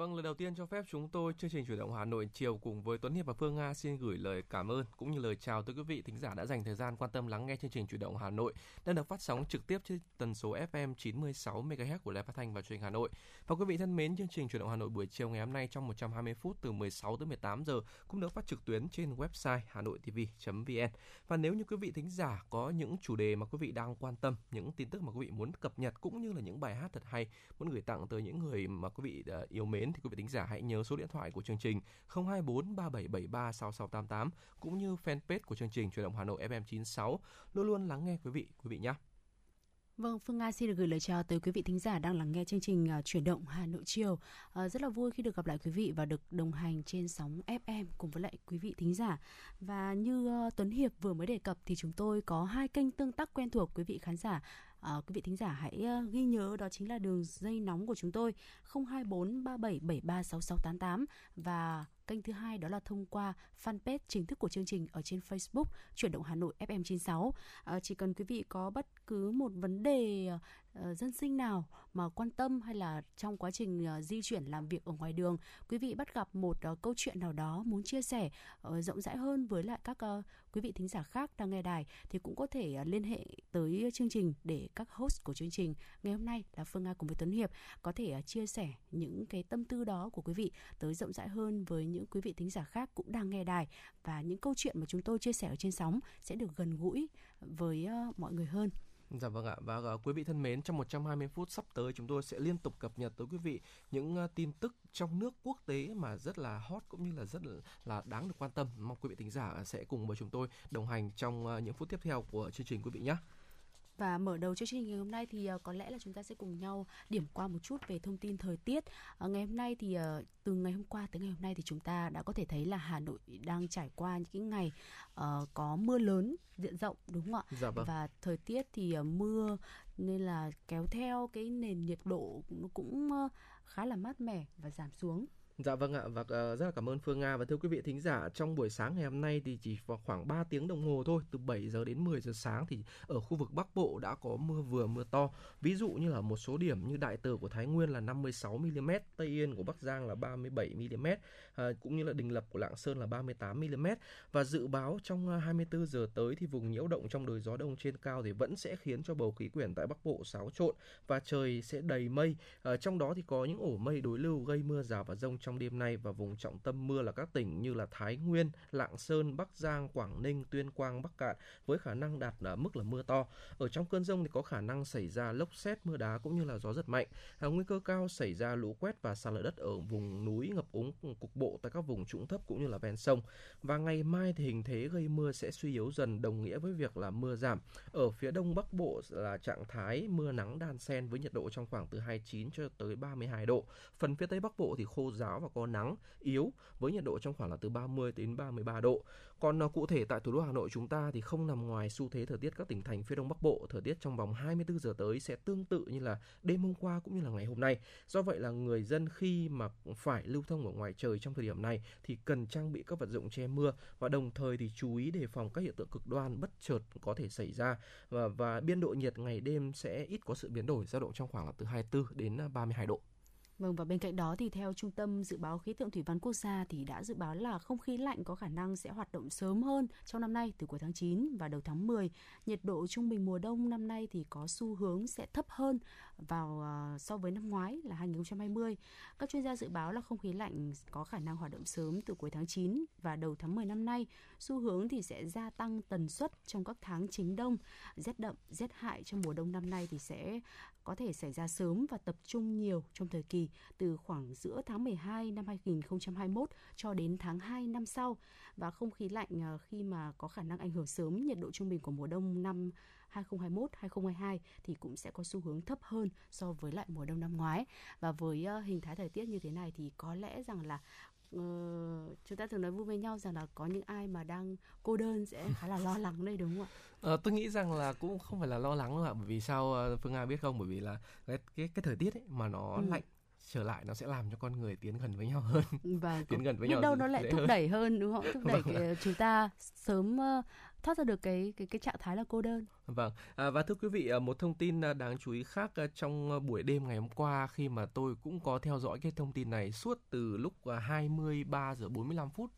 Vâng, lần đầu tiên cho phép chúng tôi chương trình chuyển động Hà Nội chiều cùng với Tuấn Hiệp và Phương Nga xin gửi lời cảm ơn cũng như lời chào tới quý vị thính giả đã dành thời gian quan tâm lắng nghe chương trình chuyển động Hà Nội đang được phát sóng trực tiếp trên tần số FM 96 MHz của Đài Phát thanh và Truyền hình Hà Nội. Và quý vị thân mến, chương trình chuyển động Hà Nội buổi chiều ngày hôm nay trong 120 phút từ 16 tới 18 giờ cũng được phát trực tuyến trên website hanoitv.vn. Và nếu như quý vị thính giả có những chủ đề mà quý vị đang quan tâm, những tin tức mà quý vị muốn cập nhật cũng như là những bài hát thật hay muốn gửi tặng tới những người mà quý vị ờ, yêu mến thì quý vị thính giả hãy nhớ số điện thoại của chương trình 024 3773 6688 cũng như fanpage của chương trình Truyền động Hà Nội FM 96 luôn luôn lắng nghe quý vị quý vị nhé. Vâng, Phương Nga xin được gửi lời chào tới quý vị thính giả đang lắng nghe chương trình à, uh, chuyển động Hà Nội chiều. Uh, rất là vui khi được gặp lại quý vị và được đồng hành trên sóng FM cùng với lại quý vị thính giả. Và như uh, Tuấn Hiệp vừa mới đề cập thì chúng tôi có hai kênh tương tác quen thuộc quý vị khán giả à, quý vị thính giả hãy ờ, ghi nhớ đó chính là đường dây nóng của chúng tôi 024 37736688 và Kênh thứ hai đó là thông qua fanpage chính thức của chương trình ở trên Facebook Chuyển động Hà Nội FM96. À, ờ, chỉ cần quý vị có bất cứ một vấn đề uh, dân sinh nào mà quan tâm hay là trong quá trình uh, di chuyển làm việc ở ngoài đường, quý vị bắt gặp một uh, câu chuyện nào đó muốn chia sẻ uh, rộng rãi hơn với lại các uh, quý vị thính giả khác đang nghe đài thì cũng có thể uh, liên hệ tới chương trình để các host của chương trình ngày hôm nay là Phương Nga cùng với Tuấn Hiệp có thể uh, chia sẻ những cái tâm tư đó của quý vị tới rộng rãi hơn với những quý vị thính giả khác cũng đang nghe đài và những câu chuyện mà chúng tôi chia sẻ ở trên sóng sẽ được gần gũi với uh, mọi người hơn. Dạ vâng ạ và uh, quý vị thân mến trong 120 phút sắp tới chúng tôi sẽ liên tục cập nhật tới quý vị những uh, tin tức trong nước quốc tế mà rất là hot cũng như là rất là, đáng được quan tâm mong quý vị thính giả sẽ cùng với chúng tôi đồng hành trong uh, những phút tiếp theo của chương trình quý vị nhé. Và mở đầu chương trình ngày hôm nay thì uh, có lẽ là chúng ta sẽ cùng nhau điểm qua một chút về thông tin thời tiết. Uh, ngày hôm nay thì uh, từ ngày hôm qua tới ngày hôm nay thì chúng ta đã có thể thấy là Hà Nội đang trải qua những cái ngày uh, có mưa lớn diện rộng đúng không ạ? Dạ vâng. Và thời tiết thì uh, mưa nên là kéo theo cái nền nhiệt độ nó cũng uh, khá là mát mẻ và giảm xuống. Dạ vâng ạ và uh, rất là cảm ơn Phương Nga. Và thưa quý vị thính giả trong buổi sáng ngày hôm nay thì chỉ vào khoảng 3 tiếng đồng hồ thôi từ 7 giờ đến 10 giờ sáng thì ở khu vực Bắc Bộ đã có mưa vừa mưa to. Ví dụ như là một số điểm như Đại Từ của Thái Nguyên là 56 mm Tây Yên của Bắc Giang là 37 mm ờ, cũng như là Đình Lập của Lạng Sơn là 38 mm và dự báo trong ờ, 24 giờ tới thì vùng nhiễu động trong đới gió đông trên cao thì vẫn sẽ khiến cho bầu khí quyển tại Bắc Bộ xáo trộn và trời sẽ đầy mây. Trong đó thì có những ổ mây đối lưu gây mưa rào và rông trong trong đêm nay và vùng trọng tâm mưa là các tỉnh như là Thái Nguyên, Lạng Sơn, Bắc Giang, Quảng Ninh, Tuyên Quang, Bắc Cạn với khả năng đạt ở mức là mưa to. Ở trong cơn rông thì có khả năng xảy ra lốc xét, mưa đá cũng như là gió giật mạnh. À, nguy cơ cao xảy ra lũ quét và sạt lở đất ở vùng núi ngập úng cục bộ tại các vùng trũng thấp cũng như là ven sông. Và ngày mai thì hình thế gây mưa sẽ suy yếu dần đồng nghĩa với việc là mưa giảm. Ở phía đông bắc bộ là trạng thái mưa nắng đan xen với nhiệt độ trong khoảng từ 29 cho tới 32 độ. Phần phía tây bắc bộ thì khô giáo và có nắng yếu với nhiệt độ trong khoảng là từ 30 đến 33 độ. Còn à, cụ thể tại thủ đô Hà Nội chúng ta thì không nằm ngoài xu thế thời tiết các tỉnh thành phía đông bắc bộ, thời tiết trong vòng 24 giờ tới sẽ tương tự như là đêm hôm qua cũng như là ngày hôm nay. Do vậy là người dân khi mà phải lưu thông ở ngoài trời trong thời điểm này thì cần trang bị các vật dụng che mưa và đồng thời thì chú ý đề phòng các hiện tượng cực đoan bất chợt có thể xảy ra và, và biên độ nhiệt ngày đêm sẽ ít có sự biến đổi dao động trong khoảng là từ 24 đến 32 độ. Vâng và bên cạnh đó thì theo Trung tâm Dự báo Khí tượng Thủy văn Quốc gia thì đã dự báo là không khí lạnh có khả năng sẽ hoạt động sớm hơn trong năm nay từ cuối tháng 9 và đầu tháng 10. Nhiệt độ trung bình mùa đông năm nay thì có xu hướng sẽ thấp hơn vào à, so với năm ngoái là 2020. Các chuyên gia dự báo là không khí lạnh có khả năng hoạt động sớm từ cuối tháng 9 và đầu tháng 10 năm nay. Xu hướng thì sẽ gia tăng tần suất trong các tháng chính đông. Rét đậm, rét hại trong mùa đông năm nay thì sẽ có thể xảy ra sớm và tập trung nhiều trong thời kỳ từ khoảng giữa tháng 12 năm 2021 cho đến tháng 2 năm sau. Và không khí lạnh à, khi mà có khả năng ảnh hưởng sớm, nhiệt độ trung bình của mùa đông năm 2021 2022 thì cũng sẽ có xu hướng thấp hơn so với lại mùa đông năm ngoái. Và với à, hình thái thời tiết như thế này thì có lẽ rằng là Uh, chúng ta thường nói vui với nhau rằng là có những ai mà đang cô đơn sẽ khá là lo lắng đây đúng không ạ? Uh, tôi nghĩ rằng là cũng không phải là lo lắng đâu ạ, bởi vì sao uh, Phương Nga biết không? Bởi vì là cái cái, cái thời tiết ấy mà nó ừ. lạnh trở lại nó sẽ làm cho con người tiến gần với nhau hơn và tiến gần với nhau đâu nó lại thúc hơn. đẩy hơn đúng không thúc đẩy Vâng. cái, chúng ta sớm uh, thoát ra được cái cái cái trạng thái là cô đơn Vâng, à, và thưa quý vị, à, một thông tin à, đáng chú ý khác à, trong buổi đêm ngày hôm qua khi mà tôi cũng có theo dõi cái thông tin này suốt từ lúc à, 23 giờ 45 phút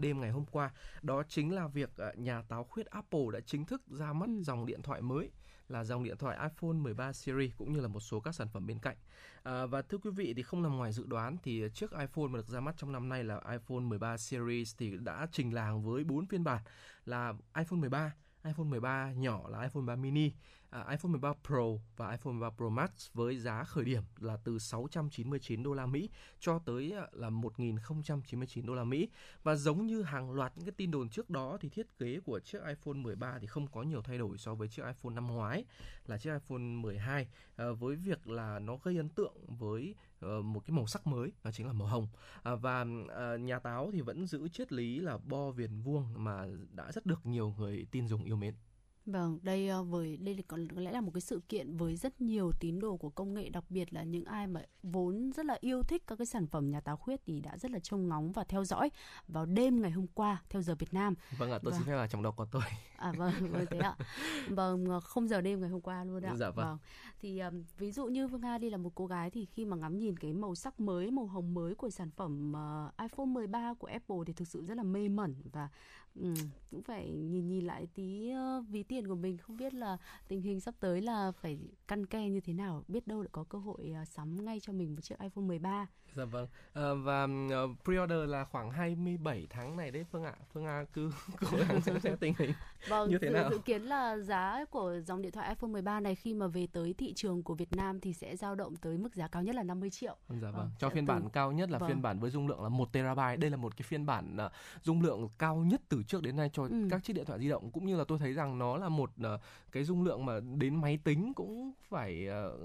đêm ngày hôm qua, đó chính là việc nhà táo khuyết Apple đã chính thức ra mắt Ừ. dòng điện thoại mới là dòng điện thoại iPhone 13 series cũng như là một số các sản phẩm bên cạnh. À, và thưa quý vị thì không nằm ngoài dự đoán thì chiếc iPhone mà được ra mắt trong năm nay là iPhone 13 series thì đã trình làng với 4 phiên bản là iPhone 13, iPhone 13 nhỏ là iPhone 13 mini, à, iPhone 13 Pro và iPhone 13 Pro Max với giá khởi điểm là từ 699 đô la Mỹ cho tới à, là 1099 đô la Mỹ. Và giống như hàng loạt những cái tin đồn trước đó thì thiết kế của chiếc iPhone 13 thì không có nhiều thay đổi so với chiếc iPhone năm ngoái là chiếc iPhone 12 à, với việc là nó gây ấn tượng với ờ, một cái màu sắc mới đó chính là màu hồng à, và à, nhà táo thì vẫn giữ triết lý là bo viền vuông mà đã rất được nhiều người tin dùng yêu mến Vâng, đây ờ, với đây có lẽ là một cái sự kiện với rất nhiều tín đồ của công nghệ, đặc biệt là những ai mà vốn rất là yêu thích các cái sản phẩm nhà táo khuyết thì đã rất là trông ngóng và theo dõi vào đêm ngày hôm qua theo giờ Việt Nam. vâng ạ tôi Vâng. xin phép là trong đó có tôi À vâng, vâng thế ạ. Vâng, ờ, không giờ đêm ngày hôm qua luôn ạ. Dạ vâng. Thì ừm, ví dụ như Phương Nga đi là một cô gái thì khi mà ngắm nhìn cái màu sắc mới, màu hồng mới của sản phẩm ờ, iPhone 13 của Apple thì thực sự rất là mê mẩn và ừm, cũng phải nhìn nhìn lại tí ví tiền của mình không biết là tình hình sắp tới là phải căn ke như thế nào, biết đâu lại có cơ hội ờ, sắm ngay cho mình một chiếc iPhone 13. dạ vâng à, và ờ, pre-order là khoảng 27 tháng này đấy Phương ạ Phương Nga cứ cố gắng xem xét tình hình Vâng, Như thế dự, nào? dự kiến là giá của dòng điện thoại iPhone 13 này khi mà về tới thị trường của Việt Nam thì sẽ dao động tới mức giá cao nhất là 50 triệu. dạ vâng Vâng, cho phiên từ- bản cao nhất là vâng. phiên bản với dung lượng là 1 terabyte đây là một cái phiên bản ờ, dung lượng cao nhất từ trước đến nay cho Ừ. các chiếc điện thoại di động cũng như là tôi thấy rằng nó là một ờ, cái dung lượng mà đến máy tính cũng phải ờ,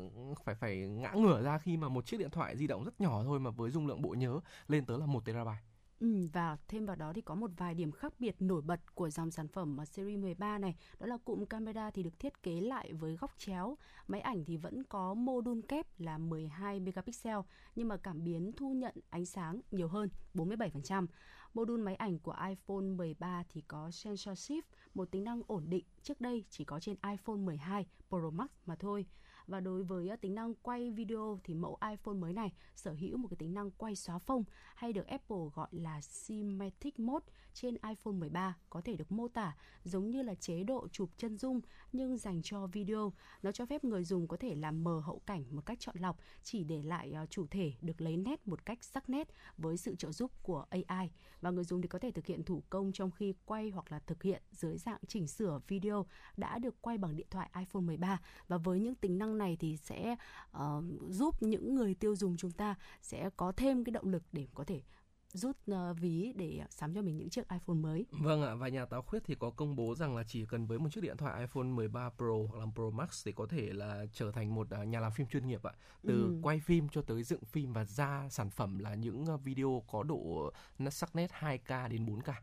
phải phải ngã ngửa ra khi mà một chiếc điện thoại di động rất nhỏ thôi mà với dung lượng bộ nhớ lên tới là 1 terabyte Ừ, và thêm vào đó thì có một vài điểm khác biệt nổi bật của dòng sản phẩm mà series 13 này. Đó là cụm camera thì được thiết kế lại với góc chéo. Máy ảnh thì vẫn có mô đun kép là 12 megapixel nhưng mà cảm biến thu nhận ánh sáng nhiều hơn 47% mô đun máy ảnh của iPhone 13 thì có sensor shift một tính năng ổn định. Trước đây chỉ có trên iPhone 12 Pro Max mà thôi và đối với à, tính năng quay video thì mẫu iPhone mới này sở hữu một cái tính năng quay xóa phông hay được Apple gọi là Cinematic Mode trên iPhone 13 có thể được mô tả giống như là chế độ chụp chân dung nhưng dành cho video. Nó cho phép người dùng có thể làm mờ hậu cảnh một cách chọn lọc, chỉ để lại à, chủ thể được lấy nét một cách sắc nét với sự trợ giúp của AI và người dùng thì có thể thực hiện thủ công trong khi quay hoặc là thực hiện dưới dạng chỉnh sửa video đã được quay bằng điện thoại iPhone 13 và với những tính năng này thì sẽ ờ, giúp những người tiêu dùng chúng ta sẽ có thêm cái động lực để có thể rút ờ, ví để sắm cho mình những chiếc iPhone mới. Vâng ạ, và nhà táo khuyết thì có công bố rằng là chỉ cần với một chiếc điện thoại iPhone 13 Pro hoặc là Pro Max thì có thể là trở thành một à, nhà làm phim chuyên nghiệp ạ. Từ Ừ. quay phim cho tới dựng phim và ra sản phẩm là những à, video có độ sắc nét 2K đến 4K.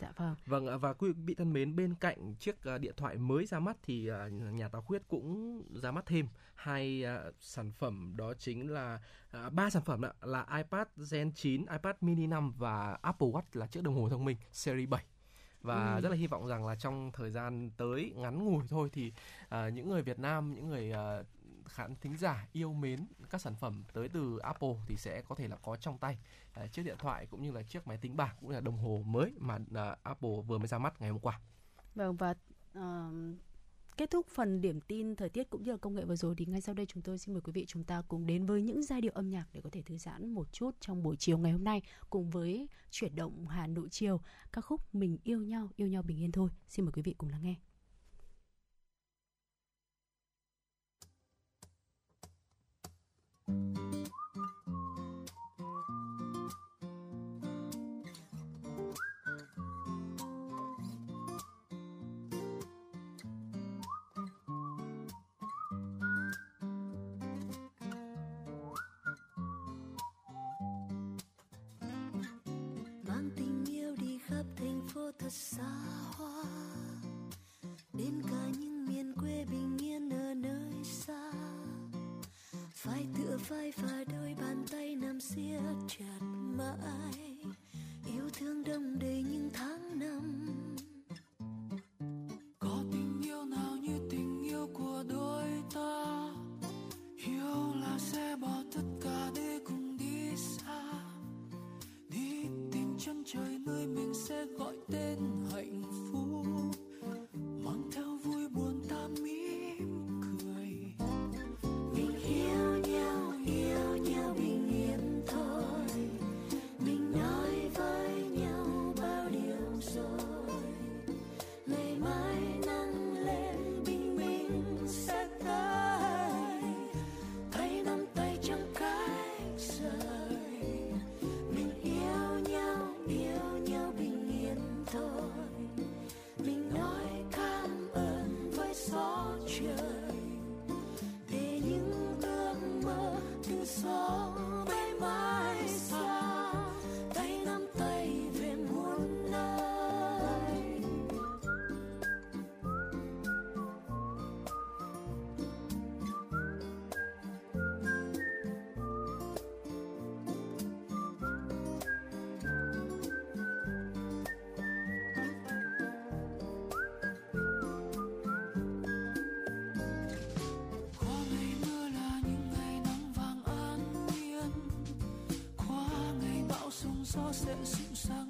Dạ vâng. Vâng ạ, và quý vị thân mến, bên cạnh chiếc à, điện thoại mới ra mắt thì à, nhà táo khuyết cũng ra mắt thêm hai à, sản phẩm đó chính là à, ba sản phẩm ạ, là iPad Gen 9, iPad mini 5 và Apple Watch là chiếc đồng hồ thông minh series 7 và Ừ. rất là hy vọng rằng là trong thời gian tới ngắn ngủi thôi thì à, những người Việt Nam, những người à, khán thính giả yêu mến các sản phẩm tới từ Apple thì sẽ có thể là có trong tay à, chiếc điện thoại cũng như là chiếc máy tính bảng cũng như là đồng hồ mới mà à, Apple vừa mới ra mắt ngày hôm qua. Vâng và uh, kết thúc phần điểm tin thời tiết cũng như là công nghệ vừa rồi thì ngay sau đây chúng tôi xin mời quý vị chúng ta cùng đến với những giai điệu âm nhạc để có thể thư giãn một chút trong buổi chiều ngày hôm nay cùng với chuyển động Hà Nội chiều ca khúc Mình yêu nhau yêu nhau bình yên thôi. Xin mời quý vị cùng lắng nghe. Mang tình yêu đi khắp thành phố thật xa hoa. vai tựa vai và đôi bàn tay nằm siết chặt mãi. Yêu thương đâm đầy những 说些心伤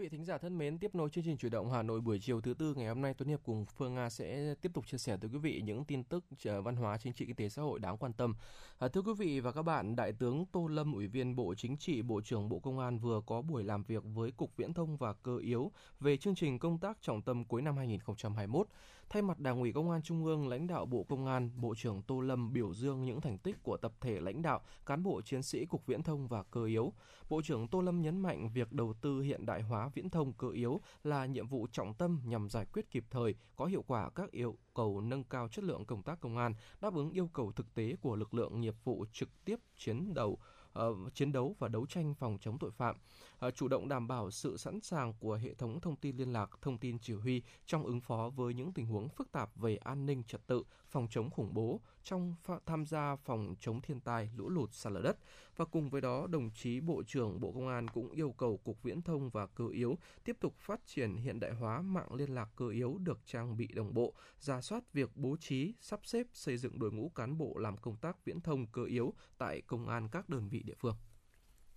Vị thính giả thân mến, tiếp nối chương trình chuyển động Hà Nội buổi chiều thứ tư ngày hôm nay, Tuấn Hiệp cùng Phương Nga sẽ tiếp tục chia sẻ tới quý vị những tin tức ờ, văn hóa, chính trị, kinh tế, xã hội đáng quan tâm. À, thưa quý vị và các bạn, Đại tướng Tô Lâm, Ủy viên Bộ Chính trị, Bộ trưởng Bộ Công an vừa có buổi làm việc với Cục Viễn thông và Cơ yếu về chương trình công tác trọng tâm cuối năm 2021. Thay mặt Đảng ủy Công an Trung ương, lãnh đạo Bộ Công an, Bộ trưởng Tô Lâm biểu dương những thành tích của tập thể lãnh đạo, cán bộ chiến sĩ Cục Viễn thông và Cơ yếu. Bộ trưởng Tô Lâm nhấn mạnh việc đầu tư hiện đại hóa viễn thông cơ yếu là nhiệm vụ trọng tâm nhằm giải quyết kịp thời, có hiệu quả các yêu cầu nâng cao chất lượng công tác công an, đáp ứng yêu cầu thực tế của lực lượng nghiệp vụ trực tiếp chiến đấu uh, chiến đấu và đấu tranh phòng chống tội phạm, uh, chủ động đảm bảo sự sẵn sàng của hệ thống thông tin liên lạc, thông tin chỉ huy trong ứng phó với những tình huống phức tạp về an ninh trật tự, phòng chống khủng bố, trong tham gia phòng chống thiên tai, lũ lụt, sạt lở đất. Và cùng với đó, đồng chí Bộ trưởng Bộ Công an cũng yêu cầu Cục Viễn thông và Cơ yếu tiếp tục phát triển hiện đại hóa mạng liên lạc cơ yếu được trang bị đồng bộ, ra soát việc bố trí, sắp xếp xây dựng đội ngũ cán bộ làm công tác viễn thông cơ yếu tại công an các đơn vị địa phương.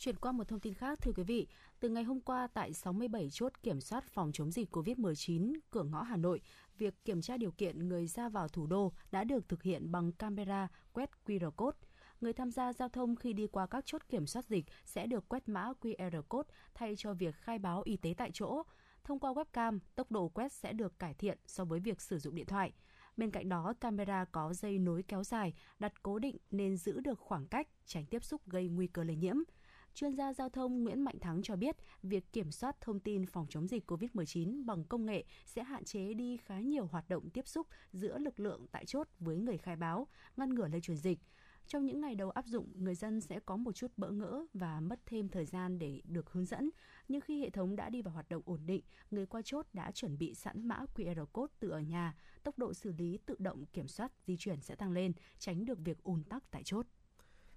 Chuyển qua một thông tin khác, thưa quý vị, từ ngày hôm qua tại 67 chốt kiểm soát phòng chống dịch COVID-19 cửa ngõ Hà Nội, việc kiểm tra điều kiện người ra vào thủ đô đã được thực hiện bằng camera quét QR code. Người tham gia giao thông khi đi qua các chốt kiểm soát dịch sẽ được quét mã QR code thay cho việc khai báo y tế tại chỗ. Thông qua webcam, tốc độ quét sẽ được cải thiện so với việc sử dụng điện thoại. Bên cạnh đó, camera có dây nối kéo dài, đặt cố định nên giữ được khoảng cách, tránh tiếp xúc gây nguy cơ lây nhiễm. Chuyên gia giao thông Nguyễn Mạnh Thắng cho biết, việc kiểm soát thông tin phòng chống dịch COVID-19 bằng công nghệ sẽ hạn chế đi khá nhiều hoạt động tiếp xúc giữa lực lượng tại chốt với người khai báo, ngăn ngừa lây truyền dịch. Trong những ngày đầu áp dụng, người dân sẽ có một chút bỡ ngỡ và mất thêm thời gian để được hướng dẫn. Nhưng khi hệ thống đã đi vào hoạt động ổn định, người qua chốt đã chuẩn bị sẵn mã QR code từ ở nhà, tốc độ xử lý tự động kiểm soát di chuyển sẽ tăng lên, tránh được việc ùn tắc tại chốt.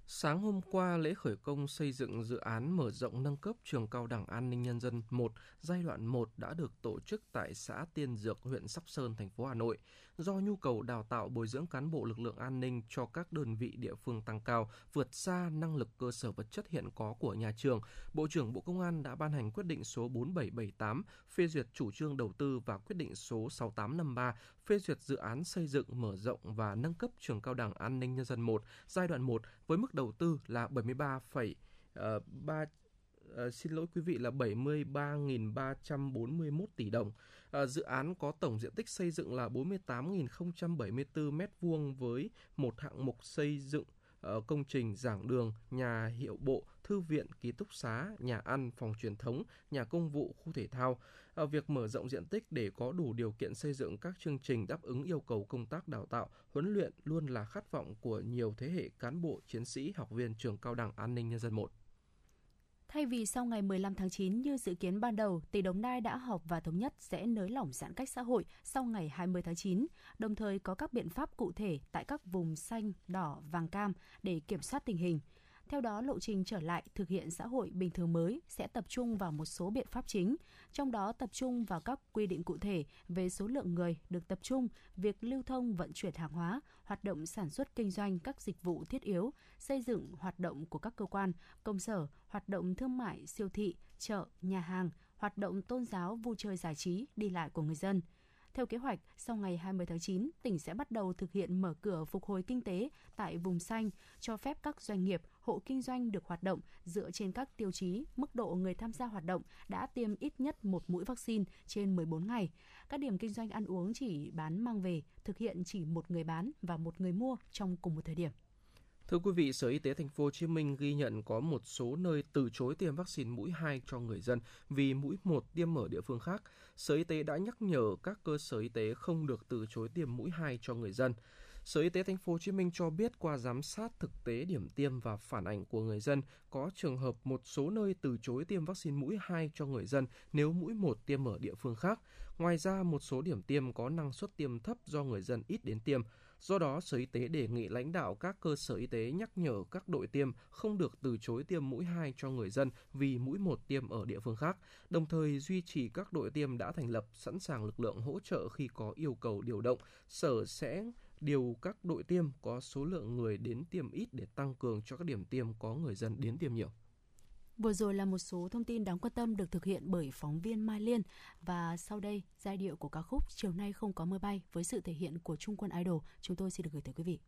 Sáng hôm qua, lễ khởi công xây dựng dự án mở rộng nâng cấp trường cao đẳng an ninh nhân dân 1 giai đoạn 1 đã được tổ chức tại xã Tiên Dược, huyện Sóc Sơn, thành phố Hà Nội. Do nhu cầu đào tạo bồi dưỡng cán bộ lực lượng an ninh cho các đơn vị địa phương tăng cao, vượt xa năng lực cơ sở vật chất hiện có của nhà trường, Bộ trưởng Bộ Công an đã ban hành quyết định số 4778 phê duyệt chủ trương đầu tư và quyết định số 6853 phê duyệt dự án xây dựng, mở rộng và nâng cấp trường cao đẳng an ninh nhân dân 1 giai đoạn 1 với mức đầu tư là 73, uh, 3 Uh, xin lỗi quý vị là 73.341 tỷ đồng. Uh, dự án có tổng diện tích xây dựng là 48.074 m2 với một hạng mục xây dựng uh, công trình giảng đường, nhà hiệu bộ, thư viện, ký túc xá, nhà ăn, phòng truyền thống, nhà công vụ, khu thể thao. Uh, việc mở rộng diện tích để có đủ điều kiện xây dựng các chương trình đáp ứng yêu cầu công tác đào tạo, huấn luyện luôn là khát vọng của nhiều thế hệ cán bộ, chiến sĩ, học viên trường cao đẳng an ninh nhân dân 1. Thay vì sau ngày 15 tháng 9 như dự kiến ban đầu, tỉnh Đồng Nai đã họp và thống nhất sẽ nới lỏng giãn cách xã hội sau ngày 20 tháng 9, đồng thời có các biện pháp cụ thể tại các vùng xanh, đỏ, vàng cam để kiểm soát tình hình. Theo đó, lộ trình trở lại thực hiện xã hội bình thường mới sẽ tập trung vào một số biện pháp chính, trong đó tập trung vào các quy định cụ thể về số lượng người được tập trung, việc lưu thông vận chuyển hàng hóa, hoạt động sản xuất kinh doanh các dịch vụ thiết yếu, xây dựng hoạt động của các cơ quan, công sở, hoạt động thương mại, siêu thị, chợ, nhà hàng, hoạt động tôn giáo, vui chơi giải trí, đi lại của người dân – theo kế hoạch, sau ngày 20 tháng 9, tỉnh sẽ bắt đầu thực hiện mở cửa phục hồi kinh tế tại vùng xanh, cho phép các doanh nghiệp, hộ kinh doanh được hoạt động dựa trên các tiêu chí, mức độ người tham gia hoạt động đã tiêm ít nhất một mũi vaccine trên 14 ngày. Các điểm kinh doanh ăn uống chỉ bán mang về, thực hiện chỉ một người bán và một người mua trong cùng một thời điểm. Thưa quý vị, Sở Y tế Thành phố Hồ Chí Minh ghi nhận có một số nơi từ chối tiêm vaccine mũi 2 cho người dân vì mũi 1 tiêm ở địa phương khác. Sở Y tế đã nhắc nhở các cơ sở y tế không được từ chối tiêm mũi 2 cho người dân. Sở Y tế Thành phố Hồ Chí Minh cho biết qua giám sát thực tế điểm tiêm và phản ảnh của người dân, có trường hợp một số nơi từ chối tiêm vaccine mũi 2 cho người dân nếu mũi 1 tiêm ở địa phương khác. Ngoài ra, một số điểm tiêm có năng suất tiêm thấp do người dân ít đến tiêm. Do đó, Sở Y tế đề nghị lãnh đạo các cơ sở y tế nhắc nhở các đội tiêm không được từ chối tiêm mũi 2 cho người dân vì mũi 1 tiêm ở địa phương khác, đồng thời duy trì các đội tiêm đã thành lập sẵn sàng lực lượng hỗ trợ khi có yêu cầu điều động. Sở sẽ điều các đội tiêm có số lượng người đến tiêm ít để tăng cường cho các điểm tiêm có người dân đến tiêm nhiều. Vừa rồi là một số thông tin đáng quan tâm được thực hiện bởi phóng viên Mai Liên và sau đây, giai điệu của ca khúc Chiều nay không có mưa bay với sự thể hiện của Trung quân Idol, chúng tôi xin được gửi tới quý vị.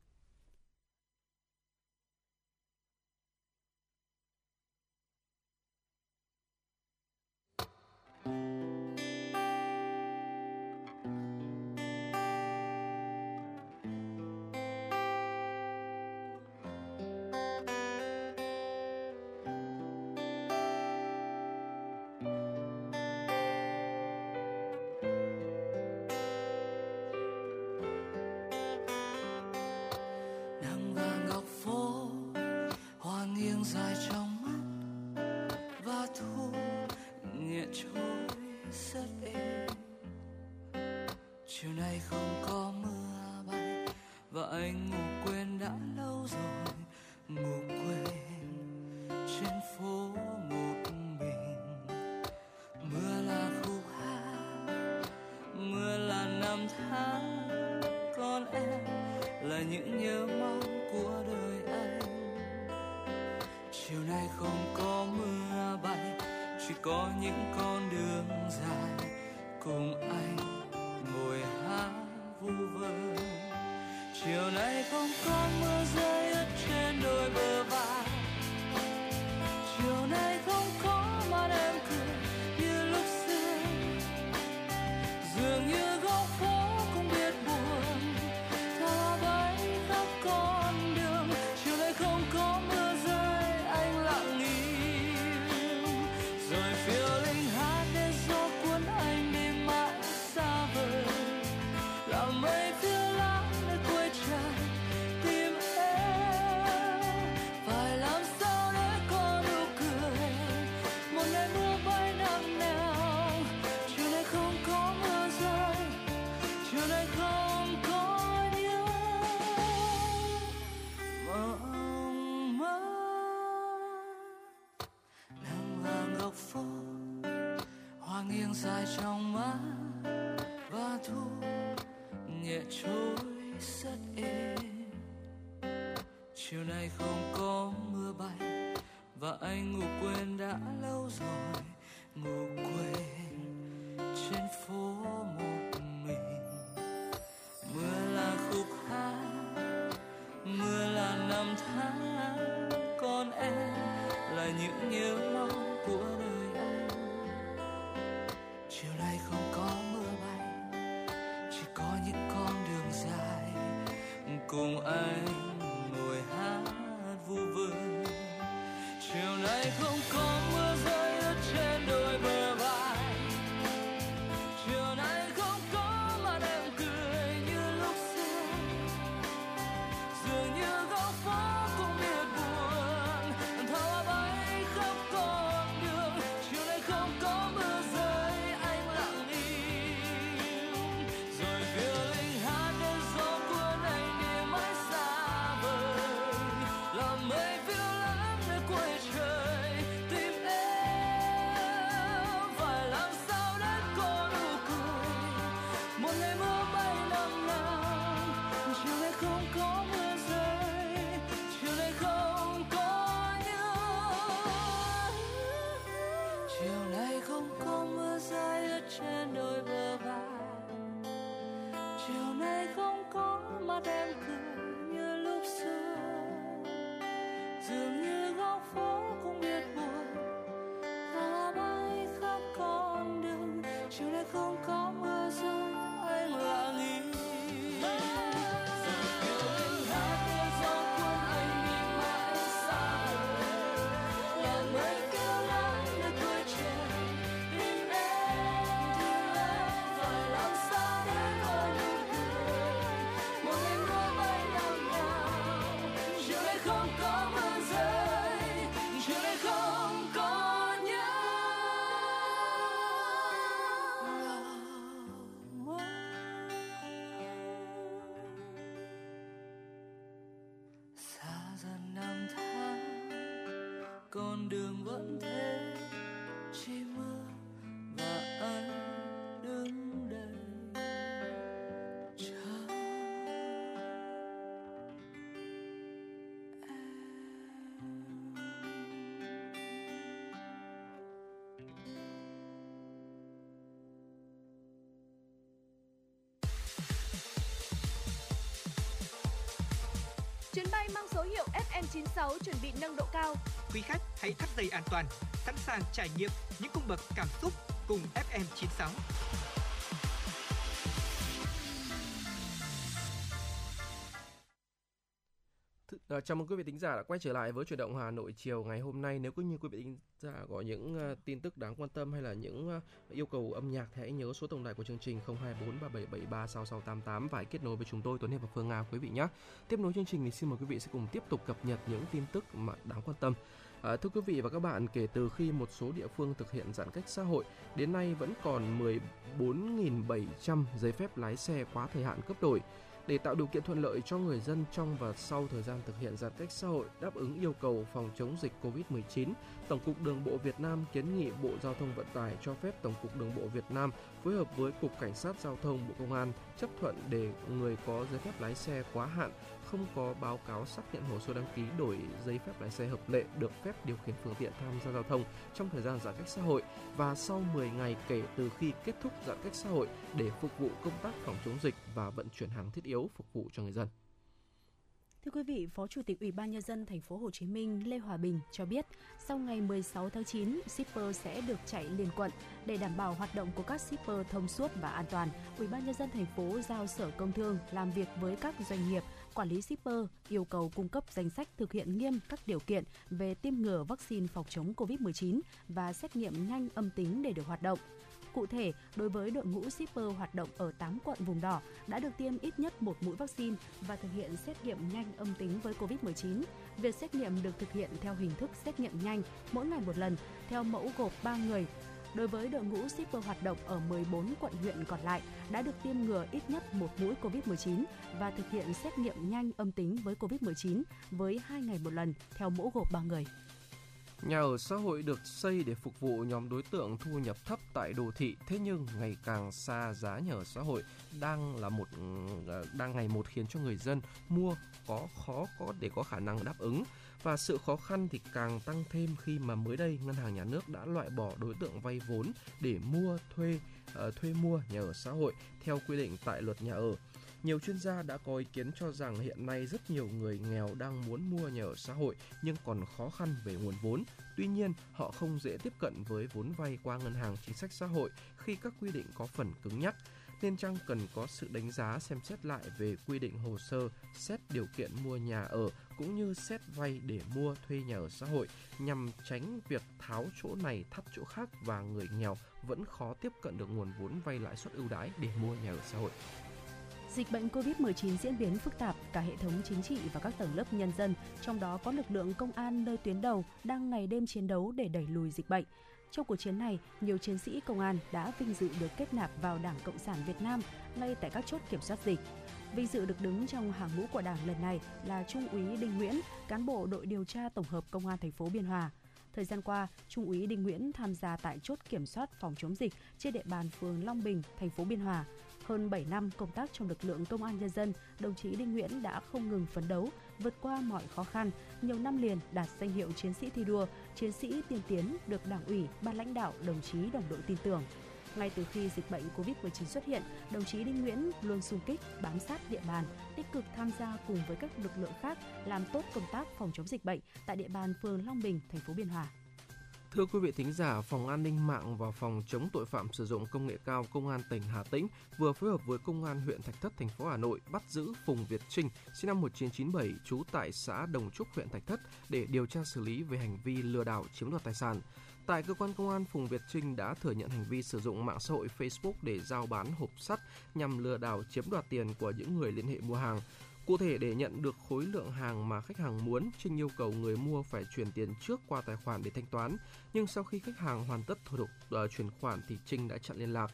đường vẫn thế. Chỉ mưa và anh đứng đây? Chờ em. Chuyến bay mang số hiệu FM96 chuẩn bị nâng độ cao. Quý khách hãy thắt dây an toàn, sẵn sàng trải nghiệm những cung bậc cảm xúc cùng FM96. Ờ, chào mừng quý vị tính giả đã quay trở lại với chuyển động Hà Nội chiều ngày hôm nay. Nếu có như quý vị tính giả có những uh, tin tức đáng quan tâm hay là những uh, yêu cầu âm nhạc thì hãy nhớ số tổng đài của chương trình 02437736688 và hãy kết nối với chúng tôi Tuấn Hiệp và Phương Nga quý vị nhé. Tiếp nối chương trình thì xin mời quý vị sẽ cùng tiếp tục cập nhật những tin tức mà đáng quan tâm. À, thưa quý vị và các bạn, kể từ khi một số địa phương thực hiện giãn cách xã hội, đến nay vẫn còn 14.700 giấy phép lái xe quá thời hạn cấp đổi. Để tạo điều kiện thuận lợi cho người dân trong và sau thời gian thực hiện giãn cách xã hội đáp ứng yêu cầu phòng chống dịch COVID-19, Tổng cục Đường bộ Việt Nam kiến nghị Bộ Giao thông Vận tải cho phép Tổng cục Đường bộ Việt Nam phối hợp với Cục Cảnh sát Giao thông Bộ Công an chấp thuận để người có giấy phép lái xe quá hạn không có báo cáo xác nhận hồ sơ đăng ký đổi giấy phép lái xe hợp lệ được phép điều khiển phương tiện tham gia giao thông trong thời gian giãn cách xã hội và sau 10 ngày kể từ khi kết thúc giãn cách xã hội để phục vụ công tác phòng chống dịch và vận chuyển hàng thiết yếu phục vụ cho người dân. Thưa quý vị, Phó Chủ tịch Ủy ban nhân dân thành phố Hồ Chí Minh Lê Hòa Bình cho biết, sau ngày 16 tháng 9, shipper sẽ được chạy liên quận để đảm bảo hoạt động của các shipper thông suốt và an toàn. Ủy ban nhân dân thành phố giao Sở Công Thương làm việc với các doanh nghiệp quản lý shipper yêu cầu cung cấp danh sách thực hiện nghiêm các điều kiện về tiêm ngừa vaccine phòng chống COVID-19 và xét nghiệm nhanh âm tính để được hoạt động. Cụ thể, đối với đội ngũ shipper hoạt động ở 8 quận vùng đỏ đã được tiêm ít nhất một mũi vaccine và thực hiện xét nghiệm nhanh âm tính với COVID-19. Việc xét nghiệm được thực hiện theo hình thức xét nghiệm nhanh mỗi ngày một lần theo mẫu gộp 3 người Đối với đội ngũ shipper hoạt động ở 14 quận huyện còn lại đã được tiêm ngừa ít nhất một mũi COVID-19 và thực hiện xét nghiệm nhanh âm tính với COVID-19 với 2 ngày một lần theo mẫu gộp 3 người. Nhà ở xã hội được xây để phục vụ nhóm đối tượng thu nhập thấp tại đô thị, thế nhưng ngày càng xa giá nhà ở xã hội đang là một ờ, đang ngày một khiến cho người dân mua có khó có để có khả năng đáp ứng và sự khó khăn thì càng tăng thêm khi mà mới đây ngân hàng nhà nước đã loại bỏ đối tượng vay vốn để mua thuê uh, thuê mua nhà ở xã hội theo quy định tại luật nhà ở nhiều chuyên gia đã có ý kiến cho rằng hiện nay rất nhiều người nghèo đang muốn mua nhà ở xã hội nhưng còn khó khăn về nguồn vốn. Tuy nhiên, họ không dễ tiếp cận với vốn vay qua ngân hàng chính sách xã hội khi các quy định có phần cứng nhắc nên chăng cần có sự đánh giá xem xét lại về quy định hồ sơ, xét điều kiện mua nhà ở cũng như xét vay để mua thuê nhà ở xã hội nhằm tránh việc tháo chỗ này thắt chỗ khác và người nghèo vẫn khó tiếp cận được nguồn vốn vay lãi suất ưu đãi để mua nhà ở xã hội. Dịch bệnh COVID-19 diễn biến phức tạp, cả hệ thống chính trị và các tầng lớp nhân dân, trong đó có lực lượng công an nơi tuyến đầu đang ngày đêm chiến đấu để đẩy lùi dịch bệnh. Trong cuộc chiến này, nhiều chiến sĩ công an đã vinh dự được kết nạp vào Đảng Cộng sản Việt Nam ngay tại các chốt kiểm soát dịch. Vinh dự được đứng trong hàng ngũ của Đảng lần này là Trung úy Đinh Nguyễn, cán bộ đội điều tra tổng hợp Công an thành phố Biên Hòa. Thời gian qua, Trung úy Đinh Nguyễn tham gia tại chốt kiểm soát phòng chống dịch trên địa bàn phường Long Bình, thành phố Biên Hòa. Hơn 7 năm công tác trong lực lượng công an nhân dân, đồng chí Đinh Nguyễn đã không ngừng phấn đấu, vượt qua mọi khó khăn, nhiều năm liền đạt danh hiệu chiến sĩ thi đua, chiến sĩ tiên tiến được Đảng ủy, ban lãnh đạo, đồng chí đồng đội tin tưởng. Ngay từ khi dịch bệnh COVID-19 xuất hiện, đồng chí Đinh Nguyễn luôn xung kích, bám sát địa bàn, tích cực tham gia cùng với các lực lượng khác làm tốt công tác phòng chống dịch bệnh tại địa bàn phường Long Bình, thành phố Biên Hòa. Thưa quý vị thính giả, Phòng An ninh mạng và Phòng chống tội phạm sử dụng công nghệ cao Công an tỉnh Hà Tĩnh vừa phối hợp với Công an huyện Thạch Thất thành phố Hà Nội bắt giữ Phùng Việt Trinh, sinh năm 1997, trú tại xã Đồng Trúc, huyện Thạch Thất để điều tra xử lý về hành vi lừa đảo chiếm đoạt tài sản. Tại cơ quan công an, Phùng Việt Trinh đã thừa nhận hành vi sử dụng mạng xã hội Facebook để giao bán hộp sắt nhằm lừa đảo chiếm đoạt tiền của những người liên hệ mua hàng. Cụ thể để nhận được khối lượng hàng mà khách hàng muốn, Trinh yêu cầu người mua phải chuyển tiền trước qua tài khoản để thanh toán. Nhưng sau khi khách hàng hoàn tất thủ tục uh, chuyển khoản thì Trinh đã chặn liên lạc.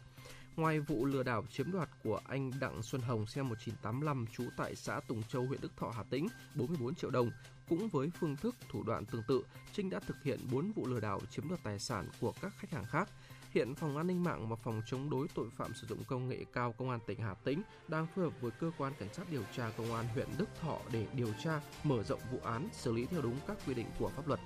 Ngoài vụ lừa đảo chiếm đoạt của anh Đặng Xuân Hồng sinh 1985 trú tại xã Tùng Châu huyện Đức Thọ Hà Tĩnh 44 triệu đồng, cũng với phương thức thủ đoạn tương tự, Trinh đã thực hiện 4 vụ lừa đảo chiếm đoạt tài sản của các khách hàng khác. Hiện Phòng An ninh mạng và Phòng chống đối tội phạm sử dụng công nghệ cao Công an tỉnh Hà Tĩnh đang phối hợp với cơ quan cảnh sát điều tra Công an huyện Đức Thọ để điều tra, mở rộng vụ án, xử lý theo đúng các quy định của pháp luật.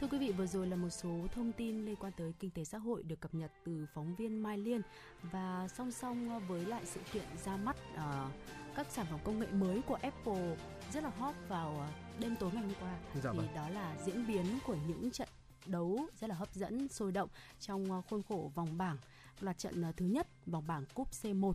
Thưa quý vị, vừa rồi là một số thông tin liên quan tới kinh tế xã hội được cập nhật từ phóng viên Mai Liên và song song với lại sự kiện ra mắt uh, các sản phẩm công nghệ mới của Apple rất là hot vào ờ, đêm tối ngày hôm qua dạ thì vâng. đó là diễn biến của những trận đấu rất là hấp dẫn sôi động trong ờ, khuôn khổ vòng bảng loạt trận thứ nhất vòng bảng cúp C1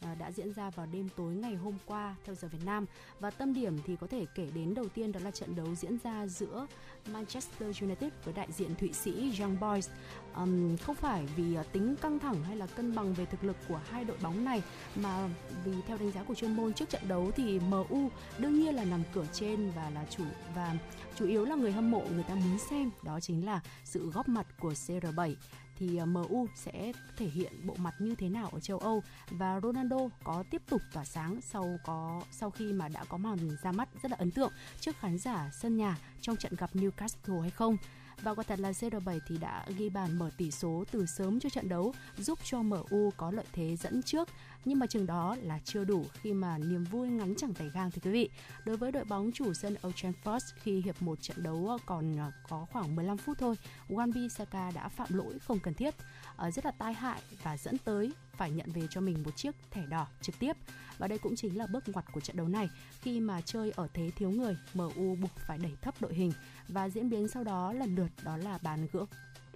À, đã diễn ra vào đêm tối ngày hôm qua theo giờ Việt Nam và tâm điểm thì có thể kể đến đầu tiên đó là trận đấu diễn ra giữa Manchester United với đại diện Thụy Sĩ Young Boys. Um, không phải vì à, tính căng thẳng hay là cân bằng về thực lực của hai đội bóng này mà vì theo đánh giá của chuyên môn trước trận đấu thì MU đương nhiên là nằm cửa trên và là chủ và chủ yếu là người hâm mộ người ta muốn xem đó chính là sự góp mặt của CR7 thì ờ, MU sẽ thể hiện bộ mặt như thế nào ở châu Âu và Ronaldo có tiếp tục tỏa sáng sau có sau khi mà đã có màn ra mắt rất là ấn tượng trước khán giả sân nhà trong trận gặp Newcastle hay không. Và quả thật là CR7 thì đã ghi bàn mở tỷ số từ sớm cho trận đấu, giúp cho MU có lợi thế dẫn trước. Nhưng mà chừng đó là chưa đủ khi mà niềm vui ngắn chẳng tay gang thưa quý vị. Đối với đội bóng chủ sân Old Trafford khi hiệp một trận đấu ờ, còn ờ, có khoảng 15 phút thôi, Wan Bissaka đã phạm lỗi không cần thiết, ờ, rất là tai hại và dẫn tới phải nhận về cho mình một chiếc thẻ đỏ trực tiếp. Và đây cũng chính là bước ngoặt của trận đấu này khi mà chơi ở thế thiếu người, MU buộc phải đẩy thấp đội hình và diễn biến sau đó lần lượt đó là bàn gỡ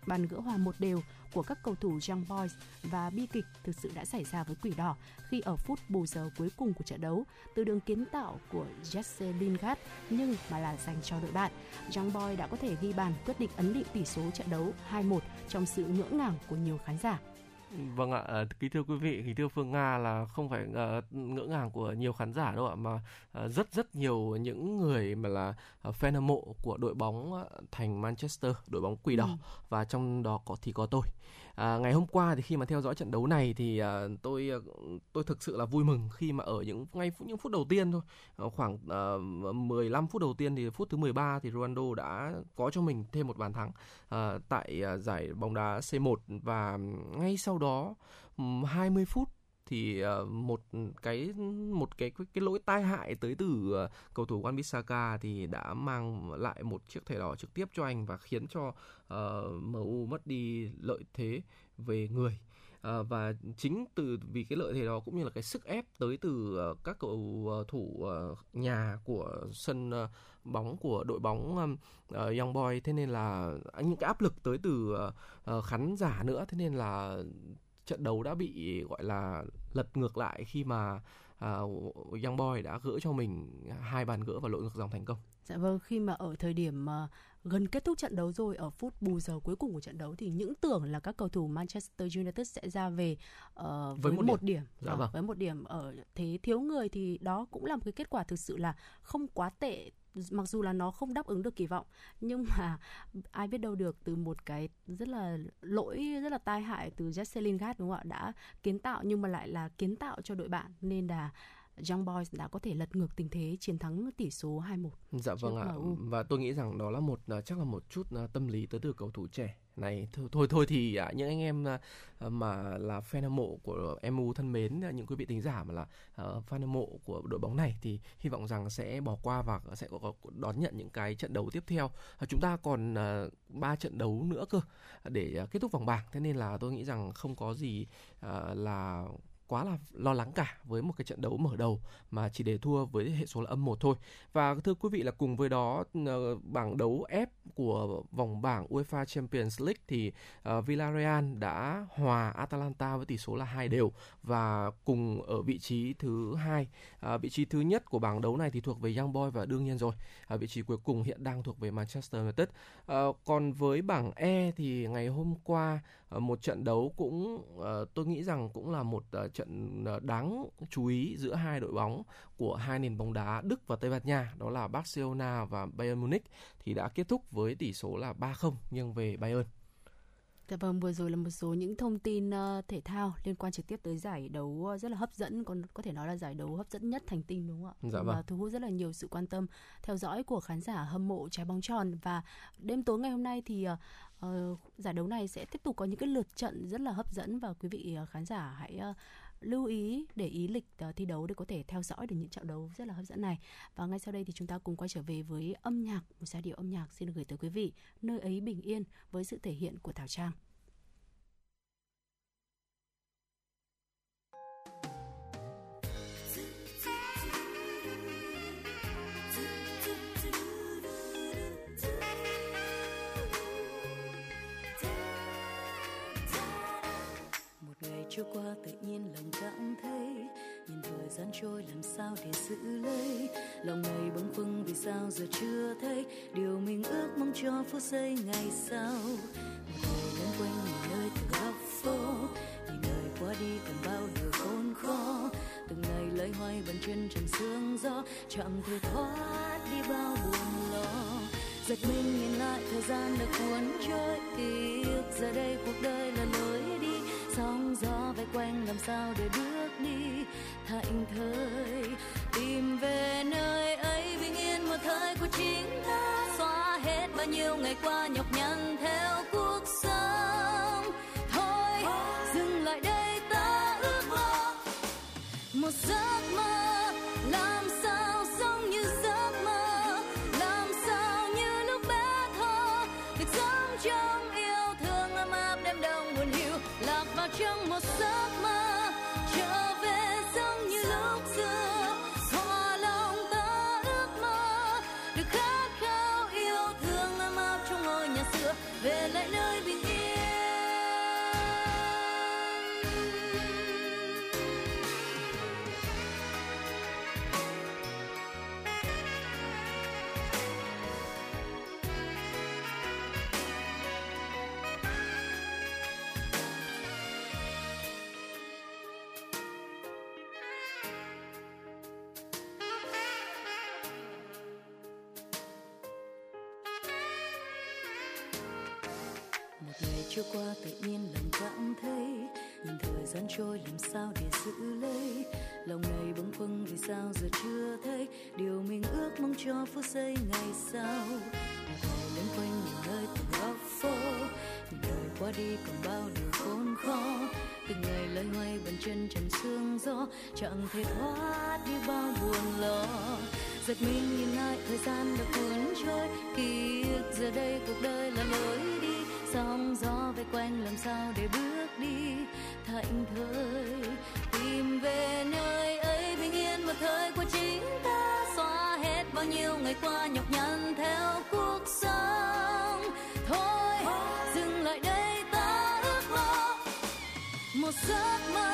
bàn gỡ hòa một đều của các cầu thủ Young Boys và bi kịch thực sự đã xảy ra với Quỷ Đỏ khi ở phút bù giờ cuối cùng của trận đấu từ đường kiến tạo của Jesse Lingard, nhưng mà là dành cho đội bạn. Young Boy đã có thể ghi bàn quyết định ấn định tỷ số trận đấu 2-1 trong sự ngỡ ngàng của nhiều khán giả. Vâng ạ, ờ, kính thưa quý vị, kính thưa Phương Nga là không phải uh, ngỡ ngàng của nhiều khán giả đâu ạ, mà uh, rất rất nhiều những người mà là uh, fan hâm mộ của đội bóng thành Manchester, đội bóng quỷ đỏ ừ. và trong đó có thì có tôi. À, ngày hôm qua thì khi mà theo dõi trận đấu này thì à, tôi à, tôi thực sự là vui mừng khi mà ở những ngay những phút đầu tiên thôi, ờ, khoảng à, 15 phút đầu tiên thì phút thứ 13 thì Ronaldo đã có cho mình thêm một bàn thắng à, tại à, giải bóng đá C1 và ngay sau đó 20 phút thì uh, một cái một cái cái, cái lỗi tai hại tới từ uh, cầu thủ Wan Bissaka thì đã mang lại một chiếc thẻ đỏ trực tiếp cho anh và khiến cho ờ, uh, MU mất đi lợi thế về người. À, và chính từ vì cái lợi thế đó cũng như là cái sức ép tới từ uh, các cầu uh, thủ uh, nhà của sân uh, bóng của đội bóng um, uh, Young Boy thế nên là à, những cái áp lực tới từ uh, uh, khán giả nữa thế nên là trận đấu đã bị gọi là lật ngược lại khi mà uh, Young Boy đã gỡ cho mình hai bàn gỡ và lội ngược dòng thành công. Dạ vâng, khi mà ở thời điểm uh, gần kết thúc trận đấu rồi ở phút bù giờ cuối cùng của trận đấu thì những tưởng là các cầu thủ Manchester United sẽ ra về uh, với, với một, một điểm, điểm. Dạ vâng. với một điểm. Ở thế thiếu người thì đó cũng là một cái kết quả thực sự là không quá tệ mặc dù là nó không đáp ứng được kỳ vọng. Nhưng mà ai biết đâu được từ một cái rất là lỗi rất là tai hại từ Jesse Lingard đúng không ạ? Đã kiến tạo nhưng mà lại là kiến tạo cho đội bạn. Nên là Young Boys đã có thể lật ngược tình thế chiến thắng tỷ số 2-1. Dạ vâng ạ. Và tôi nghĩ rằng đó là một à, chắc là một chút à, tâm lý tới từ cầu thủ trẻ này thôi thôi, thôi thì à, những anh em mà là fan hâm mộ của MU thân mến những quý vị tính giả mà là uh, fan hâm mộ của đội bóng này thì hy vọng rằng sẽ bỏ qua và sẽ có, đón nhận những cái trận đấu tiếp theo uh, chúng ta còn ba uh, trận đấu nữa cơ để uh, kết thúc vòng bảng thế nên là tôi nghĩ rằng không có gì uh, là quá là lo lắng cả với một cái trận đấu mở đầu mà chỉ để thua với hệ số là âm một thôi. Và thưa quý vị là cùng với đó ờ, bảng đấu F của vòng bảng UEFA Champions League thì uh, Villarreal đã hòa Atalanta với tỷ số là hai đều và cùng ở vị trí thứ hai. Uh, vị trí thứ nhất của bảng đấu này thì thuộc về Young Boy và đương nhiên rồi. Uh, vị trí cuối cùng hiện đang thuộc về Manchester United. Uh, còn với bảng E thì ngày hôm qua một trận đấu cũng uh, tôi nghĩ rằng cũng là một uh, trận ờ, đáng chú ý giữa hai đội bóng của hai nền bóng đá Đức và Tây Ban Nha đó là Barcelona và Bayern Munich thì đã kết thúc với tỷ số là 3-0 nghiêng về Bayern. Dạ vâng, vừa rồi là một số những thông tin uh, thể thao liên quan trực tiếp tới giải đấu rất là hấp dẫn, còn có thể nói là giải đấu hấp dẫn nhất thành tinh đúng không ạ? Dạ vâng. Và thu hút rất là nhiều sự quan tâm theo dõi của khán giả hâm mộ trái bóng tròn và đêm tối ngày hôm nay thì uh, uh, giải đấu này sẽ tiếp tục có những cái lượt trận rất là hấp dẫn và quý vị uh, khán giả hãy uh, lưu ý để ý lịch uh, thi đấu để có thể theo dõi được những trận đấu rất là hấp dẫn này. Và ngay sau đây thì chúng ta cùng quay trở về với âm nhạc, một giai điệu âm nhạc xin được gửi tới quý vị, nơi ấy bình yên với sự thể hiện của Thảo Trang. Trôi qua tự nhiên lòng cảm thấy. Nhìn thời gian trôi làm sao để giữ lấy. Lòng này bâng khuâng vì sao giờ chưa thấy. Điều mình ước mong cho phút giây ngày sau. Một ngày lớn quanh nhìn nơi từng góc phố. Nhìn đời qua đi cần bao điều khốn khó. Từng ngày lấy hoay bàn chân trần sương gió. Chẳng thể thoát đi bao buồn lo. Giật mình nhìn lại thời gian đã cuốn trôi. Tiếc giờ đây cuộc đời là lối sóng gió vây quanh làm sao để bước đi? Thảnh thơi tìm về nơi ấy bình yên một thời của chính ta. Xóa hết bao nhiêu ngày qua nhọc nhằn theo cuộc sống. Thôi, dừng lại đây, ta ước mơ. Một giấc trôi làm sao để giữ lấy. Lòng này bâng khuâng vì sao giờ chưa thấy. Điều mình ước mong cho phút giây ngày sau. Ngày đến quanh nhiều nơi từng góc phố. Nhìn đời qua đi còn bao điều khốn khó. Từng ngày loay hoay bàn chân trần sương gió. Chẳng thể thoát đi bao buồn lo. Giật mình nhìn lại thời gian đã cuốn trôi. Ký ức giờ đây cuộc đời là lối đi sóng gió vây quanh làm sao để bước đi? Thảnh thơi tìm về nơi ấy bình yên một thời của chính ta. Xóa hết bao nhiêu ngày qua nhọc nhằn theo cuộc sống. Thôi, dừng lại đây, ta ước mơ. Một giấc mơ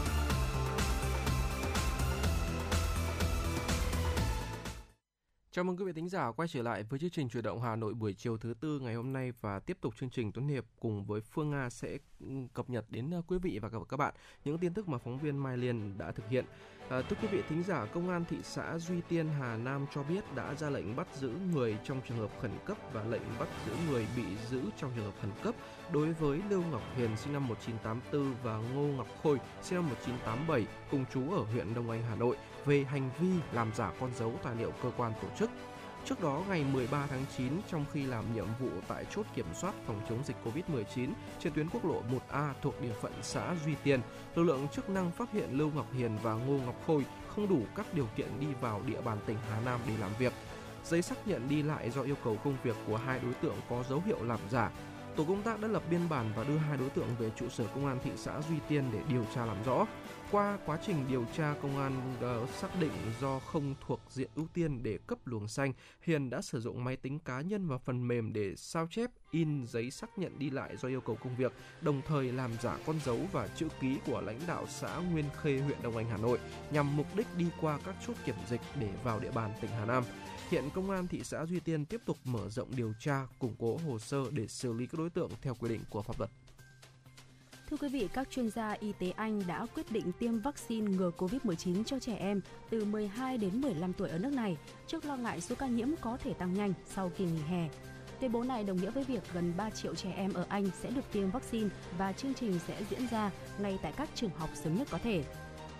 Chào mừng quý vị thính giả quay trở lại với chương trình chuyển động Hà Nội buổi chiều thứ tư ngày hôm nay và tiếp tục chương trình Tuấn Hiệp cùng với Phương Nga sẽ cập nhật đến quý vị và các các bạn những tin tức mà phóng viên Mai Liên đã thực hiện. À, thưa quý vị thính giả, Công an thị xã Duy Tiên, Hà Nam cho biết đã ra lệnh bắt giữ người trong trường hợp khẩn cấp và lệnh bắt giữ người bị giữ trong trường hợp khẩn cấp đối với Lưu Ngọc Hiền sinh năm 1984 và Ngô Ngọc Khôi sinh năm 1987 cùng chú ở huyện Đông Anh, Hà Nội về hành vi làm giả con dấu tài liệu cơ quan tổ chức. Trước đó, ngày 13 tháng 9, trong khi làm nhiệm vụ tại chốt kiểm soát phòng chống dịch COVID-19 trên tuyến quốc lộ 1A thuộc địa phận xã Duy Tiên, lực lượng chức năng phát hiện Lưu Ngọc Hiền và Ngô Ngọc Khôi không đủ các điều kiện đi vào địa bàn tỉnh Hà Nam để làm việc. Giấy xác nhận đi lại do yêu cầu công việc của hai đối tượng có dấu hiệu làm giả. Tổ công tác đã lập biên bản và đưa hai đối tượng về trụ sở công an thị xã Duy Tiên để điều tra làm rõ. Qua quá trình điều tra, công an uh, xác định do không thuộc diện ưu tiên để cấp luồng xanh, Hiền đã sử dụng máy tính cá nhân và phần mềm để sao chép, in giấy xác nhận đi lại do yêu cầu công việc, đồng thời làm giả con dấu và chữ ký của lãnh đạo xã Nguyên Khê, huyện Đông Anh, Hà Nội, nhằm mục đích đi qua các chốt kiểm dịch để vào địa bàn tỉnh Hà Nam. Hiện công an thị xã Duy Tiên tiếp tục mở rộng điều tra, củng cố hồ sơ để xử lý các đối tượng theo quy định của pháp luật. Thưa quý vị, các chuyên gia y tế Anh đã quyết định tiêm vaccine ngừa COVID-19 cho trẻ em từ 12 đến 15 tuổi ở nước này trước lo ngại số ca nhiễm có thể tăng nhanh sau kỳ nghỉ hè. Tuyên bố này đồng nghĩa với việc gần 3 triệu trẻ em ở Anh sẽ được tiêm vaccine và chương trình sẽ diễn ra ngay tại các trường học sớm nhất có thể.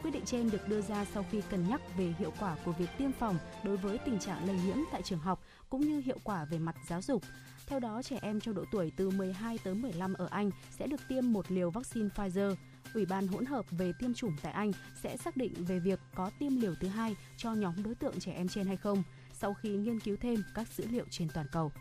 Quyết định trên được đưa ra sau khi cân nhắc về hiệu quả của việc tiêm phòng đối với tình trạng lây nhiễm tại trường học cũng như hiệu quả về mặt giáo dục. Theo đó, trẻ em trong độ tuổi từ 12 tới 15 ở Anh sẽ được tiêm một liều vaccine Pfizer. Ủy ban hỗn hợp về tiêm chủng tại Anh sẽ xác định về việc có tiêm liều thứ hai cho nhóm đối tượng trẻ em trên hay không, sau khi nghiên cứu thêm các dữ liệu trên toàn cầu.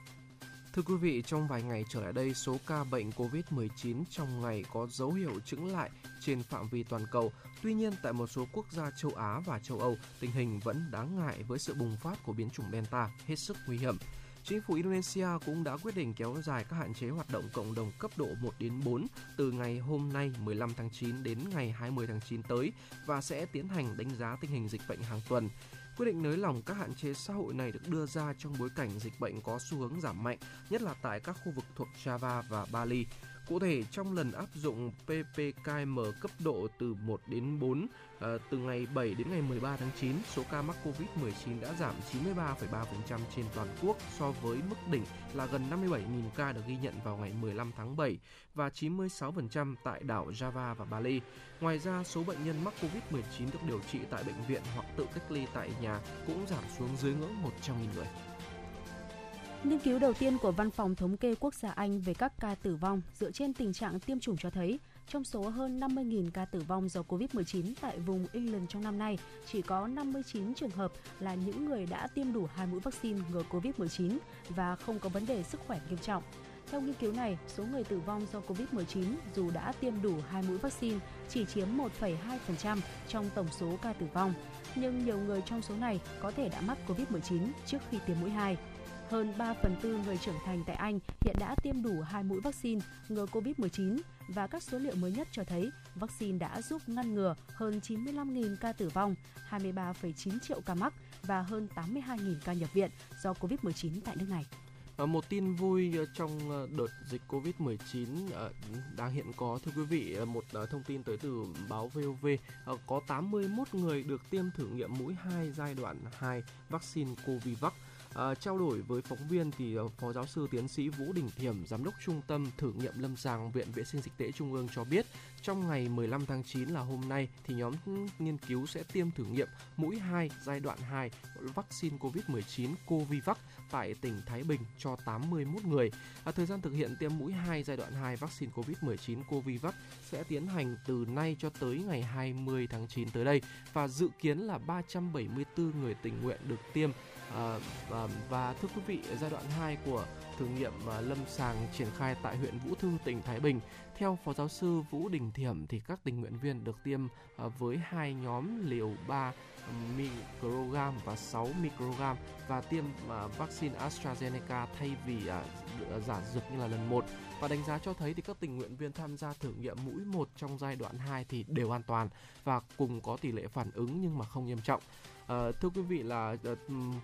Thưa quý vị, trong vài ngày trở lại đây, số ca bệnh COVID-19 trong ngày có dấu hiệu chững lại trên phạm vi toàn cầu. Tuy nhiên, tại một số quốc gia châu Á và châu Âu, tình hình vẫn đáng ngại với sự bùng phát của biến chủng Delta hết sức nguy hiểm. Chính phủ Indonesia cũng đã quyết định kéo dài các hạn chế hoạt động cộng đồng cấp độ 1 đến 4 từ ngày hôm nay 15 tháng 9 đến ngày 20 tháng 9 tới và sẽ tiến hành đánh giá tình hình dịch bệnh hàng tuần. Quyết định nới lỏng các hạn chế xã hội này được đưa ra trong bối cảnh dịch bệnh có xu hướng giảm mạnh, nhất là tại các khu vực thuộc Java và Bali. Cụ thể, trong lần áp dụng PPKM cấp độ từ 1 đến 4 À, ờ, từ ngày 7 đến ngày 13 tháng 9, số ca mắc Covid-19 đã giảm 93,3% trên toàn quốc so với mức đỉnh là gần 57.000 ca được ghi nhận vào ngày 15 tháng 7 và 96% tại đảo Java và Bali. Ngoài ra, số bệnh nhân mắc Covid-19 được điều trị tại bệnh viện hoặc tự cách ly tại nhà cũng giảm xuống dưới ngưỡng 100.000 người. Nghiên cứu đầu tiên của Văn phòng Thống kê Quốc gia Anh về các ca tử vong dựa trên tình trạng tiêm chủng cho thấy trong số hơn 50.000 ca tử vong do Covid-19 tại vùng England trong năm nay, chỉ có 59 trường hợp là những người đã tiêm đủ hai mũi vaccine ngừa Covid-19 và không có vấn đề sức khỏe nghiêm trọng. Theo nghiên cứu này, số người tử vong do Covid-19 dù đã tiêm đủ hai mũi vaccine chỉ chiếm 1,2% trong tổng số ca tử vong, nhưng nhiều người trong số này có thể đã mắc Covid-19 trước khi tiêm mũi 2. Hơn 3 phần tư người trưởng thành tại Anh hiện đã tiêm đủ hai mũi vaccine ngừa COVID-19 và các số liệu mới nhất cho thấy vaccine đã giúp ngăn ngừa hơn 95.000 ca tử vong, 23,9 triệu ca mắc và hơn 82.000 ca nhập viện do COVID-19 tại nước này. Ờ, một tin vui ờ, trong ờ, đợt dịch Covid-19 đang hiện có thưa quý vị một thông tin tới từ báo VOV có 81 người được tiêm thử nghiệm mũi 2 giai đoạn 2 vaccine Covivac À, trao đổi với phóng viên thì ờ, Phó giáo sư tiến sĩ Vũ Đình Thiểm, giám đốc Trung tâm thử nghiệm lâm sàng Viện Vệ sinh Dịch tễ Trung ương cho biết, trong ngày 15 tháng 9 là hôm nay thì nhóm nghiên cứu sẽ tiêm thử nghiệm mũi 2 giai đoạn 2 vaccine COVID-19 Covivac tại tỉnh Thái Bình cho 81 người. À, thời gian thực hiện tiêm mũi 2 giai đoạn 2 vaccine COVID-19 Covivac sẽ tiến hành từ nay cho tới ngày 20 tháng 9 tới đây và dự kiến là 374 người tình nguyện được tiêm À, và, và thưa quý vị, giai đoạn 2 của thử nghiệm ờ, lâm sàng triển khai tại huyện Vũ Thư, tỉnh Thái Bình. Theo Phó Giáo sư Vũ Đình Thiểm thì các tình nguyện viên được tiêm với hai nhóm liều 3 microgram và 6 microgram và tiêm vaccine AstraZeneca thay vì giả dược như là lần 1 và đánh giá cho thấy thì các tình nguyện viên tham gia thử nghiệm mũi 1 trong giai đoạn 2 thì đều an toàn và cùng có tỷ lệ phản ứng nhưng mà không nghiêm trọng. À, thưa quý vị là ờ,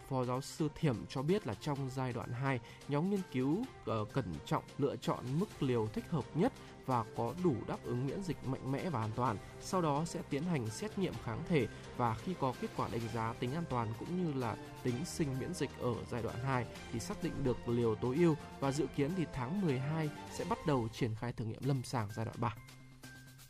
phó giáo sư Thiểm cho biết là trong giai đoạn 2, nhóm nghiên cứu uh, cẩn trọng lựa chọn mức liều thích hợp nhất và có đủ đáp ứng miễn dịch mạnh mẽ và an toàn. Sau đó sẽ tiến hành xét nghiệm kháng thể và khi có kết quả đánh giá tính an toàn cũng như là tính sinh miễn dịch ở giai đoạn 2 thì xác định được liều tối ưu và dự kiến thì tháng 12 sẽ bắt đầu triển khai thử nghiệm lâm sàng giai đoạn 3.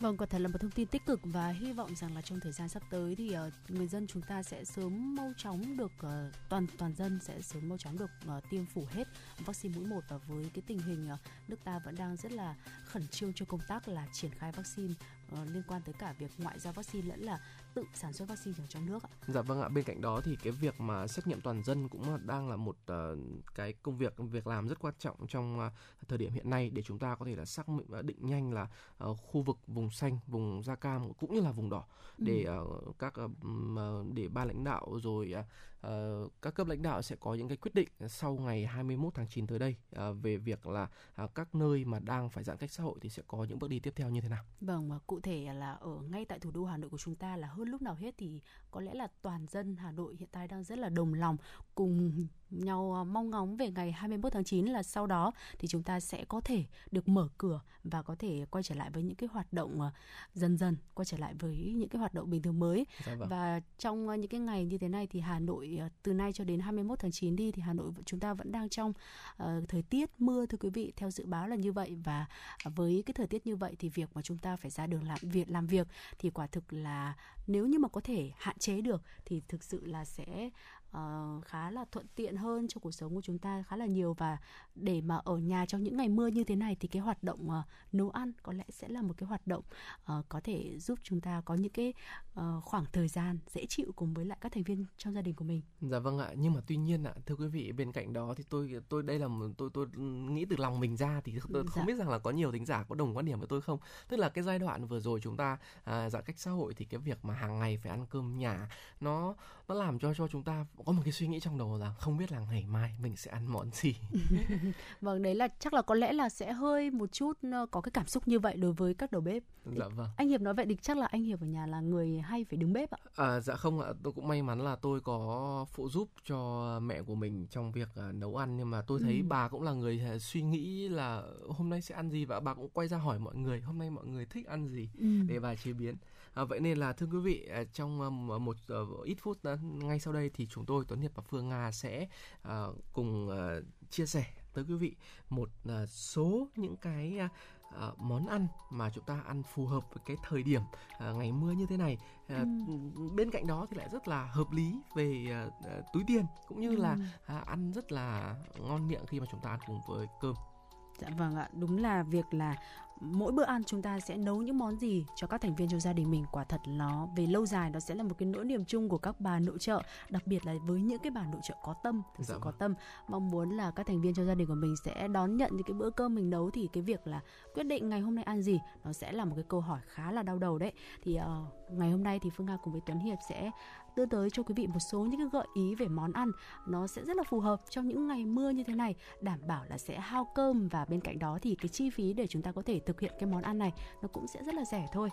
Vâng, quả thật là một thông tin tích cực và hy vọng rằng là trong thời gian sắp tới thì uh, người dân chúng ta sẽ sớm mau chóng được uh, toàn toàn dân sẽ sớm mau chóng được uh, tiêm phủ hết vaccine mũi 1 và với cái tình hình uh, nước ta vẫn đang rất là khẩn trương cho công tác là triển khai vaccine uh, liên quan tới cả việc ngoại giao vaccine lẫn là tự sản xuất vaccine ở trong nước ạ. Dạ vâng ạ, bên cạnh đó thì cái việc mà xét nghiệm toàn dân cũng đang là một uh, cái công việc việc làm rất quan trọng trong uh, thời điểm hiện nay để chúng ta có thể là xác định nhanh là uh, khu vực vùng xanh, vùng da cam cũng như là vùng đỏ để uh, các uh, để ban lãnh đạo rồi uh, uh, các cấp lãnh đạo sẽ có những cái quyết định sau ngày 21 tháng 9 tới đây uh, về việc là uh, các nơi mà đang phải giãn cách xã hội thì sẽ có những bước đi tiếp theo như thế nào. Vâng, và cụ thể là ở ngay tại thủ đô Hà Nội của chúng ta là hơn lúc nào hết thì có lẽ là toàn dân Hà Nội hiện tại đang rất là đồng lòng cùng nhau mong ngóng về ngày 21 tháng 9 là sau đó thì chúng ta sẽ có thể được mở cửa và có thể quay trở lại với những cái hoạt động dần dần quay trở lại với những cái hoạt động bình thường mới Dạ vâng. và trong những cái ngày như thế này thì Hà Nội từ nay cho đến 21 tháng 9 đi thì Hà Nội chúng ta vẫn đang trong uh, thời tiết mưa thưa quý vị theo dự báo là như vậy và với cái thời tiết như vậy thì việc mà chúng ta phải ra đường làm việc làm việc thì quả thực là nếu như mà có thể hạn chế được thì thực sự là sẽ uh, khá là thuận tiện hơn cho cuộc sống của chúng ta khá là nhiều và để mà ở nhà trong những ngày mưa như thế này thì cái hoạt động uh, nấu ăn có lẽ sẽ là một cái hoạt động uh, có thể giúp chúng ta có những cái uh, khoảng thời gian dễ chịu cùng với lại các thành viên trong gia đình của mình. Dạ vâng ạ, nhưng mà tuy nhiên ạ, thưa quý vị bên cạnh đó thì tôi tôi đây là một tôi tôi nghĩ từ lòng mình ra thì tôi Dạ. không biết rằng là có nhiều thính giả có đồng quan điểm với tôi không. Tức là cái giai đoạn vừa rồi chúng ta à, giãn cách xã hội thì cái việc mà hàng ngày phải ăn cơm nhà nó nó làm cho cho chúng ta có một cái suy nghĩ trong đầu là không biết là ngày mai mình sẽ ăn món gì. Vâng, đấy là chắc là có lẽ là sẽ hơi một chút ờ, có cái cảm xúc như vậy đối với các đầu bếp. dạ vâng. Anh Hiệp nói vậy thì chắc là anh Hiệp ở nhà là người hay phải đứng bếp ạ. À, dạ không ạ, tôi cũng may mắn là tôi có phụ giúp cho mẹ của mình trong việc à, nấu ăn nhưng mà tôi thấy Ừ. bà cũng là người à, suy nghĩ là hôm nay sẽ ăn gì và bà cũng quay ra hỏi mọi người hôm nay mọi người thích ăn gì Ừ. để bà chế biến. À, vậy nên là thưa quý vị à, trong à, một à, ít phút ngay sau đây thì chúng tôi Tuấn Hiệp và Phương Nga sẽ cùng chia sẻ tới quý vị một số những cái à, món ăn mà chúng ta ăn phù hợp với cái thời điểm à, ngày mưa như thế này. À, Bên cạnh đó thì lại rất là hợp lý về à, túi tiền cũng như là Ừ. à, ăn rất là ngon miệng khi mà chúng ta ăn cùng với cơm. Dạ vâng ạ, đúng là việc là mỗi bữa ăn chúng ta sẽ nấu những món gì cho các thành viên trong gia đình mình? Quả thật nó về lâu dài nó sẽ là một cái nỗi niềm chung của các bà nội trợ đặc biệt là với những cái bà nội trợ có tâm thực Dạ sự có vâng. tâm. Mong muốn là các thành viên trong gia đình của mình sẽ đón nhận những cái bữa cơm mình nấu. Thì cái việc là quyết định ngày hôm nay ăn gì nó sẽ là một cái câu hỏi khá là đau đầu đấy. Thì ờ, ngày hôm nay thì Phương Nga cùng với Tuấn Hiệp sẽ đưa tới cho quý vị một số những cái gợi ý về món ăn. Nó sẽ rất là phù hợp trong những ngày mưa như thế này đảm bảo là sẽ hao cơm. Và bên cạnh đó thì cái chi phí để chúng ta có thể thực hiện cái món ăn này nó cũng sẽ rất là rẻ thôi.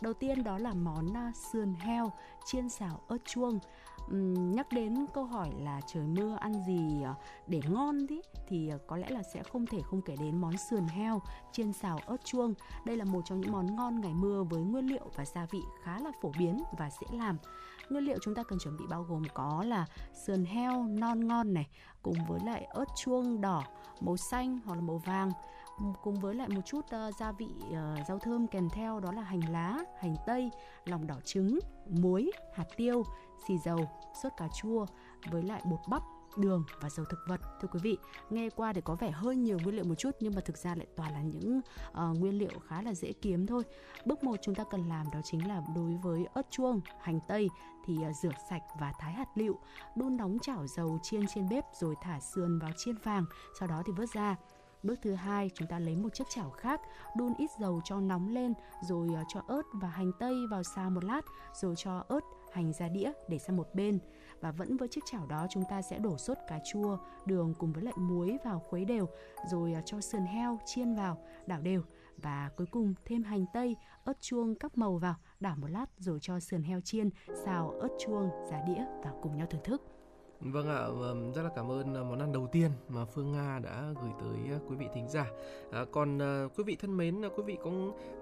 Đầu tiên đó là món à, sườn heo chiên xào ớt chuông. Uhm, nhắc đến câu hỏi là trời mưa ăn gì à, để ngon thì thì có lẽ là sẽ không thể không kể đến món sườn heo chiên xào ớt chuông. Đây là một trong những món ngon ngày mưa với nguyên liệu và gia vị khá là phổ biến và dễ làm nguyên liệu chúng ta cần chuẩn bị bao gồm có là sườn heo non ngon này cùng với lại ớt chuông đỏ màu xanh hoặc là màu vàng cùng với lại một chút uh, gia vị uh, rau thơm kèm theo đó là hành lá, hành tây, lòng đỏ trứng, muối, hạt tiêu, xì dầu, sốt cà chua với lại bột bắp đường và dầu thực vật. Thưa quý vị nghe qua thì có vẻ hơi nhiều nguyên liệu một chút nhưng mà thực ra lại toàn là những uh, nguyên liệu khá là dễ kiếm thôi. Bước một chúng ta cần làm đó chính là đối với ớt chuông hành tây thì à, rửa sạch và thái hạt lựu đun nóng chảo dầu chiên trên bếp rồi thả sườn vào chiên vàng sau đó thì vớt ra Bước thứ hai, chúng ta lấy một chiếc chảo khác, đun ít dầu cho nóng lên, rồi à, cho ớt và hành tây vào xào một lát, rồi cho ớt, hành ra đĩa để sang một bên. Và vẫn với chiếc chảo đó chúng ta sẽ đổ sốt cà chua, đường cùng với lại muối vào khuấy đều, rồi à, cho sườn heo chiên vào, đảo đều và cuối cùng thêm hành tây, ớt chuông các màu vào, đảo một lát rồi cho sườn heo chiên, xào ớt chuông, giá đĩa và cùng nhau thưởng thức. Vâng ạ, vâng, rất là cảm ơn ờ, món ăn đầu tiên mà Phương Nga đã gửi tới ờ, quý vị thính giả. À, còn quý vị thân mến, quý vị có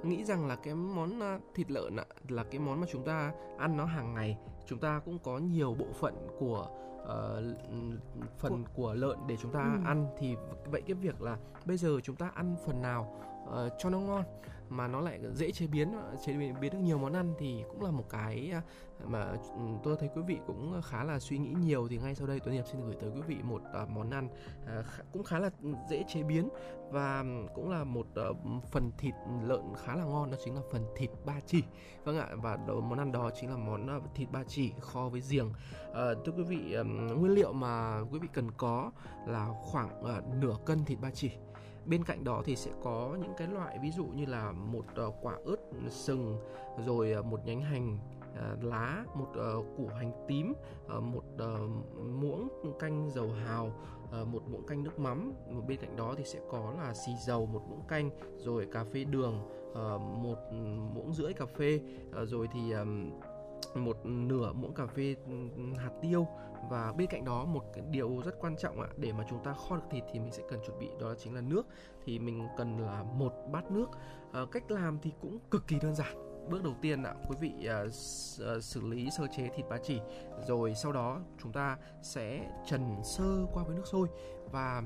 nghĩ rằng là cái món thịt lợn ạ, là cái món mà chúng ta ăn nó hàng ngày, chúng ta cũng có nhiều bộ phận của uh, phần của lợn để chúng ta ừ. ăn thì vậy cái việc là bây giờ chúng ta ăn phần nào uh, cho nó ngon mà nó lại dễ chế biến chế biến được nhiều món ăn thì cũng là một cái à, mà ừ, tôi thấy quý vị cũng khá là suy nghĩ nhiều. Thì ngay sau đây tôi Hiệp xin gửi tới quý vị một uh, món ăn uh, cũng khá là dễ chế biến và cũng là một uh, phần thịt lợn khá là ngon đó chính là phần thịt ba chỉ. Vâng ạ và đó, món ăn đó chính là món uh, thịt ba chỉ kho với giềng. Uh, thưa quý vị um, nguyên liệu mà quý vị cần có là khoảng uh, nửa cân thịt ba chỉ bên cạnh đó thì sẽ có những cái loại ví dụ như là một uh, quả ớt sừng rồi uh, một nhánh hành uh, lá một uh, củ hành tím uh, một uh, muỗng canh dầu hào uh, một muỗng canh nước mắm. Bên cạnh đó thì sẽ có là xì dầu một muỗng canh rồi cà phê đường uh, một muỗng rưỡi cà phê uh, rồi thì một nửa muỗng cà phê hạt tiêu và bên cạnh đó một cái điều rất quan trọng ạ để mà chúng ta kho được thịt thì mình sẽ cần chuẩn bị đó chính là nước. Thì mình cần là một bát nước. À, cách làm thì cũng cực kỳ đơn giản. Bước đầu tiên ạ quý vị ờ, ờ, xử lý sơ chế thịt ba chỉ. Rồi sau đó chúng ta sẽ trần sơ qua với nước sôi và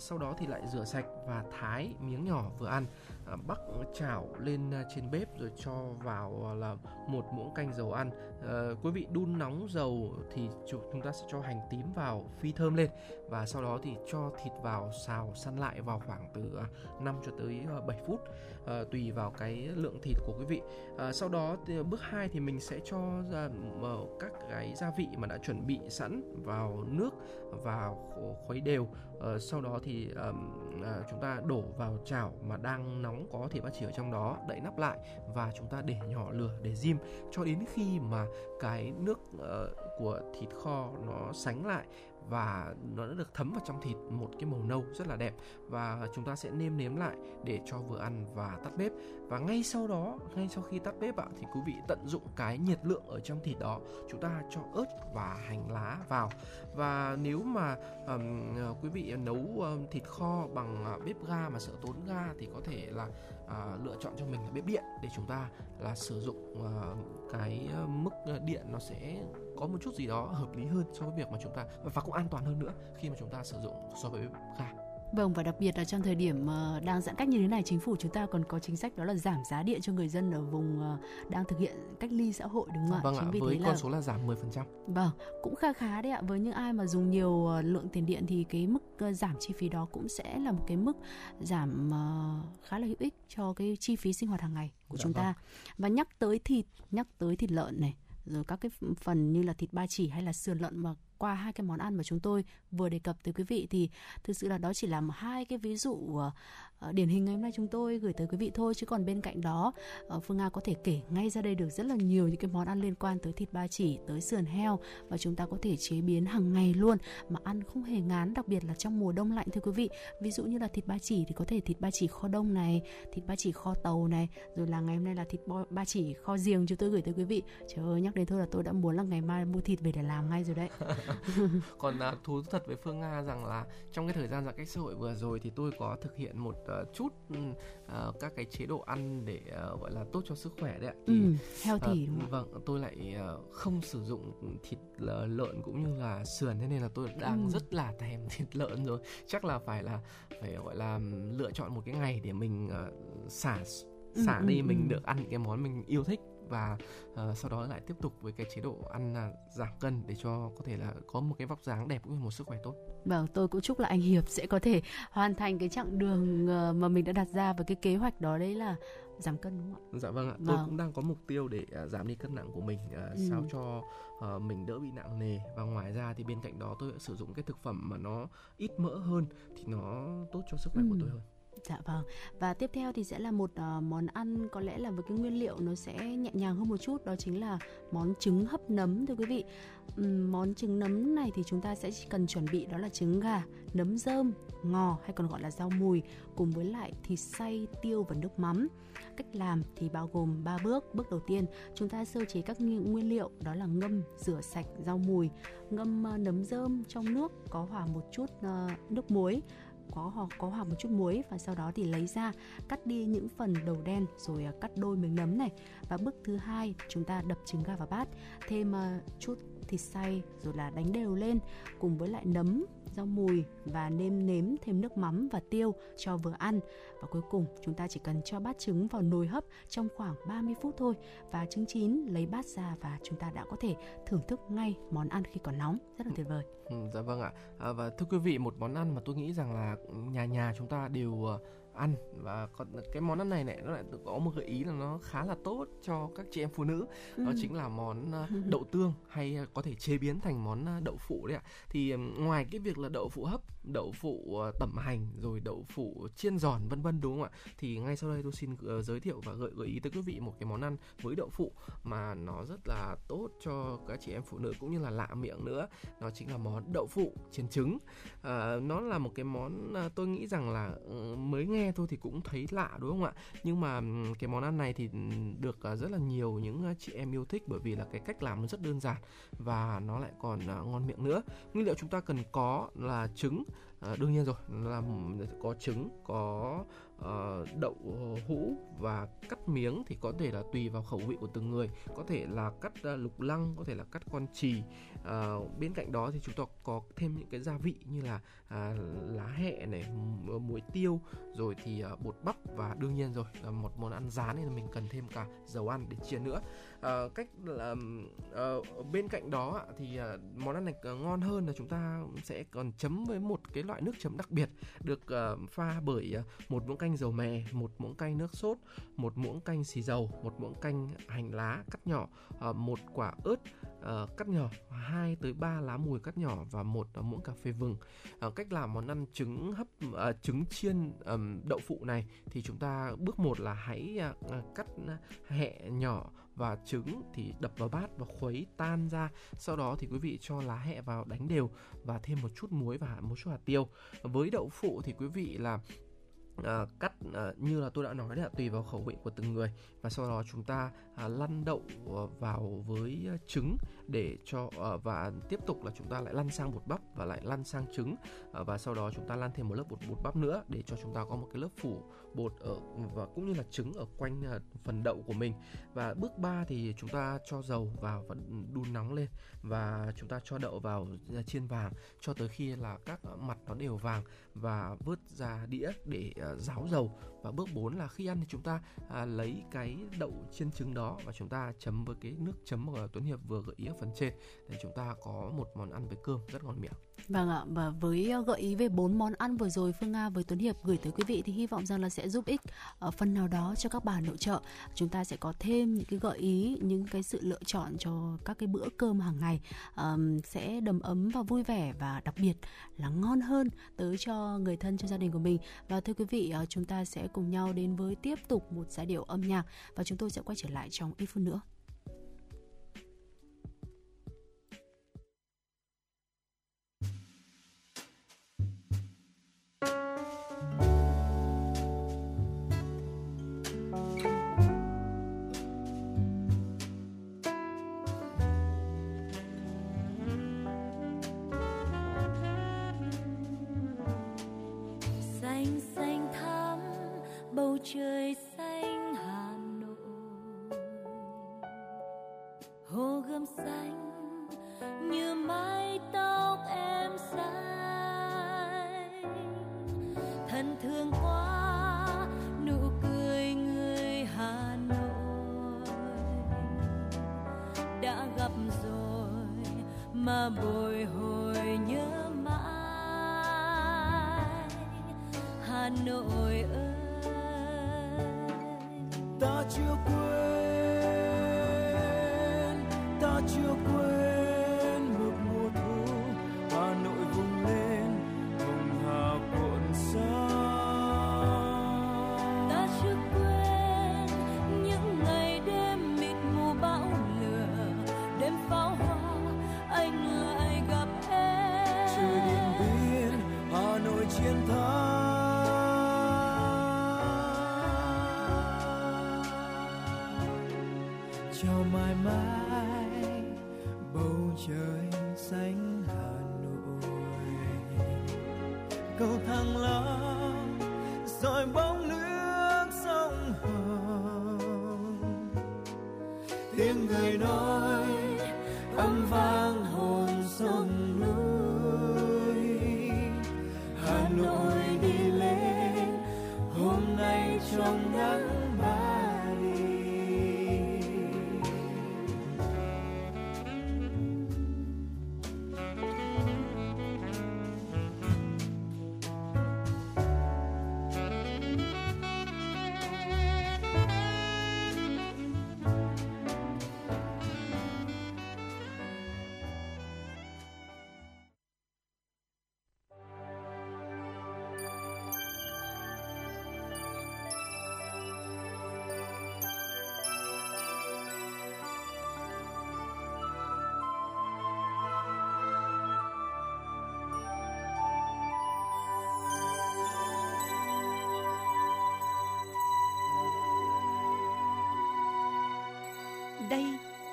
sau đó thì lại rửa sạch và thái miếng nhỏ vừa ăn. À, bắc chảo lên trên bếp rồi cho vào là một muỗng canh dầu ăn. Ờ, quý vị đun nóng dầu thì chúng ta sẽ cho hành tím vào, phi thơm lên. Và sau đó thì cho thịt vào, xào, săn lại vào khoảng từ ờ, 5 cho tới ờ, 7 phút tùy vào cái lượng thịt của quý vị. Sau đó thì bước 2 thì mình sẽ cho ra các cái gia vị mà đã chuẩn bị sẵn vào nước và khuấy đều. Sau đó thì chúng ta đổ vào chảo mà đang nóng có thịt ba chỉ ở trong đó, đậy nắp lại và chúng ta để nhỏ lửa, để diêm cho đến khi mà cái nước uh, của thịt kho nó sánh lại và nó đã được thấm vào trong thịt một cái màu nâu rất là đẹp. Và chúng ta sẽ nêm nếm lại để cho vừa ăn và tắt bếp. Và ngay sau đó ngay sau khi tắt bếp ạ thì quý vị tận dụng cái nhiệt lượng ở trong thịt đó chúng ta cho ớt và hành lá vào. Và nếu mà um, quý vị nấu um, thịt kho bằng uh, bếp ga mà sợ tốn ga thì có thể là à, lựa chọn cho mình là bếp điện để chúng ta là sử dụng à, cái à, mức à, điện nó sẽ có một chút gì đó hợp lý hơn so với việc mà chúng ta và cũng an toàn hơn nữa khi mà chúng ta sử dụng so với bếp ga. Vâng và đặc biệt là trong thời điểm ờ, đang giãn cách như thế này chính phủ chúng ta còn có chính sách đó là giảm giá điện cho người dân ở vùng ờ, đang thực hiện cách ly xã hội đúng không ạ? Vâng ạ, với con là... số là giảm 10%. Vâng, cũng kha khá đấy ạ. Với những ai mà dùng nhiều ờ, lượng tiền điện thì cái mức giảm chi phí đó cũng sẽ là một cái mức giảm khá là hữu ích cho cái chi phí sinh hoạt hàng ngày của dạ chúng ta. Vâng. Và nhắc tới thịt, nhắc tới thịt lợn này, rồi các cái phần như là thịt ba chỉ hay là sườn lợn mà qua hai cái món ăn mà chúng tôi vừa đề cập tới quý vị thì thực sự là đó chỉ là hai cái ví dụ uh, Ờ, điển hình ngày hôm nay chúng tôi gửi tới quý vị thôi, chứ còn bên cạnh đó ờ, Phương Nga có thể kể ngay ra đây được rất là nhiều những cái món ăn liên quan tới thịt ba chỉ, tới sườn heo và chúng ta có thể chế biến hàng ngày luôn, mà ăn không hề ngán, đặc biệt là trong mùa đông lạnh, thưa quý vị. Ví dụ như là thịt ba chỉ thì có thể thịt ba chỉ kho đông này, thịt ba chỉ kho tàu này, rồi là ngày hôm nay là thịt ba chỉ kho giềng chúng tôi gửi tới quý vị. Trời ơi, nhắc đến thôi là tôi đã muốn là ngày mai mua thịt về để làm ngay rồi đấy. Còn à, thú thật với phương nga rằng là trong cái thời gian giãn cách xã hội vừa rồi thì tôi có thực hiện một uh, chút uh, các cái chế độ ăn để uh, gọi là tốt cho sức khỏe đấy ạ. Thì ừ, healthy uh, đúng không vâng tôi lại uh, không sử dụng thịt lợn cũng như là sườn thế nên là tôi đang ừ. rất là thèm thịt lợn rồi. Chắc là phải là phải gọi là lựa chọn một cái ngày để mình uh, xả ừ, xả ừ, đi ừ, mình được ăn cái món mình yêu thích và uh, sau đó lại tiếp tục với cái chế độ ăn uh, giảm cân để cho có thể là có một cái vóc dáng đẹp cũng như một sức khỏe tốt. Vâng, tôi cũng chúc là anh Hiệp sẽ có thể hoàn thành cái chặng đường uh, mà mình đã đặt ra và cái kế hoạch đó đấy là giảm cân đúng không ạ? Dạ vâng ạ. Vâng. Tôi cũng đang có mục tiêu để uh, giảm đi cân nặng của mình uh, ừ. sao cho uh, mình đỡ bị nặng nề và ngoài ra thì bên cạnh đó tôi sử dụng cái thực phẩm mà nó ít mỡ hơn thì nó tốt cho sức khỏe ừ. của tôi hơn. Dạ vâng. Và tiếp theo thì sẽ là một uh, món ăn có lẽ là với cái nguyên liệu nó sẽ nhẹ nhàng hơn một chút đó chính là món trứng hấp nấm thưa quý vị. Um, món trứng nấm này thì chúng ta sẽ chỉ cần chuẩn bị đó là trứng gà, nấm rơm, ngò hay còn gọi là rau mùi cùng với lại thịt xay, tiêu và nước mắm. Cách làm thì bao gồm 3 bước. Bước đầu tiên, chúng ta sơ chế các nguyên liệu đó là ngâm, rửa sạch rau mùi, ngâm uh, nấm rơm trong nước có hòa một chút uh, nước muối có hoặc có hòa một chút muối và sau đó thì lấy ra, cắt đi những phần đầu đen rồi à, cắt đôi miếng nấm này. Và bước thứ hai, chúng ta đập trứng gà vào bát, thêm à, chút thịt xay rồi là đánh đều lên cùng với lại nấm rau mùi và nêm nếm thêm nước mắm và tiêu cho vừa ăn. Và cuối cùng chúng ta chỉ cần cho bát trứng vào nồi hấp trong khoảng 30 phút thôi và trứng chín lấy bát ra và chúng ta đã có thể thưởng thức ngay món ăn khi còn nóng. Rất là tuyệt vời. Ừ, dạ vâng ạ. À, và thưa quý vị một món ăn mà tôi nghĩ rằng là nhà nhà chúng ta đều ờ, ăn và còn cái món ăn này này nó lại có một gợi ý là nó khá là tốt cho các chị em phụ nữ ừ. đó chính là món ờ, đậu tương hay có thể chế biến thành món ờ, đậu phụ đấy ạ thì ngoài cái việc là đậu phụ hấp đậu phụ ờ, tẩm hành rồi đậu phụ chiên giòn vân vân đúng không ạ? Thì ngay sau đây tôi xin ờ, giới thiệu và gợi gợi ý tới quý vị một cái món ăn với đậu phụ mà nó rất là tốt cho các chị em phụ nữ cũng như là lạ miệng nữa. Nó chính là món đậu phụ chiên trứng. À, nó là một cái món tôi nghĩ rằng là ừ, mới nghe thôi thì cũng thấy lạ đúng không ạ? Nhưng mà ừ, cái món ăn này thì ừ, được rất là nhiều những chị em yêu thích bởi vì là cái cách làm nó rất đơn giản và nó lại còn ngon miệng nữa. Nguyên liệu chúng ta cần có là trứng à, đương nhiên rồi là có trứng có uh, đậu hũ và cắt miếng thì có thể là tùy vào khẩu vị của từng người. Có thể là cắt uh, lục lăng có thể là cắt con chì. Uh, bên cạnh đó thì chúng ta có thêm những cái gia vị như là uh, lá hẹ này muối tiêu rồi thì uh, bột bắp và đương nhiên rồi là một món ăn rán nên mình cần thêm cả dầu ăn để chia nữa uh, cách là uh, bên cạnh đó thì uh, món ăn này ngon hơn là chúng ta sẽ còn chấm với một cái loại nước chấm đặc biệt được uh, pha bởi uh, một muỗng canh dầu mè một muỗng canh nước sốt một muỗng canh xì dầu một muỗng canh hành lá cắt nhỏ uh, một quả ớt uh, cắt nhỏ 2 tới 3 lá mùi cắt nhỏ và một uh, muỗng cà phê vừng. Uh, cách làm món ăn trứng hấp uh, trứng chiên um, đậu phụ này thì chúng ta bước một là hãy uh, cắt hẹ nhỏ và trứng thì đập vào bát và khuấy tan ra. Sau đó thì quý vị cho lá hẹ vào đánh đều và thêm một chút muối và một chút hạt tiêu. Với đậu phụ thì quý vị là à, cắt à, như là tôi đã nói là tùy vào khẩu vị của từng người. Và sau đó chúng ta à, lăn đậu à, vào với à, trứng để cho à, và tiếp tục là chúng ta lại lăn sang bột bắp và lại lăn sang trứng. À, và sau đó chúng ta lăn thêm một lớp bột bột bắp nữa để cho chúng ta có một cái lớp phủ bột ở và cũng như là trứng ở quanh à, phần đậu của mình. Và bước 3 thì chúng ta cho dầu vào và đun nóng lên và chúng ta cho đậu vào à, chiên vàng cho tới khi là các mặt nó đều vàng và vớt ra đĩa để ráo dầu. Và bước 4 là khi ăn thì chúng ta à, lấy cái đậu chiên trứng đó và chúng ta chấm với cái nước chấm mà Tuấn Hiệp vừa gợi ý ở phần trên để chúng ta có một món ăn với cơm rất ngon miệng. Vâng ạ, và với ờ, gợi ý về bốn món ăn vừa rồi Phương Nga với Tuấn Hiệp gửi tới quý vị thì hy vọng rằng là sẽ giúp ích ở phần nào đó cho các bà nội trợ. Chúng ta sẽ có thêm những cái gợi ý, những cái sự lựa chọn cho các cái bữa cơm hàng ngày um, sẽ đầm ấm và vui vẻ và đặc biệt là ngon hơn tới cho người thân cho gia đình của mình. Và thưa quý vị, ờ, chúng ta sẽ cùng nhau đến với tiếp tục một giai điệu âm nhạc và chúng tôi sẽ quay trở lại trong ít phút nữa. Hồ xanh, như mái tóc em xanh. Thân thương quá, nụ cười người hà nội đã gặp rồi mà bồi hồi nhớ mãi. Hà nội ơi, ta chưa quên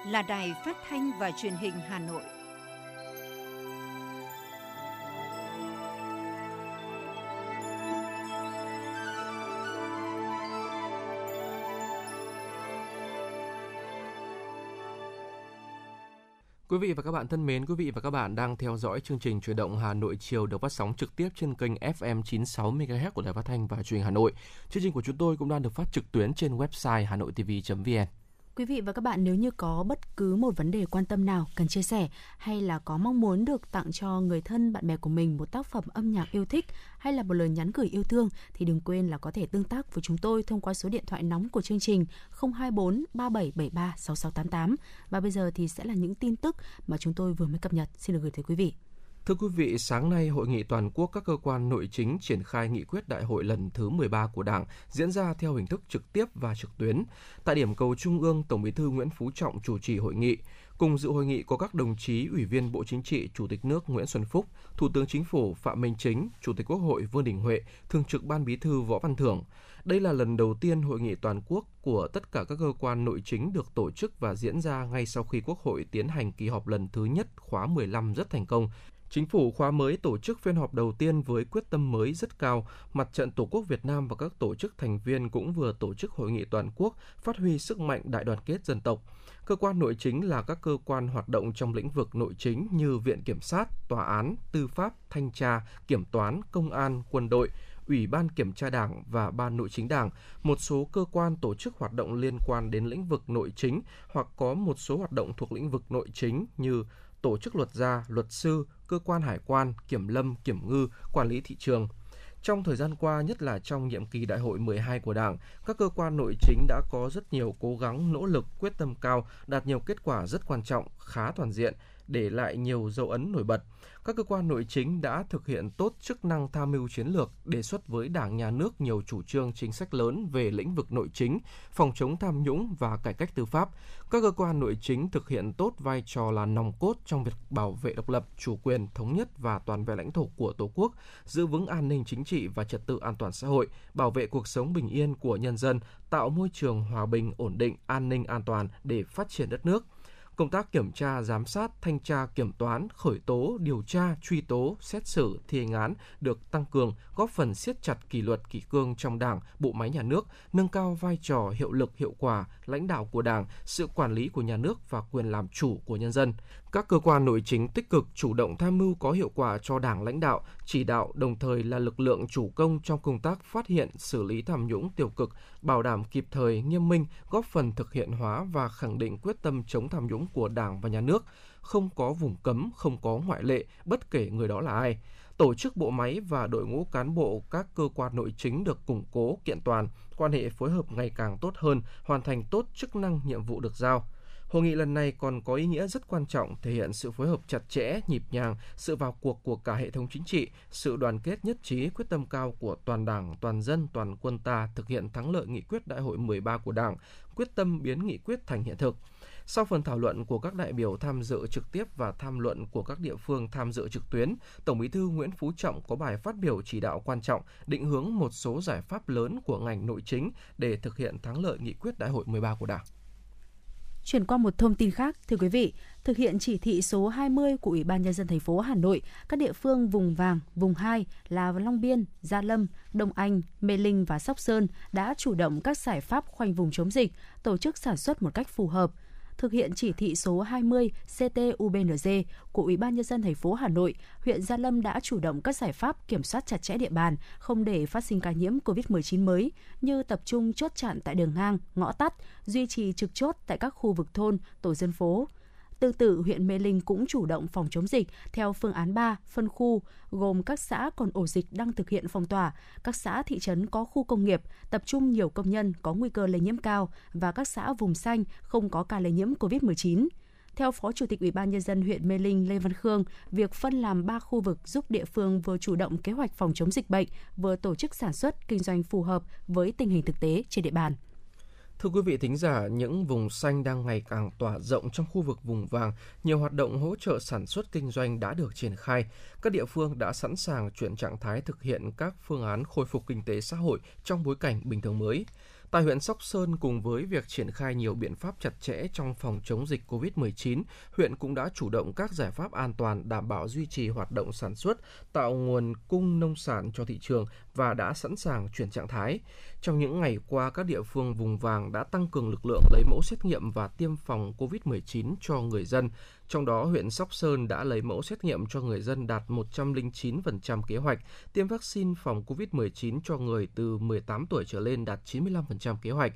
là đài phát thanh và truyền hình Hà Nội. Quý vị và các bạn thân mến, quý vị và các bạn đang theo dõi chương trình Chuyển động Hà Nội chiều được phát sóng trực tiếp trên kênh FM 96 MHz của Đài Phát thanh và Truyền hình Hà Nội. Chương trình của chúng tôi cũng đang được phát trực tuyến trên website hanoitv.vn. Quý vị và các bạn, nếu như có bất cứ một vấn đề quan tâm nào cần chia sẻ hay là có mong muốn được tặng cho người thân, bạn bè của mình một tác phẩm âm nhạc yêu thích hay là một lời nhắn gửi yêu thương thì đừng quên là có thể tương tác với chúng tôi thông qua số điện thoại nóng của chương trình 024 3773 6688 và bây giờ thì sẽ là những tin tức mà chúng tôi vừa mới cập nhật xin được gửi tới quý vị. Thưa quý vị, sáng nay Hội nghị toàn quốc các cơ quan nội chính triển khai nghị quyết đại hội lần thứ 13 của Đảng diễn ra theo hình thức trực tiếp và trực tuyến. Tại điểm cầu Trung ương, Tổng Bí thư Nguyễn Phú Trọng chủ trì hội nghị. Cùng dự hội nghị có các đồng chí Ủy viên Bộ Chính trị, Chủ tịch nước Nguyễn Xuân Phúc, Thủ tướng Chính phủ Phạm Minh Chính, Chủ tịch Quốc hội Vương Đình Huệ, Thường trực Ban Bí thư Võ Văn Thưởng. Đây là lần đầu tiên hội nghị toàn quốc của tất cả các cơ quan nội chính được tổ chức và diễn ra ngay sau khi Quốc hội tiến hành kỳ họp lần thứ nhất khóa 15 rất thành công. Chính phủ khóa mới tổ chức phiên họp đầu tiên với quyết tâm mới rất cao. Mặt trận Tổ quốc Việt Nam và các tổ chức thành viên cũng vừa tổ chức hội nghị toàn quốc phát huy sức mạnh đại đoàn kết dân tộc. Cơ quan nội chính là các cơ quan hoạt động trong lĩnh vực nội chính như Viện Kiểm sát, Tòa án, Tư pháp, Thanh tra, Kiểm toán, Công an, Quân đội, Ủy ban Kiểm tra Đảng và Ban Nội chính Đảng, một số cơ quan tổ chức hoạt động liên quan đến lĩnh vực nội chính hoặc có một số hoạt động thuộc lĩnh vực nội chính như tổ chức luật gia, luật sư, cơ quan hải quan, kiểm lâm, kiểm ngư, quản lý thị trường. Trong thời gian qua, nhất là trong nhiệm kỳ đại hội 12 của Đảng, các cơ quan nội chính đã có rất nhiều cố gắng, nỗ lực, quyết tâm cao, đạt nhiều kết quả rất quan trọng, khá toàn diện, để lại nhiều dấu ấn nổi bật. Các cơ quan nội chính đã thực hiện tốt chức năng tham mưu chiến lược, đề xuất với Đảng, Nhà nước nhiều chủ trương chính sách lớn về lĩnh vực nội chính, phòng chống tham nhũng và cải cách tư pháp. Các cơ quan nội chính thực hiện tốt vai trò là nòng cốt trong việc bảo vệ độc lập, chủ quyền, thống nhất và toàn vẹn lãnh thổ của Tổ quốc, giữ vững an ninh chính trị và trật tự an toàn xã hội, bảo vệ cuộc sống bình yên của nhân dân, tạo môi trường hòa bình, ổn định, an ninh an toàn để phát triển đất nước công tác kiểm tra, giám sát, thanh tra, kiểm toán, khởi tố, điều tra, truy tố, xét xử, thi hành án được tăng cường, góp phần siết chặt kỷ luật kỷ cương trong Đảng, bộ máy nhà nước, nâng cao vai trò hiệu lực hiệu quả lãnh đạo của Đảng, sự quản lý của nhà nước và quyền làm chủ của nhân dân. Các cơ quan nội chính tích cực chủ động tham mưu có hiệu quả cho Đảng lãnh đạo, chỉ đạo đồng thời là lực lượng chủ công trong công tác phát hiện, xử lý tham nhũng tiêu cực, bảo đảm kịp thời, nghiêm minh, góp phần thực hiện hóa và khẳng định quyết tâm chống tham nhũng của Đảng và nhà nước, không có vùng cấm, không có ngoại lệ, bất kể người đó là ai. Tổ chức bộ máy và đội ngũ cán bộ các cơ quan nội chính được củng cố, kiện toàn, quan hệ phối hợp ngày càng tốt hơn, hoàn thành tốt chức năng nhiệm vụ được giao. Hội nghị lần này còn có ý nghĩa rất quan trọng thể hiện sự phối hợp chặt chẽ, nhịp nhàng, sự vào cuộc của cả hệ thống chính trị, sự đoàn kết nhất trí, quyết tâm cao của toàn Đảng, toàn dân, toàn quân ta thực hiện thắng lợi nghị quyết đại hội 13 của Đảng, quyết tâm biến nghị quyết thành hiện thực. Sau phần thảo luận của các đại biểu tham dự trực tiếp và tham luận của các địa phương tham dự trực tuyến, Tổng Bí thư Nguyễn Phú Trọng có bài phát biểu chỉ đạo quan trọng, định hướng một số giải pháp lớn của ngành nội chính để thực hiện thắng lợi nghị quyết đại hội 13 của Đảng. Chuyển qua một thông tin khác, thưa quý vị, thực hiện chỉ thị số 20 của Ủy ban nhân dân thành phố Hà Nội, các địa phương vùng vàng, vùng 2 là Long Biên, Gia Lâm, Đông Anh, Mê Linh và Sóc Sơn đã chủ động các giải pháp khoanh vùng chống dịch, tổ chức sản xuất một cách phù hợp, thực hiện chỉ thị số 20 CTUBND của Ủy ban nhân dân thành phố Hà Nội, huyện Gia Lâm đã chủ động các giải pháp kiểm soát chặt chẽ địa bàn, không để phát sinh ca nhiễm COVID-19 mới như tập trung chốt chặn tại đường ngang, ngõ tắt, duy trì trực chốt tại các khu vực thôn, tổ dân phố, Tương tự, huyện Mê Linh cũng chủ động phòng chống dịch theo phương án 3, phân khu, gồm các xã còn ổ dịch đang thực hiện phong tỏa, các xã thị trấn có khu công nghiệp, tập trung nhiều công nhân có nguy cơ lây nhiễm cao và các xã vùng xanh không có ca lây nhiễm COVID-19. Theo Phó Chủ tịch Ủy ban nhân dân huyện Mê Linh Lê Văn Khương, việc phân làm 3 khu vực giúp địa phương vừa chủ động kế hoạch phòng chống dịch bệnh, vừa tổ chức sản xuất kinh doanh phù hợp với tình hình thực tế trên địa bàn. Thưa quý vị thính giả, những vùng xanh đang ngày càng tỏa rộng trong khu vực vùng vàng, nhiều hoạt động hỗ trợ sản xuất kinh doanh đã được triển khai. Các địa phương đã sẵn sàng chuyển trạng thái thực hiện các phương án khôi phục kinh tế xã hội trong bối cảnh bình thường mới. Tại huyện Sóc Sơn cùng với việc triển khai nhiều biện pháp chặt chẽ trong phòng chống dịch COVID-19, huyện cũng đã chủ động các giải pháp an toàn đảm bảo duy trì hoạt động sản xuất, tạo nguồn cung nông sản cho thị trường và đã sẵn sàng chuyển trạng thái. Trong những ngày qua, các địa phương vùng vàng đã tăng cường lực lượng lấy mẫu xét nghiệm và tiêm phòng COVID-19 cho người dân. Trong đó, huyện Sóc Sơn đã lấy mẫu xét nghiệm cho người dân đạt 109% kế hoạch, tiêm vaccine phòng COVID-19 cho người từ 18 tuổi trở lên đạt 95% kế hoạch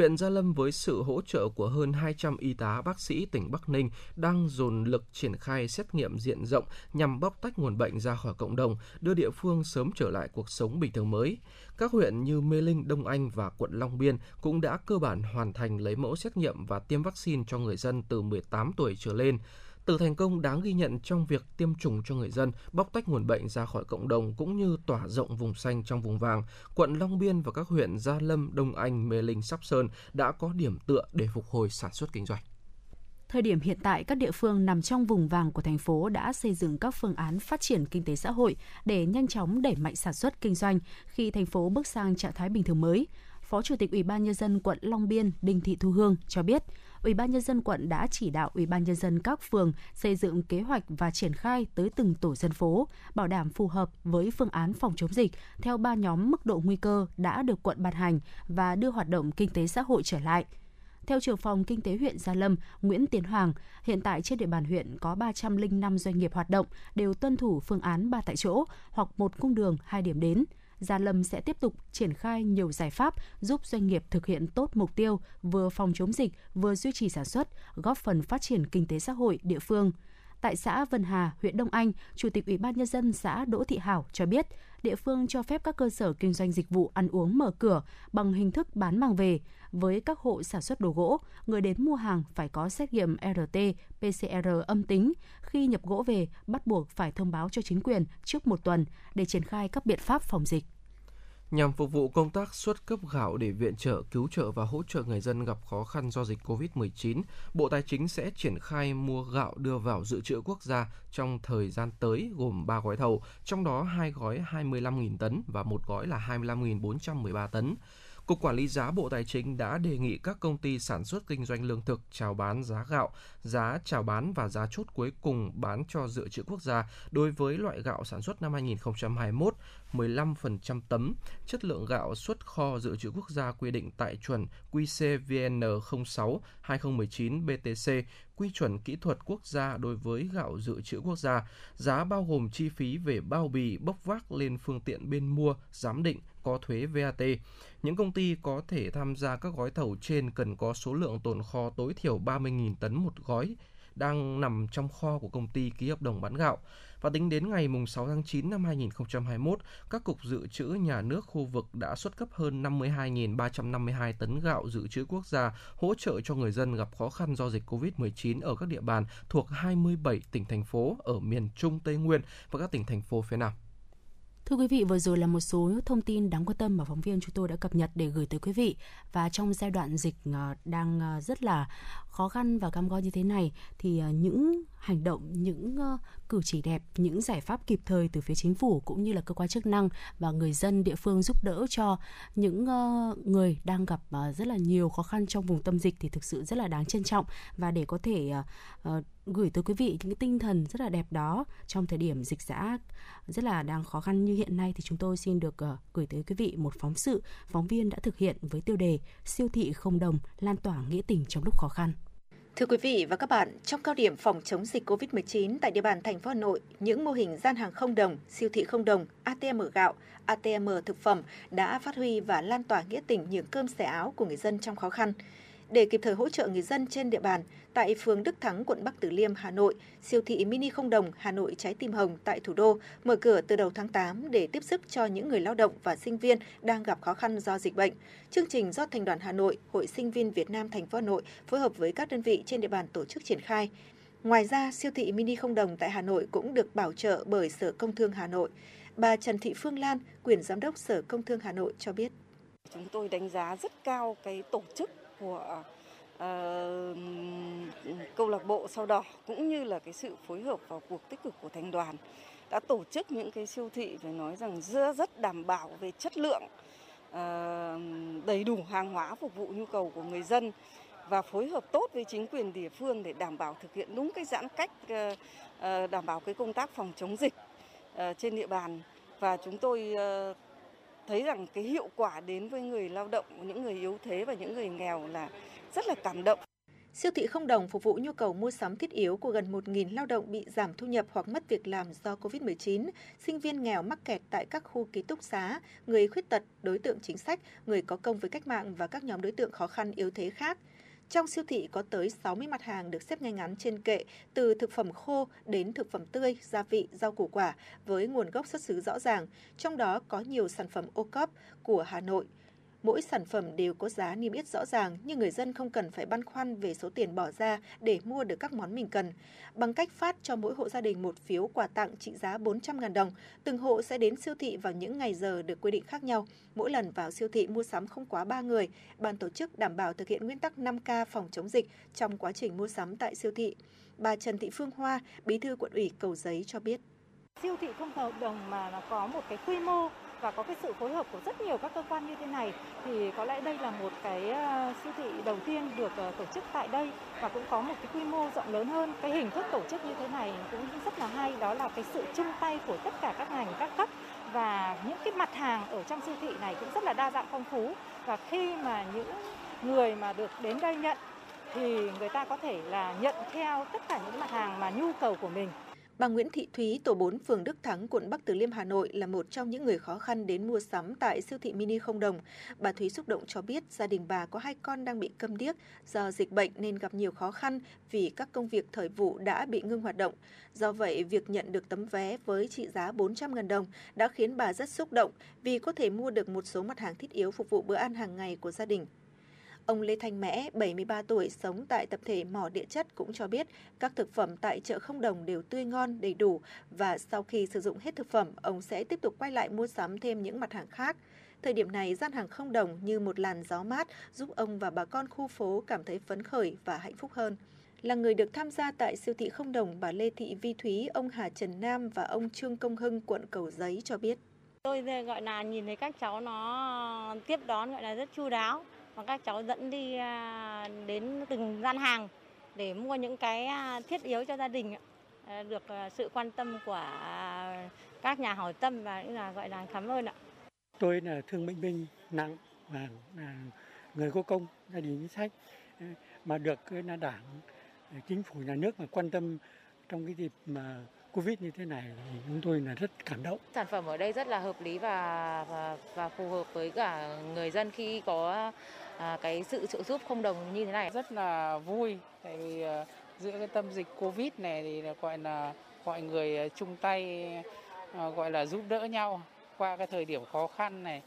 huyện Gia Lâm với sự hỗ trợ của hơn 200 y tá bác sĩ tỉnh Bắc Ninh đang dồn lực triển khai xét nghiệm diện rộng nhằm bóc tách nguồn bệnh ra khỏi cộng đồng, đưa địa phương sớm trở lại cuộc sống bình thường mới. Các huyện như Mê Linh, Đông Anh và quận Long Biên cũng đã cơ bản hoàn thành lấy mẫu xét nghiệm và tiêm vaccine cho người dân từ 18 tuổi trở lên từ thành công đáng ghi nhận trong việc tiêm chủng cho người dân, bóc tách nguồn bệnh ra khỏi cộng đồng cũng như tỏa rộng vùng xanh trong vùng vàng, quận Long Biên và các huyện Gia Lâm, Đông Anh, Mê Linh, Sóc Sơn đã có điểm tựa để phục hồi sản xuất kinh doanh. Thời điểm hiện tại, các địa phương nằm trong vùng vàng của thành phố đã xây dựng các phương án phát triển kinh tế xã hội để nhanh chóng đẩy mạnh sản xuất kinh doanh khi thành phố bước sang trạng thái bình thường mới. Phó Chủ tịch Ủy ban nhân dân quận Long Biên Đinh Thị Thu Hương cho biết, Ủy ban nhân dân quận đã chỉ đạo Ủy ban nhân dân các phường xây dựng kế hoạch và triển khai tới từng tổ dân phố, bảo đảm phù hợp với phương án phòng chống dịch theo ba nhóm mức độ nguy cơ đã được quận ban hành và đưa hoạt động kinh tế xã hội trở lại. Theo trưởng phòng kinh tế huyện Gia Lâm, Nguyễn Tiến Hoàng, hiện tại trên địa bàn huyện có 305 doanh nghiệp hoạt động đều tuân thủ phương án ba tại chỗ hoặc một cung đường, hai điểm đến – Gia Lâm sẽ tiếp tục triển khai nhiều giải pháp giúp doanh nghiệp thực hiện tốt mục tiêu vừa phòng chống dịch, vừa duy trì sản xuất, góp phần phát triển kinh tế xã hội địa phương. Tại xã Vân Hà, huyện Đông Anh, Chủ tịch Ủy ban nhân dân xã Đỗ Thị Hảo cho biết, địa phương cho phép các cơ sở kinh doanh dịch vụ ăn uống mở cửa bằng hình thức bán mang về. Với các hộ sản xuất đồ gỗ, người đến mua hàng phải có xét nghiệm RT, PCR âm tính. Khi nhập gỗ về, bắt buộc phải thông báo cho chính quyền trước một tuần để triển khai các biện pháp phòng dịch. Nhằm phục vụ công tác xuất cấp gạo để viện trợ, cứu trợ và hỗ trợ người dân gặp khó khăn do dịch COVID-19, Bộ Tài chính sẽ triển khai mua gạo đưa vào dự trữ quốc gia trong thời gian tới gồm 3 gói thầu, trong đó hai gói 25.000 tấn và một gói là 25.413 tấn. Cục Quản lý giá Bộ Tài chính đã đề nghị các công ty sản xuất kinh doanh lương thực chào bán giá gạo, giá chào bán và giá chốt cuối cùng bán cho dự trữ quốc gia đối với loại gạo sản xuất năm 2021 15% tấm, chất lượng gạo xuất kho dự trữ quốc gia quy định tại chuẩn QCVN 06 2019 BTC, quy chuẩn kỹ thuật quốc gia đối với gạo dự trữ quốc gia, giá bao gồm chi phí về bao bì, bốc vác lên phương tiện bên mua, giám định, có thuế VAT. Những công ty có thể tham gia các gói thầu trên cần có số lượng tồn kho tối thiểu 30.000 tấn một gói đang nằm trong kho của công ty ký hợp đồng bán gạo. Và tính đến ngày 6 tháng 9 năm 2021, các cục dự trữ nhà nước khu vực đã xuất cấp hơn 52.352 tấn gạo dự trữ quốc gia hỗ trợ cho người dân gặp khó khăn do dịch COVID-19 ở các địa bàn thuộc 27 tỉnh thành phố ở miền Trung Tây Nguyên và các tỉnh thành phố phía Nam. Thưa quý vị, vừa rồi là một số thông tin đáng quan tâm mà phóng viên chúng tôi đã cập nhật để gửi tới quý vị. Và trong giai đoạn dịch ờ, đang ờ, rất là khó khăn và cam go như thế này thì ờ, những hành động, những ờ, cử chỉ đẹp, những giải pháp kịp thời từ phía chính phủ cũng như là cơ quan chức năng và người dân địa phương giúp đỡ cho những uh, người đang gặp uh, rất là nhiều khó khăn trong vùng tâm dịch thì thực sự rất là đáng trân trọng và để có thể gửi tới quý vị những cái tinh thần rất là đẹp đó trong thời điểm dịch giã rất là đang khó khăn như hiện nay thì chúng tôi xin được gửi tới quý vị một phóng sự phóng viên đã thực hiện với tiêu đề siêu thị không đồng lan tỏa nghĩa tình trong lúc khó khăn. Thưa quý vị và các bạn, trong cao điểm phòng chống dịch COVID-19 tại địa bàn thành phố Hà Nội, những mô hình gian hàng không đồng, siêu thị không đồng, ATM gạo, ATM thực phẩm đã phát huy và lan tỏa nghĩa tình nhường cơm xẻ áo của người dân trong khó khăn. Để kịp thời hỗ trợ người dân trên địa bàn, tại phường Đức Thắng, quận Bắc Từ Liêm, Hà Nội, siêu thị mini không đồng Hà Nội Trái Tim Hồng tại thủ đô mở cửa từ đầu tháng 8 để tiếp sức cho những người lao động và sinh viên đang gặp khó khăn do dịch bệnh. Chương trình do Thành đoàn Hà Nội, Hội Sinh viên Việt Nam thành phố Hà Nội phối hợp với các đơn vị trên địa bàn tổ chức triển khai. Ngoài ra, siêu thị mini không đồng tại Hà Nội cũng được bảo trợ bởi Sở Công Thương Hà Nội. Bà Trần Thị Phương Lan, quyền giám đốc Sở Công Thương Hà Nội cho biết. Chúng tôi đánh giá rất cao cái tổ chức của Ờ, câu lạc bộ sao đỏ cũng như là cái sự phối hợp vào cuộc tích cực của thành đoàn đã tổ chức những cái siêu thị phải nói rằng rất rất đảm bảo về chất lượng ờ, đầy đủ hàng hóa phục vụ nhu cầu của người dân và phối hợp tốt với chính quyền địa phương để đảm bảo thực hiện đúng cái giãn cách ờ, đảm bảo cái công tác phòng chống dịch trên địa bàn. Và chúng tôi thấy rằng cái hiệu quả đến với người lao động, những người yếu thế và những người nghèo là rất là cảm động. Siêu thị không đồng phục vụ nhu cầu mua sắm thiết yếu của gần 1.000 lao động bị giảm thu nhập hoặc mất việc làm do COVID-19, sinh viên nghèo mắc kẹt tại các khu ký túc xá, người khuyết tật, đối tượng chính sách, người có công với cách mạng và các nhóm đối tượng khó khăn yếu thế khác. Trong siêu thị có tới 60 mặt hàng được xếp ngay ngắn trên kệ, từ thực phẩm khô đến thực phẩm tươi, gia vị, rau củ quả với nguồn gốc xuất xứ rõ ràng, trong đó có nhiều sản phẩm ô cóp của Hà Nội – Mỗi sản phẩm đều có giá niêm yết rõ ràng nhưng người dân không cần phải băn khoăn về số tiền bỏ ra để mua được các món mình cần. Bằng cách phát cho mỗi hộ gia đình một phiếu quà tặng trị giá 400.000 đồng, từng hộ sẽ đến siêu thị vào những ngày giờ được quy định khác nhau. Mỗi lần vào siêu thị mua sắm không quá 3 người, ban tổ chức đảm bảo thực hiện nguyên tắc 5K phòng chống dịch trong quá trình mua sắm tại siêu thị. Bà Trần Thị Phương Hoa, Bí thư quận ủy Cầu Giấy cho biết. Siêu thị không hợp đồng mà nó có một cái quy mô và có cái sự phối hợp của rất nhiều các cơ quan như thế này thì có lẽ đây là một cái ờ, siêu thị đầu tiên được ờ, tổ chức tại đây và cũng có một cái quy mô rộng lớn hơn. Cái hình thức tổ chức như thế này cũng rất là hay, đó là cái sự chung tay của tất cả các ngành, các cấp và những cái mặt hàng ở trong siêu thị này cũng rất là đa dạng phong phú và khi mà những người mà được đến đây nhận thì người ta có thể là nhận theo tất cả những mặt hàng mà nhu cầu của mình Bà Nguyễn Thị Thúy, tổ 4 phường Đức Thắng, quận Bắc Từ Liêm, Hà Nội là một trong những người khó khăn đến mua sắm tại siêu thị mini không đồng. Bà Thúy xúc động cho biết gia đình bà có hai con đang bị câm điếc do dịch bệnh nên gặp nhiều khó khăn vì các công việc thời vụ đã bị ngưng hoạt động. Do vậy, việc nhận được tấm vé với trị giá 400.000 đồng đã khiến bà rất xúc động vì có thể mua được một số mặt hàng thiết yếu phục vụ bữa ăn hàng ngày của gia đình. Ông Lê Thanh Mẽ, 73 tuổi, sống tại tập thể mỏ địa chất cũng cho biết các thực phẩm tại chợ không đồng đều tươi ngon, đầy đủ và sau khi sử dụng hết thực phẩm, ông sẽ tiếp tục quay lại mua sắm thêm những mặt hàng khác. Thời điểm này, gian hàng không đồng như một làn gió mát giúp ông và bà con khu phố cảm thấy phấn khởi và hạnh phúc hơn. Là người được tham gia tại siêu thị không đồng, bà Lê Thị Vi Thúy, ông Hà Trần Nam và ông Trương Công Hưng, quận Cầu Giấy cho biết. Tôi gọi là nhìn thấy các cháu nó tiếp đón gọi là rất chu đáo và các cháu dẫn đi à, đến từng gian hàng để mua những cái à, thiết yếu cho gia đình ờ, được à, sự quan tâm của các nhà hảo tâm và cũng là gọi là cảm ơn ạ. Tôi là thương bệnh binh, nặng và người có công, gia đình chính sách ờ, mà được là đảng chính phủ, nhà nước mà quan tâm trong cái dịp mà Covid như thế này thì chúng tôi là rất cảm động. Sản phẩm ở đây rất là hợp lý và và, và phù hợp với cả người dân khi có à, cái sự trợ giúp không đồng như thế này. Rất là vui tại vì à, giữa cái tâm dịch Covid này thì là gọi là mọi người à, chung tay à, gọi là giúp đỡ nhau qua cái thời điểm khó khăn này.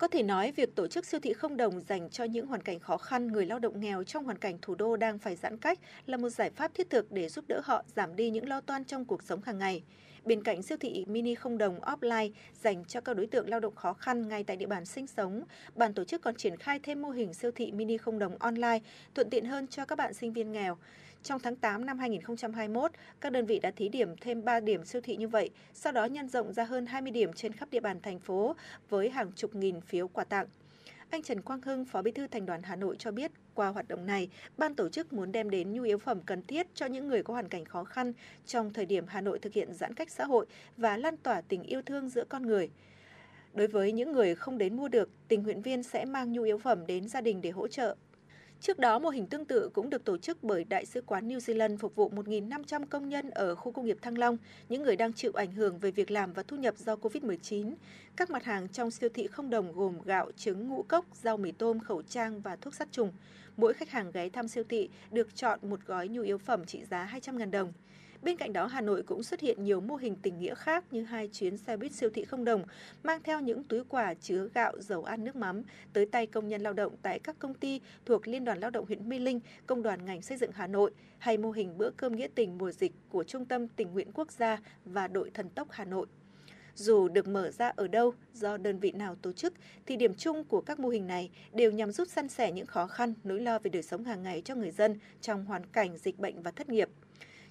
Có thể nói, việc tổ chức siêu thị không đồng dành cho những hoàn cảnh khó khăn, người lao động nghèo trong hoàn cảnh thủ đô đang phải giãn cách là một giải pháp thiết thực để giúp đỡ họ giảm đi những lo toan trong cuộc sống hàng ngày. Bên cạnh siêu thị mini không đồng offline dành cho các đối tượng lao động khó khăn ngay tại địa bàn sinh sống, ban tổ chức còn triển khai thêm mô hình siêu thị mini không đồng online, thuận tiện hơn cho các bạn sinh viên nghèo. Trong tháng 8 năm 2021, các đơn vị đã thí điểm thêm 3 điểm siêu thị như vậy, sau đó nhân rộng ra hơn 20 điểm trên khắp địa bàn thành phố với hàng chục nghìn phiếu quà tặng. Anh Trần Quang Hưng, Phó Bí thư Thành đoàn Hà Nội cho biết, qua hoạt động này, ban tổ chức muốn đem đến nhu yếu phẩm cần thiết cho những người có hoàn cảnh khó khăn trong thời điểm Hà Nội thực hiện giãn cách xã hội và lan tỏa tình yêu thương giữa con người. Đối với những người không đến mua được, tình nguyện viên sẽ mang nhu yếu phẩm đến gia đình để hỗ trợ. Trước đó, mô hình tương tự cũng được tổ chức bởi Đại sứ quán New Zealand phục vụ 1.500 công nhân ở khu công nghiệp Thăng Long, những người đang chịu ảnh hưởng về việc làm và thu nhập do COVID-19. Các mặt hàng trong siêu thị không đồng gồm gạo, trứng, ngũ cốc, rau mì tôm, khẩu trang và thuốc sát trùng. Mỗi khách hàng ghé thăm siêu thị được chọn một gói nhu yếu phẩm trị giá 200.000 đồng. Bên cạnh đó, Hà Nội cũng xuất hiện nhiều mô hình tình nghĩa khác như hai chuyến xe buýt siêu thị không đồng mang theo những túi quà chứa gạo, dầu ăn, nước mắm tới tay công nhân lao động tại các công ty thuộc Liên đoàn Lao động huyện Mê Linh, Công đoàn ngành xây dựng Hà Nội hay mô hình bữa cơm nghĩa tình mùa dịch của Trung tâm Tình nguyện Quốc gia và đội thần tốc Hà Nội. Dù được mở ra ở đâu, do đơn vị nào tổ chức, thì điểm chung của các mô hình này đều nhằm giúp săn sẻ những khó khăn, nỗi lo về đời sống hàng ngày cho người dân trong hoàn cảnh dịch bệnh và thất nghiệp.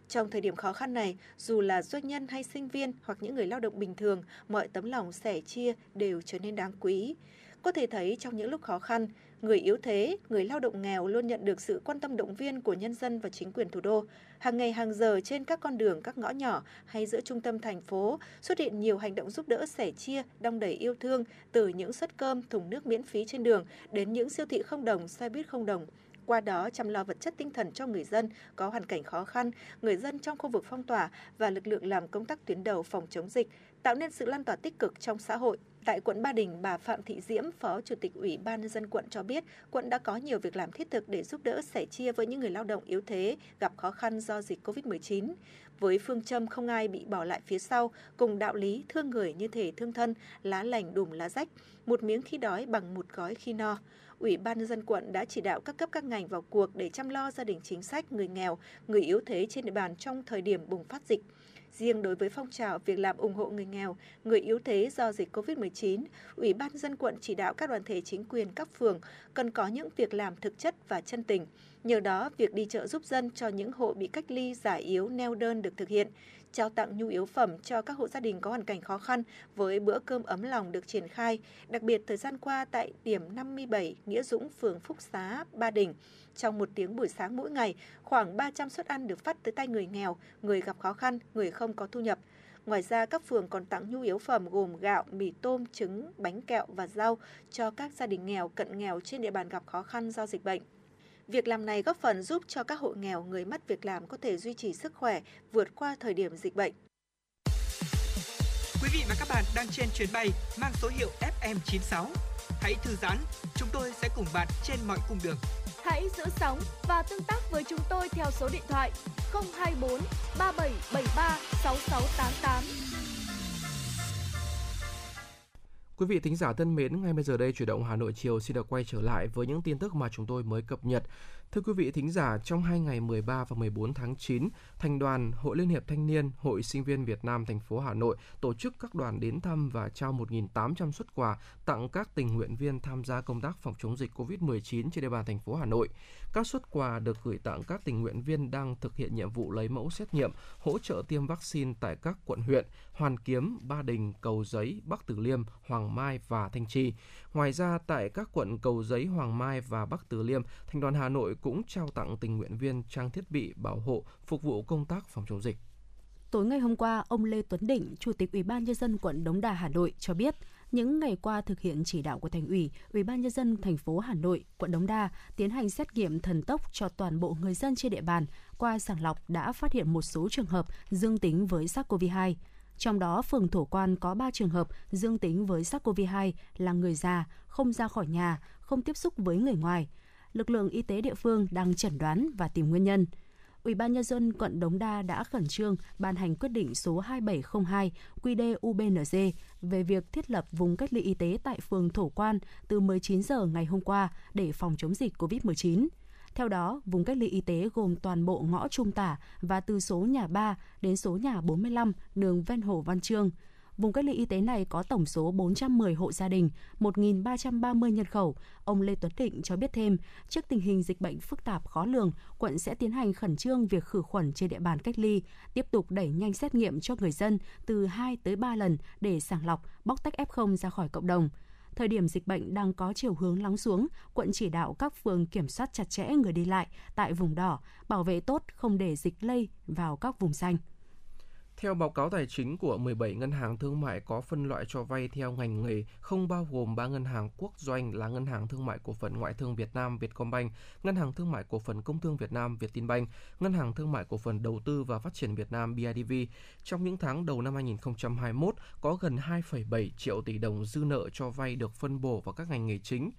Trong thời điểm khó khăn này, dù là doanh nhân hay sinh viên hoặc những người lao động bình thường, mọi tấm lòng sẻ chia đều trở nên đáng quý. Có thể thấy trong những lúc khó khăn, người yếu thế, người lao động nghèo luôn nhận được sự quan tâm động viên của nhân dân và chính quyền thủ đô. Hàng ngày hàng giờ trên các con đường, các ngõ nhỏ hay giữa trung tâm thành phố xuất hiện nhiều hành động giúp đỡ sẻ chia, đong đầy yêu thương từ những suất cơm, thùng nước miễn phí trên đường đến những siêu thị không đồng, xe buýt không đồng qua đó chăm lo vật chất tinh thần cho người dân có hoàn cảnh khó khăn, người dân trong khu vực phong tỏa và lực lượng làm công tác tuyến đầu phòng chống dịch, tạo nên sự lan tỏa tích cực trong xã hội. Tại quận Ba Đình, bà Phạm Thị Diễm, Phó Chủ tịch Ủy ban nhân dân quận cho biết, quận đã có nhiều việc làm thiết thực để giúp đỡ sẻ chia với những người lao động yếu thế gặp khó khăn do dịch COVID-19. Với phương châm không ai bị bỏ lại phía sau, cùng đạo lý thương người như thể thương thân, lá lành đùm lá rách, một miếng khi đói bằng một gói khi no. Ủy ban nhân dân quận đã chỉ đạo các cấp các ngành vào cuộc để chăm lo gia đình chính sách, người nghèo, người yếu thế trên địa bàn trong thời điểm bùng phát dịch. Riêng đối với phong trào việc làm ủng hộ người nghèo, người yếu thế do dịch COVID-19, Ủy ban dân quận chỉ đạo các đoàn thể chính quyền các phường cần có những việc làm thực chất và chân tình. Nhờ đó, việc đi chợ giúp dân cho những hộ bị cách ly, giả yếu, neo đơn được thực hiện trao tặng nhu yếu phẩm cho các hộ gia đình có hoàn cảnh khó khăn với bữa cơm ấm lòng được triển khai, đặc biệt thời gian qua tại điểm 57 Nghĩa Dũng, phường Phúc Xá, Ba Đình. Trong một tiếng buổi sáng mỗi ngày, khoảng 300 suất ăn được phát tới tay người nghèo, người gặp khó khăn, người không có thu nhập. Ngoài ra, các phường còn tặng nhu yếu phẩm gồm gạo, mì tôm, trứng, bánh kẹo và rau cho các gia đình nghèo, cận nghèo trên địa bàn gặp khó khăn do dịch bệnh. Việc làm này góp phần giúp cho các hộ nghèo, người mất việc làm có thể duy trì sức khỏe, vượt qua thời điểm dịch bệnh. Quý vị và các bạn đang trên chuyến bay mang số hiệu FM96. Hãy thư giãn, chúng tôi sẽ cùng bạn trên mọi cung đường. Hãy giữ sóng và tương tác với chúng tôi theo số điện thoại 024 3773 6688. Quý vị thính giả thân mến, ngay bây giờ đây chuyển động Hà Nội chiều xin được quay trở lại với những tin tức mà chúng tôi mới cập nhật. Thưa quý vị thính giả, trong hai ngày 13 và 14 tháng 9, Thành đoàn, Hội Liên hiệp Thanh niên, Hội Sinh viên Việt Nam thành phố Hà Nội tổ chức các đoàn đến thăm và trao 1.800 xuất quà tặng các tình nguyện viên tham gia công tác phòng chống dịch COVID-19 trên địa bàn thành phố Hà Nội. Các xuất quà được gửi tặng các tình nguyện viên đang thực hiện nhiệm vụ lấy mẫu xét nghiệm, hỗ trợ tiêm vaccine tại các quận huyện Hoàn Kiếm, Ba Đình, Cầu Giấy, Bắc Từ Liêm, Hoàng Mai và Thanh Trì. Ngoài ra, tại các quận Cầu Giấy, Hoàng Mai và Bắc Từ Liêm, Thành đoàn Hà Nội cũng trao tặng tình nguyện viên trang thiết bị bảo hộ phục vụ công tác phòng chống dịch. Tối ngày hôm qua, ông Lê Tuấn Định, Chủ tịch Ủy ban nhân dân quận Đống Đa Hà Nội cho biết, những ngày qua thực hiện chỉ đạo của Thành ủy, Ủy ban nhân dân thành phố Hà Nội, quận Đống Đa tiến hành xét nghiệm thần tốc cho toàn bộ người dân trên địa bàn. Qua sàng lọc đã phát hiện một số trường hợp dương tính với SARS-CoV-2. Trong đó, phường Thổ Quan có 3 trường hợp dương tính với SARS-CoV-2 là người già, không ra khỏi nhà, không tiếp xúc với người ngoài. Lực lượng y tế địa phương đang chẩn đoán và tìm nguyên nhân. Ủy ban nhân dân quận Đống Đa đã khẩn trương ban hành quyết định số 2702 QĐ-UBND về việc thiết lập vùng cách ly y tế tại phường Thổ Quan từ 19 giờ ngày hôm qua để phòng chống dịch COVID-19. Theo đó, vùng cách ly y tế gồm toàn bộ ngõ Trung Tả và từ số nhà 3 đến số nhà 45 đường ven Hồ Văn Trương. Vùng cách ly y tế này có tổng số 410 hộ gia đình, 1.330 nhân khẩu. Ông Lê Tuấn Định cho biết thêm, trước tình hình dịch bệnh phức tạp khó lường, quận sẽ tiến hành khẩn trương việc khử khuẩn trên địa bàn cách ly, tiếp tục đẩy nhanh xét nghiệm cho người dân từ 2 tới 3 lần để sàng lọc, bóc tách F0 ra khỏi cộng đồng. Thời điểm dịch bệnh đang có chiều hướng lắng xuống, quận chỉ đạo các phường kiểm soát chặt chẽ người đi lại tại vùng đỏ, bảo vệ tốt không để dịch lây vào các vùng xanh. Theo báo cáo tài chính của 17 ngân hàng thương mại có phân loại cho vay theo ngành nghề, không bao gồm 3 ngân hàng quốc doanh là Ngân hàng Thương mại Cổ phần Ngoại thương Việt Nam Vietcombank, Ngân hàng Thương mại Cổ phần Công thương Việt Nam Vietinbank, Ngân hàng Thương mại Cổ phần Đầu tư và Phát triển Việt Nam BIDV. Trong những tháng đầu năm 2021, có gần 2,7 triệu tỷ đồng dư nợ cho vay được phân bổ vào các ngành nghề chính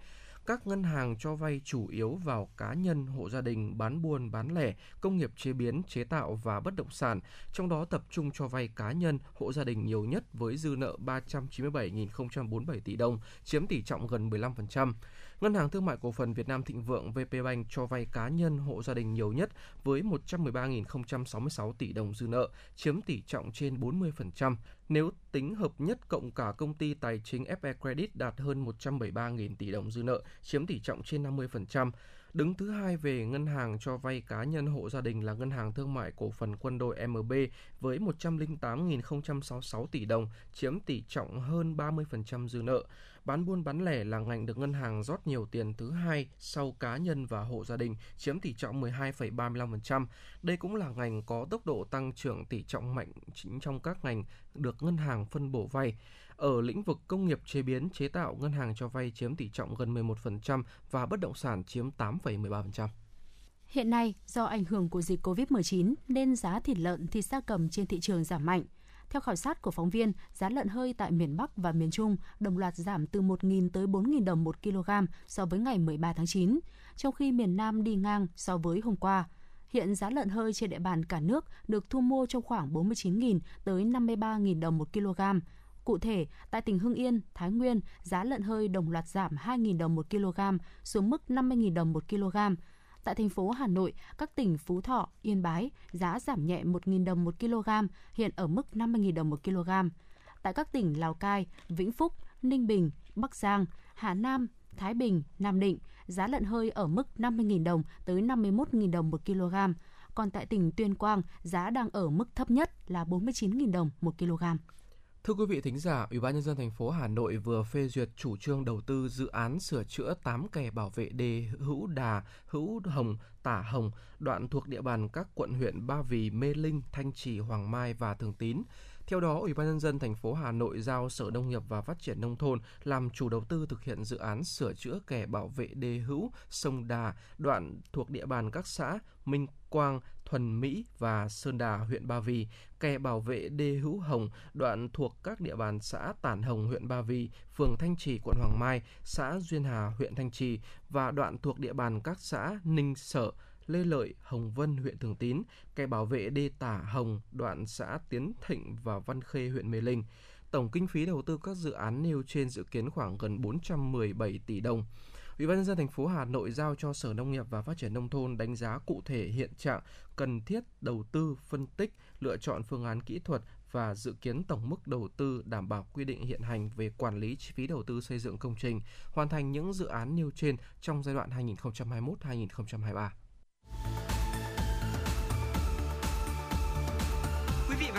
các ngân hàng cho vay chủ yếu vào cá nhân, hộ gia đình, bán buôn, bán lẻ, công nghiệp chế biến, chế tạo và bất động sản, trong đó tập trung cho vay cá nhân, hộ gia đình nhiều nhất với dư nợ 397.047 tỷ đồng, chiếm tỷ trọng gần 15%. Ngân hàng Thương mại Cổ phần Việt Nam Thịnh Vượng VPBank cho vay cá nhân hộ gia đình nhiều nhất với 113.066 tỷ đồng dư nợ, chiếm tỷ trọng trên 40%. Nếu tính hợp nhất cộng cả công ty tài chính FE Credit đạt hơn 173.000 tỷ đồng dư nợ, chiếm tỷ trọng trên 50%. Đứng thứ hai về ngân hàng cho vay cá nhân hộ gia đình là Ngân hàng Thương mại Cổ phần Quân đội MB với 108.066 tỷ đồng, chiếm tỷ trọng hơn 30% dư nợ. Bán buôn bán lẻ là ngành được ngân hàng rót nhiều tiền thứ hai sau cá nhân và hộ gia đình, chiếm tỷ trọng 12,35%. Đây cũng là ngành có tốc độ tăng trưởng tỷ trọng mạnh chính trong các ngành được ngân hàng phân bổ vay. Ở lĩnh vực công nghiệp chế biến chế tạo, ngân hàng cho vay chiếm tỷ trọng gần 11% và bất động sản chiếm 8,13%. Hiện nay, do ảnh hưởng của dịch COVID-19 nên giá thịt lợn, thịt gia cầm trên thị trường giảm mạnh. Theo khảo sát của phóng viên, giá lợn hơi tại miền Bắc và miền Trung đồng loạt giảm từ 1.000 tới 4.000 đồng 1 kg so với ngày 13 tháng 9, trong khi miền Nam đi ngang so với hôm qua. Hiện giá lợn hơi trên địa bàn cả nước được thu mua trong khoảng 49.000 tới 53.000 đồng 1 kg. Cụ thể, tại tỉnh Hưng Yên, Thái Nguyên, giá lợn hơi đồng loạt giảm 2.000 đồng 1 kg xuống mức 50.000 đồng 1 kg. Tại thành phố Hà Nội, các tỉnh Phú Thọ, Yên Bái, giá giảm nhẹ 1.000 đồng một kg, hiện ở mức 50.000 đồng một kg. Tại các tỉnh Lào Cai, Vĩnh Phúc, Ninh Bình, Bắc Giang, Hà Nam, Thái Bình, Nam Định, giá lợn hơi ở mức 50.000 đồng tới 51.000 đồng một kg. Còn tại tỉnh Tuyên Quang, giá đang ở mức thấp nhất là 49.000 đồng một kg. Thưa quý vị thính giả, Ủy ban nhân dân thành phố Hà Nội vừa phê duyệt chủ trương đầu tư dự án sửa chữa 8 kè bảo vệ đê Hữu Đà, Hữu Hồng, Tả Hồng, đoạn thuộc địa bàn các quận huyện Ba Vì, Mê Linh, Thanh Trì, Hoàng Mai và Thường Tín. Theo đó, Ủy ban nhân dân thành phố Hà Nội giao Sở Nông nghiệp và Phát triển nông thôn làm chủ đầu tư thực hiện dự án sửa chữa kè bảo vệ đê hữu sông Đà, đoạn thuộc địa bàn các xã Minh Quang, Thuần Mỹ và Sơn Đà, huyện Ba Vì, kè bảo vệ đê hữu Hồng, đoạn thuộc các địa bàn xã Tản Hồng, huyện Ba Vì, phường Thanh Trì, quận Hoàng Mai, xã Duyên Hà, huyện Thanh Trì và đoạn thuộc địa bàn các xã Ninh Sở, Lê Lợi, Hồng Vân, huyện Thường Tín, kè bảo vệ đê Tả Hồng, đoạn xã Tiến Thịnh và Văn Khê, huyện Mê Linh. Tổng kinh phí đầu tư các dự án nêu trên dự kiến khoảng gần 417 tỷ đồng. Ủy ban nhân dân thành phố Hà Nội giao cho Sở Nông nghiệp và Phát triển nông thôn đánh giá cụ thể hiện trạng cần thiết đầu tư, phân tích, lựa chọn phương án kỹ thuật và dự kiến tổng mức đầu tư đảm bảo quy định hiện hành về quản lý chi phí đầu tư xây dựng công trình, hoàn thành những dự án nêu trên trong giai đoạn 2021-2023.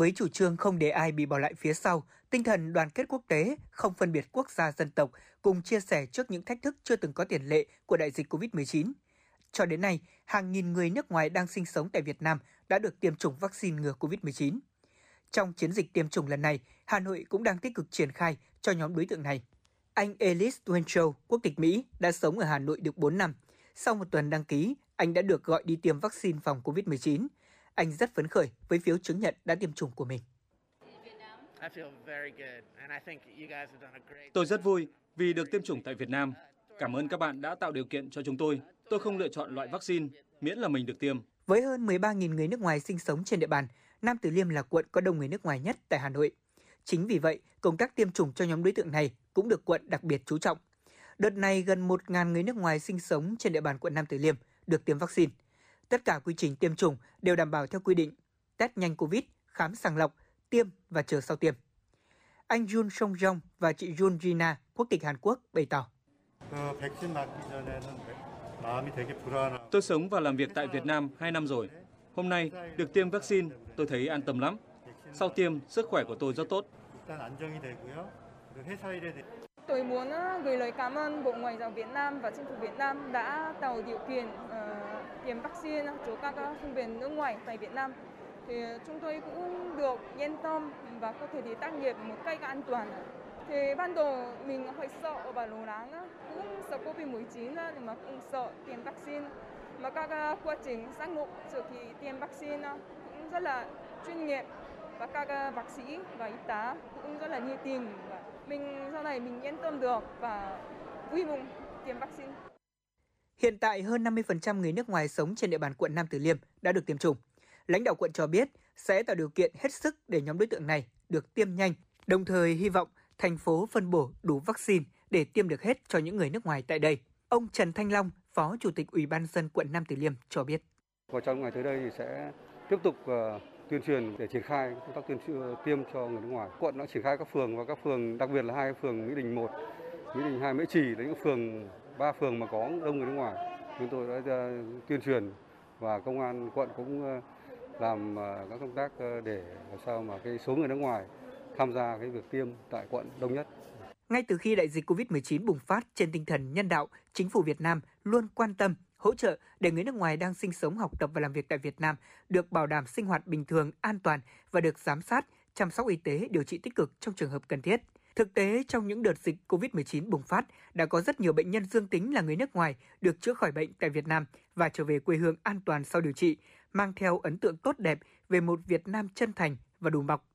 với chủ trương không để ai bị bỏ lại phía sau, tinh thần đoàn kết quốc tế, không phân biệt quốc gia dân tộc, cùng chia sẻ trước những thách thức chưa từng có tiền lệ của đại dịch COVID-19. Cho đến nay, hàng nghìn người nước ngoài đang sinh sống tại Việt Nam đã được tiêm chủng vaccine ngừa COVID-19. Trong chiến dịch tiêm chủng lần này, Hà Nội cũng đang tích cực triển khai cho nhóm đối tượng này. Anh Ellis Wenchow, quốc tịch Mỹ, đã sống ở Hà Nội được 4 năm. Sau một tuần đăng ký, anh đã được gọi đi tiêm vaccine phòng COVID-19. Anh rất phấn khởi với phiếu chứng nhận đã tiêm chủng của mình. Tôi rất vui vì được tiêm chủng tại Việt Nam. Cảm ơn các bạn đã tạo điều kiện cho chúng tôi. Tôi không lựa chọn loại vaccine, miễn là mình được tiêm. Với hơn 13.000 người nước ngoài sinh sống trên địa bàn, Nam Từ Liêm là quận có đông người nước ngoài nhất tại Hà Nội. Chính vì vậy, công tác tiêm chủng cho nhóm đối tượng này cũng được quận đặc biệt chú trọng. Đợt này, gần 1.000 người nước ngoài sinh sống trên địa bàn quận Nam Từ Liêm được tiêm vaccine. Tất cả quy trình tiêm chủng đều đảm bảo theo quy định, test nhanh COVID, khám sàng lọc, tiêm và chờ sau tiêm. Anh Jun Song Jong và chị Jun Jina, quốc tịch Hàn Quốc, bày tỏ. Tôi sống và làm việc tại Việt Nam 2 năm rồi. Hôm nay được tiêm vaccine, tôi thấy an tâm lắm. Sau tiêm, sức khỏe của tôi rất tốt. Tôi muốn gửi lời cảm ơn Bộ Ngoại giao Việt Nam và chính phủ Việt Nam đã tạo điều kiện tiêm vaccine cho các sinh viên nước ngoài tại Việt Nam. Thì chúng tôi cũng được yên tâm và có thể đi tác nghiệp một cách an toàn. Thì ban đầu mình hơi sợ và lo lắng, cũng sợ Covid-19 nhưng mà cũng sợ tiêm vaccine. Mà các quá trình xác ngộ trước khi tiêm vaccine cũng rất là chuyên nghiệp và các bác sĩ và y tá cũng rất là nhiệt tình và mình sau này mình yên tâm được và vui mừng tiêm vaccine. Hiện tại hơn 50% người nước ngoài sống trên địa bàn quận Nam Từ Liêm đã được tiêm chủng. Lãnh đạo quận cho biết sẽ tạo điều kiện hết sức để nhóm đối tượng này được tiêm nhanh, đồng thời hy vọng thành phố phân bổ đủ vaccine để tiêm được hết cho những người nước ngoài tại đây. Ông Trần Thanh Long, Phó Chủ tịch Ủy ban dân quận Nam Từ Liêm cho biết. Và trong ngày tới đây thì sẽ tiếp tục ờ, tuyên truyền để triển khai công tác tuyên tiêm cho người nước ngoài. Quận đã triển khai các phường và các phường, đặc biệt là hai phường Mỹ Đình 1, Mỹ Đình 2, Mễ Trì là những phường ba phường mà có đông người nước ngoài. Chúng tôi đã à, tuyên truyền và công an quận cũng à, làm à, các công tác để làm sao mà cái số người nước ngoài tham gia cái việc tiêm tại quận đông nhất. Ngay từ khi đại dịch COVID-19 bùng phát trên tinh thần nhân đạo, chính phủ Việt Nam luôn quan tâm hỗ trợ để người nước ngoài đang sinh sống, học tập và làm việc tại Việt Nam được bảo đảm sinh hoạt bình thường, an toàn và được giám sát, chăm sóc y tế, điều trị tích cực trong trường hợp cần thiết. Thực tế, trong những đợt dịch COVID-19 bùng phát, đã có rất nhiều bệnh nhân dương tính là người nước ngoài được chữa khỏi bệnh tại Việt Nam và trở về quê hương an toàn sau điều trị, mang theo ấn tượng tốt đẹp về một Việt Nam chân thành và đùm bọc.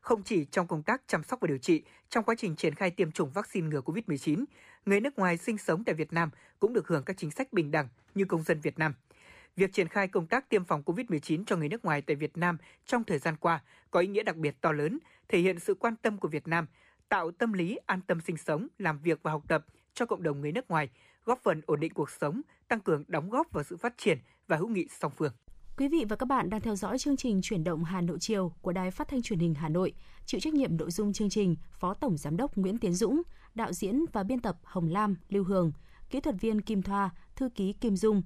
Không chỉ trong công tác chăm sóc và điều trị, trong quá trình triển khai tiêm chủng vaccine ngừa COVID-19, người nước ngoài sinh sống tại Việt Nam cũng được hưởng các chính sách bình đẳng như công dân Việt Nam. Việc triển khai công tác tiêm phòng COVID-19 cho người nước ngoài tại Việt Nam trong thời gian qua có ý nghĩa đặc biệt to lớn, thể hiện sự quan tâm của Việt Nam, tạo tâm lý an tâm sinh sống, làm việc và học tập cho cộng đồng người nước ngoài, góp phần ổn định cuộc sống, tăng cường đóng góp vào sự phát triển và hữu nghị song phương. Quý vị và các bạn đang theo dõi chương trình Chuyển động Hà Nội chiều của Đài Phát thanh Truyền hình Hà Nội. Chịu trách nhiệm nội dung chương trình Phó Tổng Giám đốc Nguyễn Tiến Dũng, đạo diễn và biên tập Hồng Lam, Lưu Hường, kỹ thuật viên Kim Thoa, thư ký Kim Dung.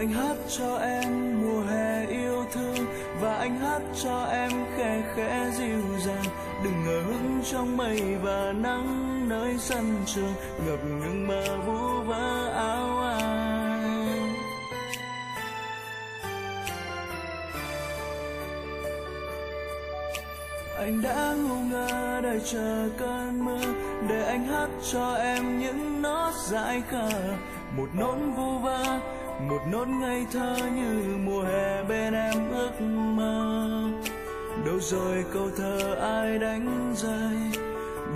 Anh hát cho em mùa hè yêu thương và anh hát cho em khe khẽ dịu dàng. Đừng ngờ hứng trong mây và nắng nơi sân trường, ngập ngừng mơ vu vơ áo anh. Anh đã ngu ngơ đợi chờ cơn mưa để anh hát cho em những nốt dại khờ. Một nỗi vu vơ một nốt ngây thơ như mùa hè bên em ước mơ. Đâu rồi câu thơ ai đánh rơi?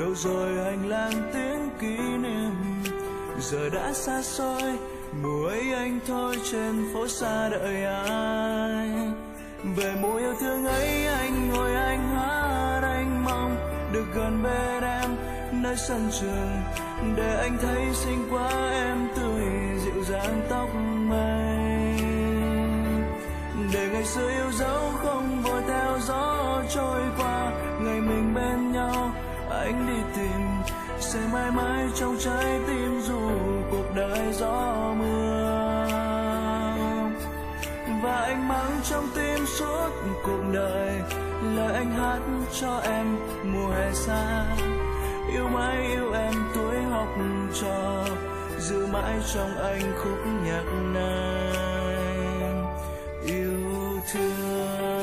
Đâu rồi hành lang tiếng kỷ niệm? Giờ đã xa xôi, mùa ấy anh thôi trên phố xa đợi ai? Về mùa yêu thương ấy anh ngồi anh hát anh mong. Được gần bên em nơi sân trường, để anh thấy xinh quá em tươi dịu dàng tóc ngày xưa yêu dấu không vội theo gió trôi qua. Ngày mình bên nhau, anh đi tìm, sẽ mãi mãi trong trái tim dù cuộc đời gió mưa. Và anh mang trong tim suốt cuộc đời lời anh hát cho em mùa hè xa. Yêu mãi yêu em, tuổi học trò, giữ mãi trong anh khúc nhạc nào. Thương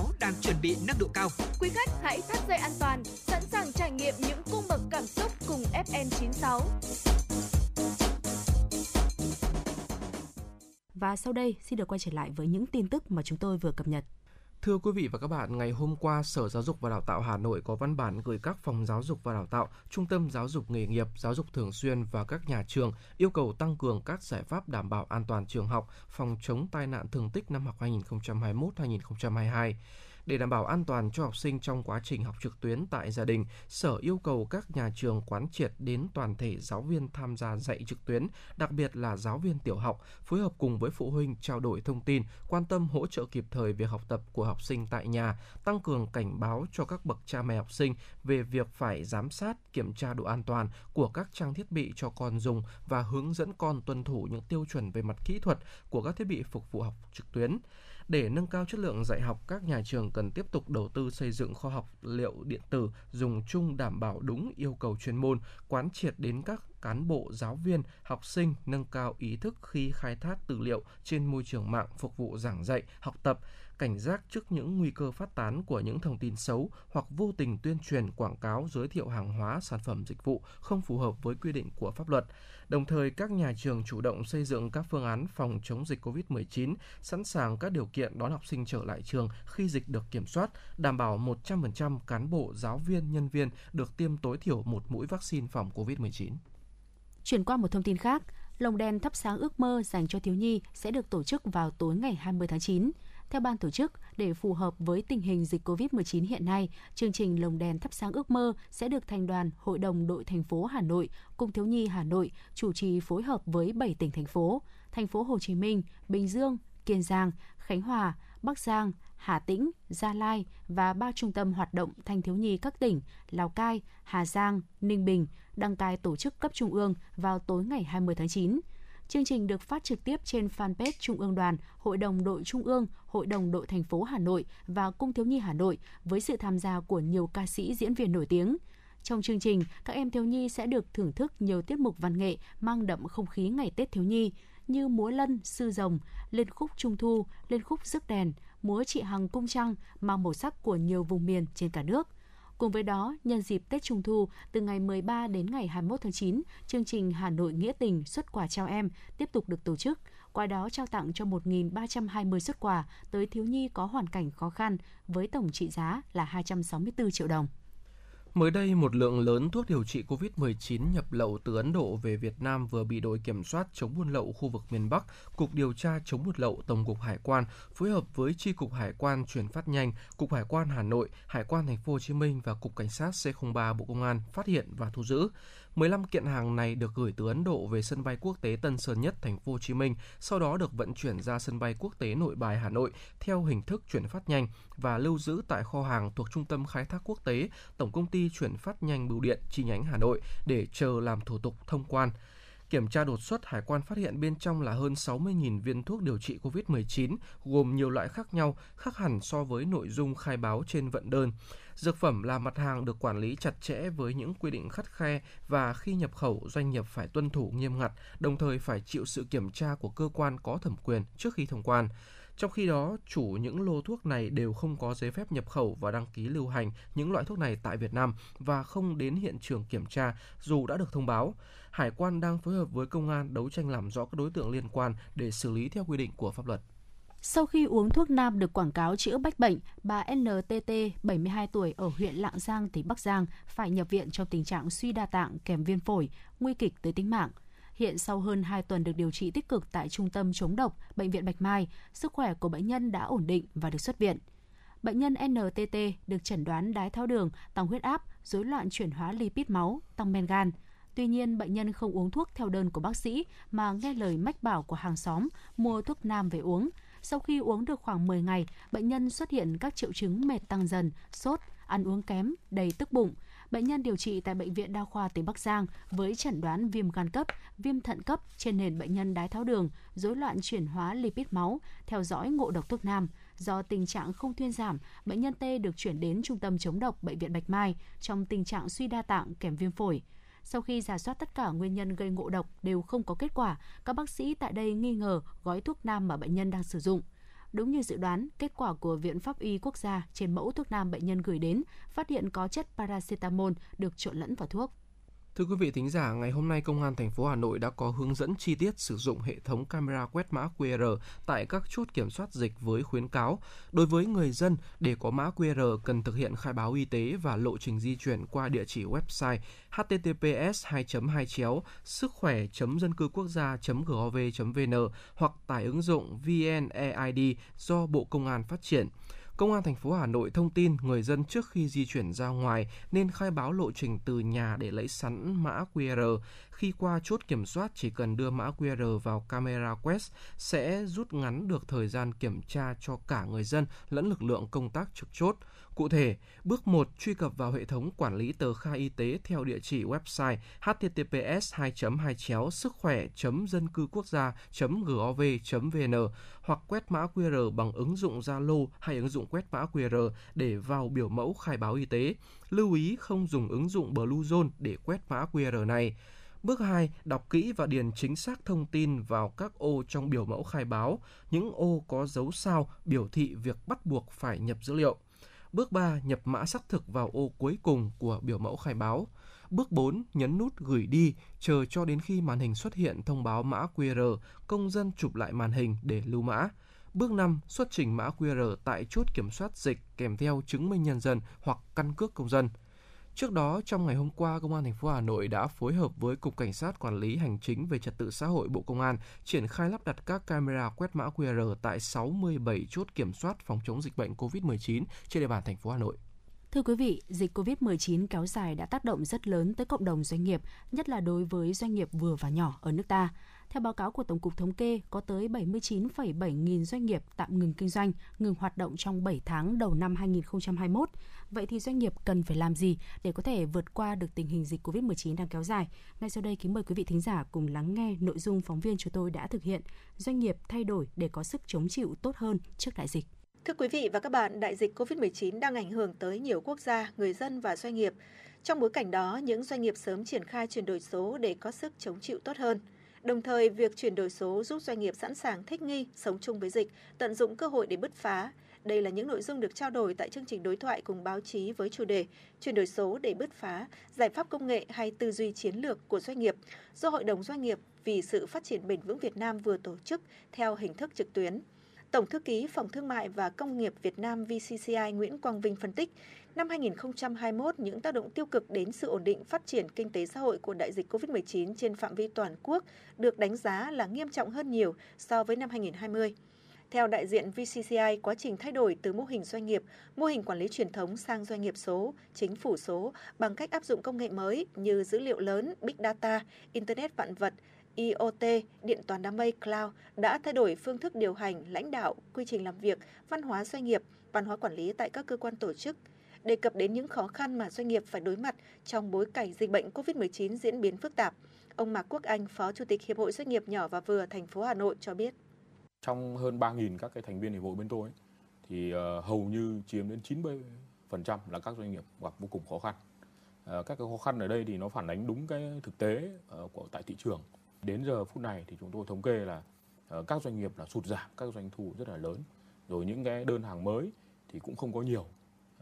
FM96 đang chuẩn bị nâng độ cao. Quý khách hãy thắt dây an toàn, sẵn sàng trải nghiệm những cung bậc cảm xúc cùng FN96. Và sau đây xin được quay trở lại với những tin tức mà chúng tôi vừa cập nhật. Thưa quý vị và các bạn, ngày hôm qua, Sở Giáo dục và Đào tạo Hà Nội có văn bản gửi các phòng giáo dục và đào tạo, trung tâm giáo dục nghề nghiệp, giáo dục thường xuyên và các nhà trường yêu cầu tăng cường các giải pháp đảm bảo an toàn trường học, phòng chống tai nạn thương tích năm học 2021-2022. Để đảm bảo an toàn cho học sinh trong quá trình học trực tuyến tại gia đình, Sở yêu cầu các nhà trường quán triệt đến toàn thể giáo viên tham gia dạy trực tuyến, đặc biệt là giáo viên tiểu học, phối hợp cùng với phụ huynh trao đổi thông tin, quan tâm hỗ trợ kịp thời việc học tập của học sinh tại nhà, tăng cường cảnh báo cho các bậc cha mẹ học sinh về việc phải giám sát, kiểm tra độ an toàn của các trang thiết bị cho con dùng và hướng dẫn con tuân thủ những tiêu chuẩn về mặt kỹ thuật của các thiết bị phục vụ học trực tuyến. Để nâng cao chất lượng dạy học, các nhà trường cần tiếp tục đầu tư xây dựng kho học liệu điện tử dùng chung đảm bảo đúng yêu cầu chuyên môn, quán triệt đến các cán bộ, giáo viên, học sinh nâng cao ý thức khi khai thác tư liệu trên môi trường mạng phục vụ giảng dạy, học tập, cảnh giác trước những nguy cơ phát tán của những thông tin xấu hoặc vô tình tuyên truyền quảng cáo giới thiệu hàng hóa, sản phẩm dịch vụ không phù hợp với quy định của pháp luật. Đồng thời, các nhà trường chủ động xây dựng các phương án phòng chống dịch COVID-19, sẵn sàng các điều kiện đón học sinh trở lại trường khi dịch được kiểm soát, đảm bảo 100% cán bộ, giáo viên, nhân viên được tiêm tối thiểu một mũi vaccine phòng COVID-19. Chuyển qua một thông tin khác, lồng đèn thắp sáng ước mơ dành cho thiếu nhi sẽ được tổ chức vào tối ngày 20 tháng 9. Theo ban tổ chức, để phù hợp với tình hình dịch COVID-19 hiện nay, chương trình Lồng đèn thắp sáng ước mơ sẽ được thành đoàn Hội đồng đội thành phố Hà Nội, Cung thiếu nhi Hà Nội chủ trì phối hợp với 7 tỉnh thành phố: thành phố Hồ Chí Minh, Bình Dương, Kiên Giang, Khánh Hòa, Bắc Giang, Hà Tĩnh, Gia Lai và ba trung tâm hoạt động thanh thiếu nhi các tỉnh Lào Cai, Hà Giang, Ninh Bình đăng cai tổ chức cấp trung ương vào tối ngày 20 tháng 9. Chương trình được phát trực tiếp trên fanpage Trung ương Đoàn, Hội đồng đội Trung ương, Hội đồng đội thành phố Hà Nội và Cung thiếu nhi Hà Nội với sự tham gia của nhiều ca sĩ diễn viên nổi tiếng. Trong chương trình, các em thiếu nhi sẽ được thưởng thức nhiều tiết mục văn nghệ mang đậm không khí ngày Tết thiếu nhi như múa lân, sư rồng, lên khúc trung thu, lên khúc rước đèn, múa chị Hằng cung trăng mang màu sắc của nhiều vùng miền trên cả nước. Cùng với đó, nhân dịp Tết Trung thu, từ ngày 13 đến ngày 21 tháng 9, chương trình Hà Nội Nghĩa Tình xuất quà trao em tiếp tục được tổ chức. Qua đó trao tặng cho 1.320 xuất quà tới thiếu nhi có hoàn cảnh khó khăn với tổng trị giá là 264 triệu đồng. Mới đây, một lượng lớn thuốc điều trị COVID-19 nhập lậu từ Ấn Độ về Việt Nam vừa bị đội kiểm soát chống buôn lậu khu vực miền Bắc, Cục Điều tra chống buôn lậu Tổng cục Hải quan phối hợp với Chi cục Hải quan chuyển phát nhanh, Cục Hải quan Hà Nội, Hải quan Thành phố Hồ Chí Minh và Cục Cảnh sát C03 Bộ Công an phát hiện và thu giữ. 15 kiện hàng này được gửi từ Ấn Độ về sân bay quốc tế Tân Sơn Nhất, thành phố Hồ Chí Minh, sau đó được vận chuyển ra sân bay quốc tế Nội Bài Hà Nội theo hình thức chuyển phát nhanh và lưu giữ tại kho hàng thuộc Trung tâm Khai thác Quốc tế, Tổng công ty chuyển phát nhanh Bưu điện chi nhánh Hà Nội để chờ làm thủ tục thông quan. Kiểm tra đột xuất, hải quan phát hiện bên trong là hơn 60.000 viên thuốc điều trị COVID-19, gồm nhiều loại khác nhau, khác hẳn so với nội dung khai báo trên vận đơn. Dược phẩm là mặt hàng được quản lý chặt chẽ với những quy định khắt khe và khi nhập khẩu doanh nghiệp phải tuân thủ nghiêm ngặt, đồng thời phải chịu sự kiểm tra của cơ quan có thẩm quyền trước khi thông quan. Trong khi đó, chủ những lô thuốc này đều không có giấy phép nhập khẩu và đăng ký lưu hành những loại thuốc này tại Việt Nam và không đến hiện trường kiểm tra dù đã được thông báo. Hải quan đang phối hợp với công an đấu tranh làm rõ các đối tượng liên quan để xử lý theo quy định của pháp luật. Sau khi uống thuốc nam được quảng cáo chữa bách bệnh, bà NTT, 72 tuổi ở huyện Lạng Giang, tỉnh Bắc Giang phải nhập viện trong tình trạng suy đa tạng kèm viêm phổi, nguy kịch tới tính mạng. Hiện sau hơn 2 tuần được điều trị tích cực tại Trung tâm chống độc, Bệnh viện Bạch Mai, sức khỏe của bệnh nhân đã ổn định và được xuất viện. Bệnh nhân NTT được chẩn đoán đái tháo đường, tăng huyết áp, rối loạn chuyển hóa lipid máu, tăng men gan. Tuy nhiên, bệnh nhân không uống thuốc theo đơn của bác sĩ mà nghe lời mách bảo của hàng xóm mua thuốc nam về uống. Sau khi uống được khoảng 10 ngày, bệnh nhân xuất hiện các triệu chứng mệt tăng dần, sốt, ăn uống kém, đầy tức bụng. Bệnh nhân điều trị tại Bệnh viện Đa khoa tỉnh Bắc Giang với chẩn đoán viêm gan cấp, viêm thận cấp trên nền bệnh nhân đái tháo đường, rối loạn chuyển hóa lipid máu, theo dõi ngộ độc thuốc nam. Do tình trạng không thuyên giảm, bệnh nhân T được chuyển đến Trung tâm chống độc Bệnh viện Bạch Mai trong tình trạng suy đa tạng kèm viêm phổi. Sau khi giả soát tất cả nguyên nhân gây ngộ độc đều không có kết quả, các bác sĩ tại đây nghi ngờ gói thuốc nam mà bệnh nhân đang sử dụng. Đúng như dự đoán, kết quả của Viện Pháp y Quốc gia trên mẫu thuốc nam bệnh nhân gửi đến phát hiện có chất paracetamol được trộn lẫn vào thuốc. Thưa quý vị thính giả, ngày hôm nay Công an thành phố Hà Nội đã có hướng dẫn chi tiết sử dụng hệ thống camera quét mã QR tại các chốt kiểm soát dịch với khuyến cáo đối với người dân để có mã QR cần thực hiện khai báo y tế và lộ trình di chuyển qua địa chỉ website https 2 2 chéo sức khỏe dân cư quốc gia gov vn hoặc tải ứng dụng VNEID do Bộ Công an phát triển. Công an thành phố Hà Nội thông tin người dân trước khi di chuyển ra ngoài nên khai báo lộ trình từ nhà để lấy sẵn mã QR. Khi qua chốt kiểm soát, chỉ cần đưa mã QR vào camera quét sẽ rút ngắn được thời gian kiểm tra cho cả người dân lẫn lực lượng công tác trực chốt. Cụ thể, bước 1 truy cập vào hệ thống quản lý tờ khai y tế theo địa chỉ website https 2 2 chéo sức khỏe dân cư quốc gia gov vn hoặc quét mã QR bằng ứng dụng Zalo hay ứng dụng quét mã QR để vào biểu mẫu khai báo y tế. Lưu ý không dùng ứng dụng Bluezone để quét mã QR này. Bước 2, đọc kỹ và điền chính xác thông tin vào các ô trong biểu mẫu khai báo. Những ô có dấu sao biểu thị việc bắt buộc phải nhập dữ liệu. Bước 3, nhập mã xác thực vào ô cuối cùng của biểu mẫu khai báo. Bước 4, nhấn nút gửi đi, chờ cho đến khi màn hình xuất hiện thông báo mã QR, công dân chụp lại màn hình để lưu mã. Bước 5, xuất trình mã QR tại chốt kiểm soát dịch kèm theo chứng minh nhân dân hoặc căn cước công dân. Trước đó, trong ngày hôm qua, Công an thành phố Hà Nội đã phối hợp với Cục Cảnh sát Quản lý Hành chính về Trật tự xã hội Bộ Công an triển khai lắp đặt các camera quét mã QR tại 67 chốt kiểm soát phòng chống dịch bệnh COVID-19 trên địa bàn thành phố Hà Nội. Thưa quý vị, dịch COVID-19 kéo dài đã tác động rất lớn tới cộng đồng doanh nghiệp, nhất là đối với doanh nghiệp vừa và nhỏ ở nước ta. Theo báo cáo của Tổng cục Thống kê, có tới 79,7 nghìn doanh nghiệp tạm ngừng kinh doanh, ngừng hoạt động trong 7 tháng đầu năm 2021. Vậy thì doanh nghiệp cần phải làm gì để có thể vượt qua được tình hình dịch COVID-19 đang kéo dài? Ngay sau đây, kính mời quý vị thính giả cùng lắng nghe nội dung phóng viên chúng tôi đã thực hiện. Doanh nghiệp thay đổi để có sức chống chịu tốt hơn trước đại dịch. Thưa quý vị và các bạn, đại dịch COVID-19 đang ảnh hưởng tới nhiều quốc gia, người dân và doanh nghiệp. Trong bối cảnh đó, những doanh nghiệp sớm triển khai chuyển đổi số để có sức chống chịu tốt hơn. Đồng thời, việc chuyển đổi số giúp doanh nghiệp sẵn sàng thích nghi, sống chung với dịch, tận dụng cơ hội để bứt phá. Đây là những nội dung được trao đổi tại chương trình đối thoại cùng báo chí với chủ đề Chuyển đổi số để bứt phá, giải pháp công nghệ hay tư duy chiến lược của doanh nghiệp do Hội đồng Doanh nghiệp vì sự phát triển bền vững Việt Nam vừa tổ chức theo hình thức trực tuyến. Tổng thư ký Phòng Thương mại và Công nghiệp Việt Nam VCCI Nguyễn Quang Vinh phân tích, năm 2021 những tác động tiêu cực đến sự ổn định phát triển kinh tế xã hội của đại dịch COVID-19 trên phạm vi toàn quốc được đánh giá là nghiêm trọng hơn nhiều so với năm 2020. Theo đại diện VCCI, quá trình thay đổi từ mô hình doanh nghiệp, mô hình quản lý truyền thống sang doanh nghiệp số, chính phủ số bằng cách áp dụng công nghệ mới như dữ liệu lớn, big data, internet vạn vật, IoT, điện toán đám mây cloud đã thay đổi phương thức điều hành, lãnh đạo, quy trình làm việc, văn hóa doanh nghiệp, văn hóa quản lý tại các cơ quan tổ chức, đề cập đến những khó khăn mà doanh nghiệp phải đối mặt trong bối cảnh dịch bệnh COVID-19 diễn biến phức tạp. Ông Mạc Quốc Anh, Phó Chủ tịch Hiệp hội Doanh nghiệp nhỏ và vừa thành phố Hà Nội cho biết. Trong hơn 3.000 các cái thành viên hiệp hội bên tôi thì ờ, hầu như chiếm đến 90% là các doanh nghiệp gặp vô cùng khó khăn. Ờ, các cái khó khăn ở đây thì nó phản ánh đúng cái thực tế ờ, của tại thị trường. Đến giờ phút này thì chúng tôi thống kê là uh, các doanh nghiệp là sụt giảm các doanh thu rất là lớn. Rồi những cái đơn hàng mới thì cũng không có nhiều.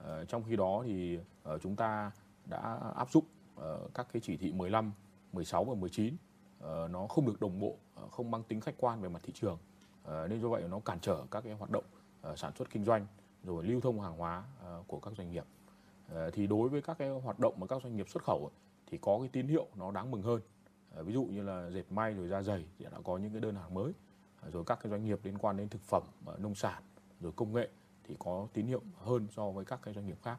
Uh, trong khi đó thì uh, chúng ta đã áp dụng uh, các cái chỉ thị 15, 16 và 19 uh, nó không được đồng bộ, uh, không mang tính khách quan về mặt thị trường nên do vậy nó cản trở các cái hoạt động sản xuất kinh doanh rồi lưu thông hàng hóa của các doanh nghiệp thì đối với các cái hoạt động mà các doanh nghiệp xuất khẩu thì có cái tín hiệu nó đáng mừng hơn Ờ, ví dụ như là dệt may rồi da dày thì đã có những cái đơn hàng mới ờ, rồi các cái doanh nghiệp liên quan đến thực phẩm ờ, nông sản, rồi công nghệ thì có tín hiệu hơn so với các cái doanh nghiệp khác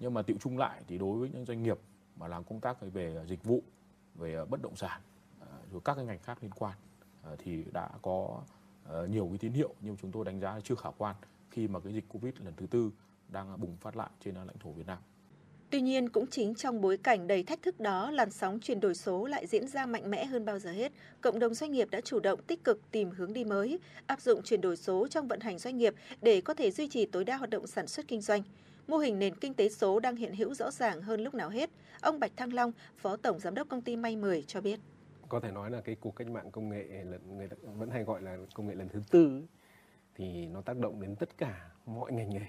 nhưng mà tiệu chung lại thì đối với những doanh nghiệp mà làm công tác về dịch vụ, về bất động sản rồi các cái ngành khác liên quan thì đã có nhiều cái tín hiệu nhưng chúng tôi đánh giá là chưa khả quan khi mà cái dịch Covid lần thứ tư đang bùng phát lại trên lãnh thổ Việt Nam. Tuy nhiên, cũng chính trong bối cảnh đầy thách thức đó, làn sóng chuyển đổi số lại diễn ra mạnh mẽ hơn bao giờ hết. Cộng đồng doanh nghiệp đã chủ động tích cực tìm hướng đi mới, áp dụng chuyển đổi số trong vận hành doanh nghiệp để có thể duy trì tối đa hoạt động sản xuất kinh doanh. Mô hình nền kinh tế số đang hiện hữu rõ ràng hơn lúc nào hết. Ông Bạch Thăng Long, Phó Tổng Giám đốc công ty May 10 cho biết có thể nói là cái cuộc cách mạng công nghệ lần người ta vẫn hay gọi là công nghệ lần thứ tư thì nó tác động đến tất cả mọi ngành nghề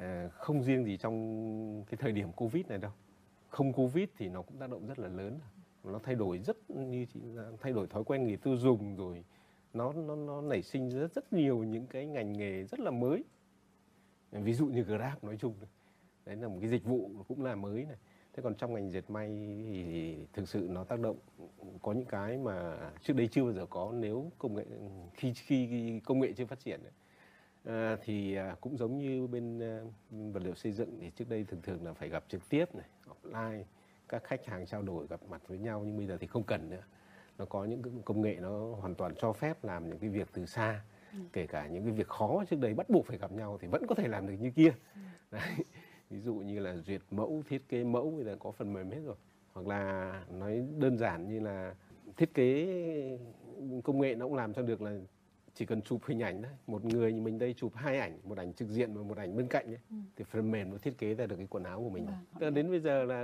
Ờ, không riêng gì trong cái thời điểm covid này đâu. Không covid thì nó cũng tác động rất là lớn. Nó thay đổi rất như chị, thay đổi thói quen người tiêu dùng rồi. Nó nó nó nảy sinh rất rất nhiều những cái ngành nghề rất là mới. Ví dụ như grab nói chung đấy là một cái dịch vụ cũng là mới này. Thế còn trong ngành dệt may thì thực sự nó tác động, có những cái mà trước đây chưa bao giờ có. Nếu công nghệ, khi khi công nghệ chưa phát triển à, thì à, cũng giống như bên à, vật liệu xây dựng thì trước đây thường thường là phải gặp trực tiếp này offline các khách hàng trao đổi gặp mặt với nhau nhưng bây giờ thì không cần nữa nó có những công nghệ nó hoàn toàn cho phép làm những cái việc từ xa ừ. kể cả những cái việc khó trước đây bắt buộc phải gặp nhau thì vẫn có thể làm được như kia ừ. Đấy ví dụ như là duyệt mẫu thiết kế mẫu bây giờ có phần mềm hết rồi hoặc là nói đơn giản như là thiết kế công nghệ nó cũng làm cho được là chỉ cần chụp hình ảnh thôi một người như mình đây chụp hai ảnh một ảnh trực diện và một ảnh bên cạnh ấy, ừ. thì phần mềm nó thiết kế ra được cái quần áo của mình vâng. đến bây giờ là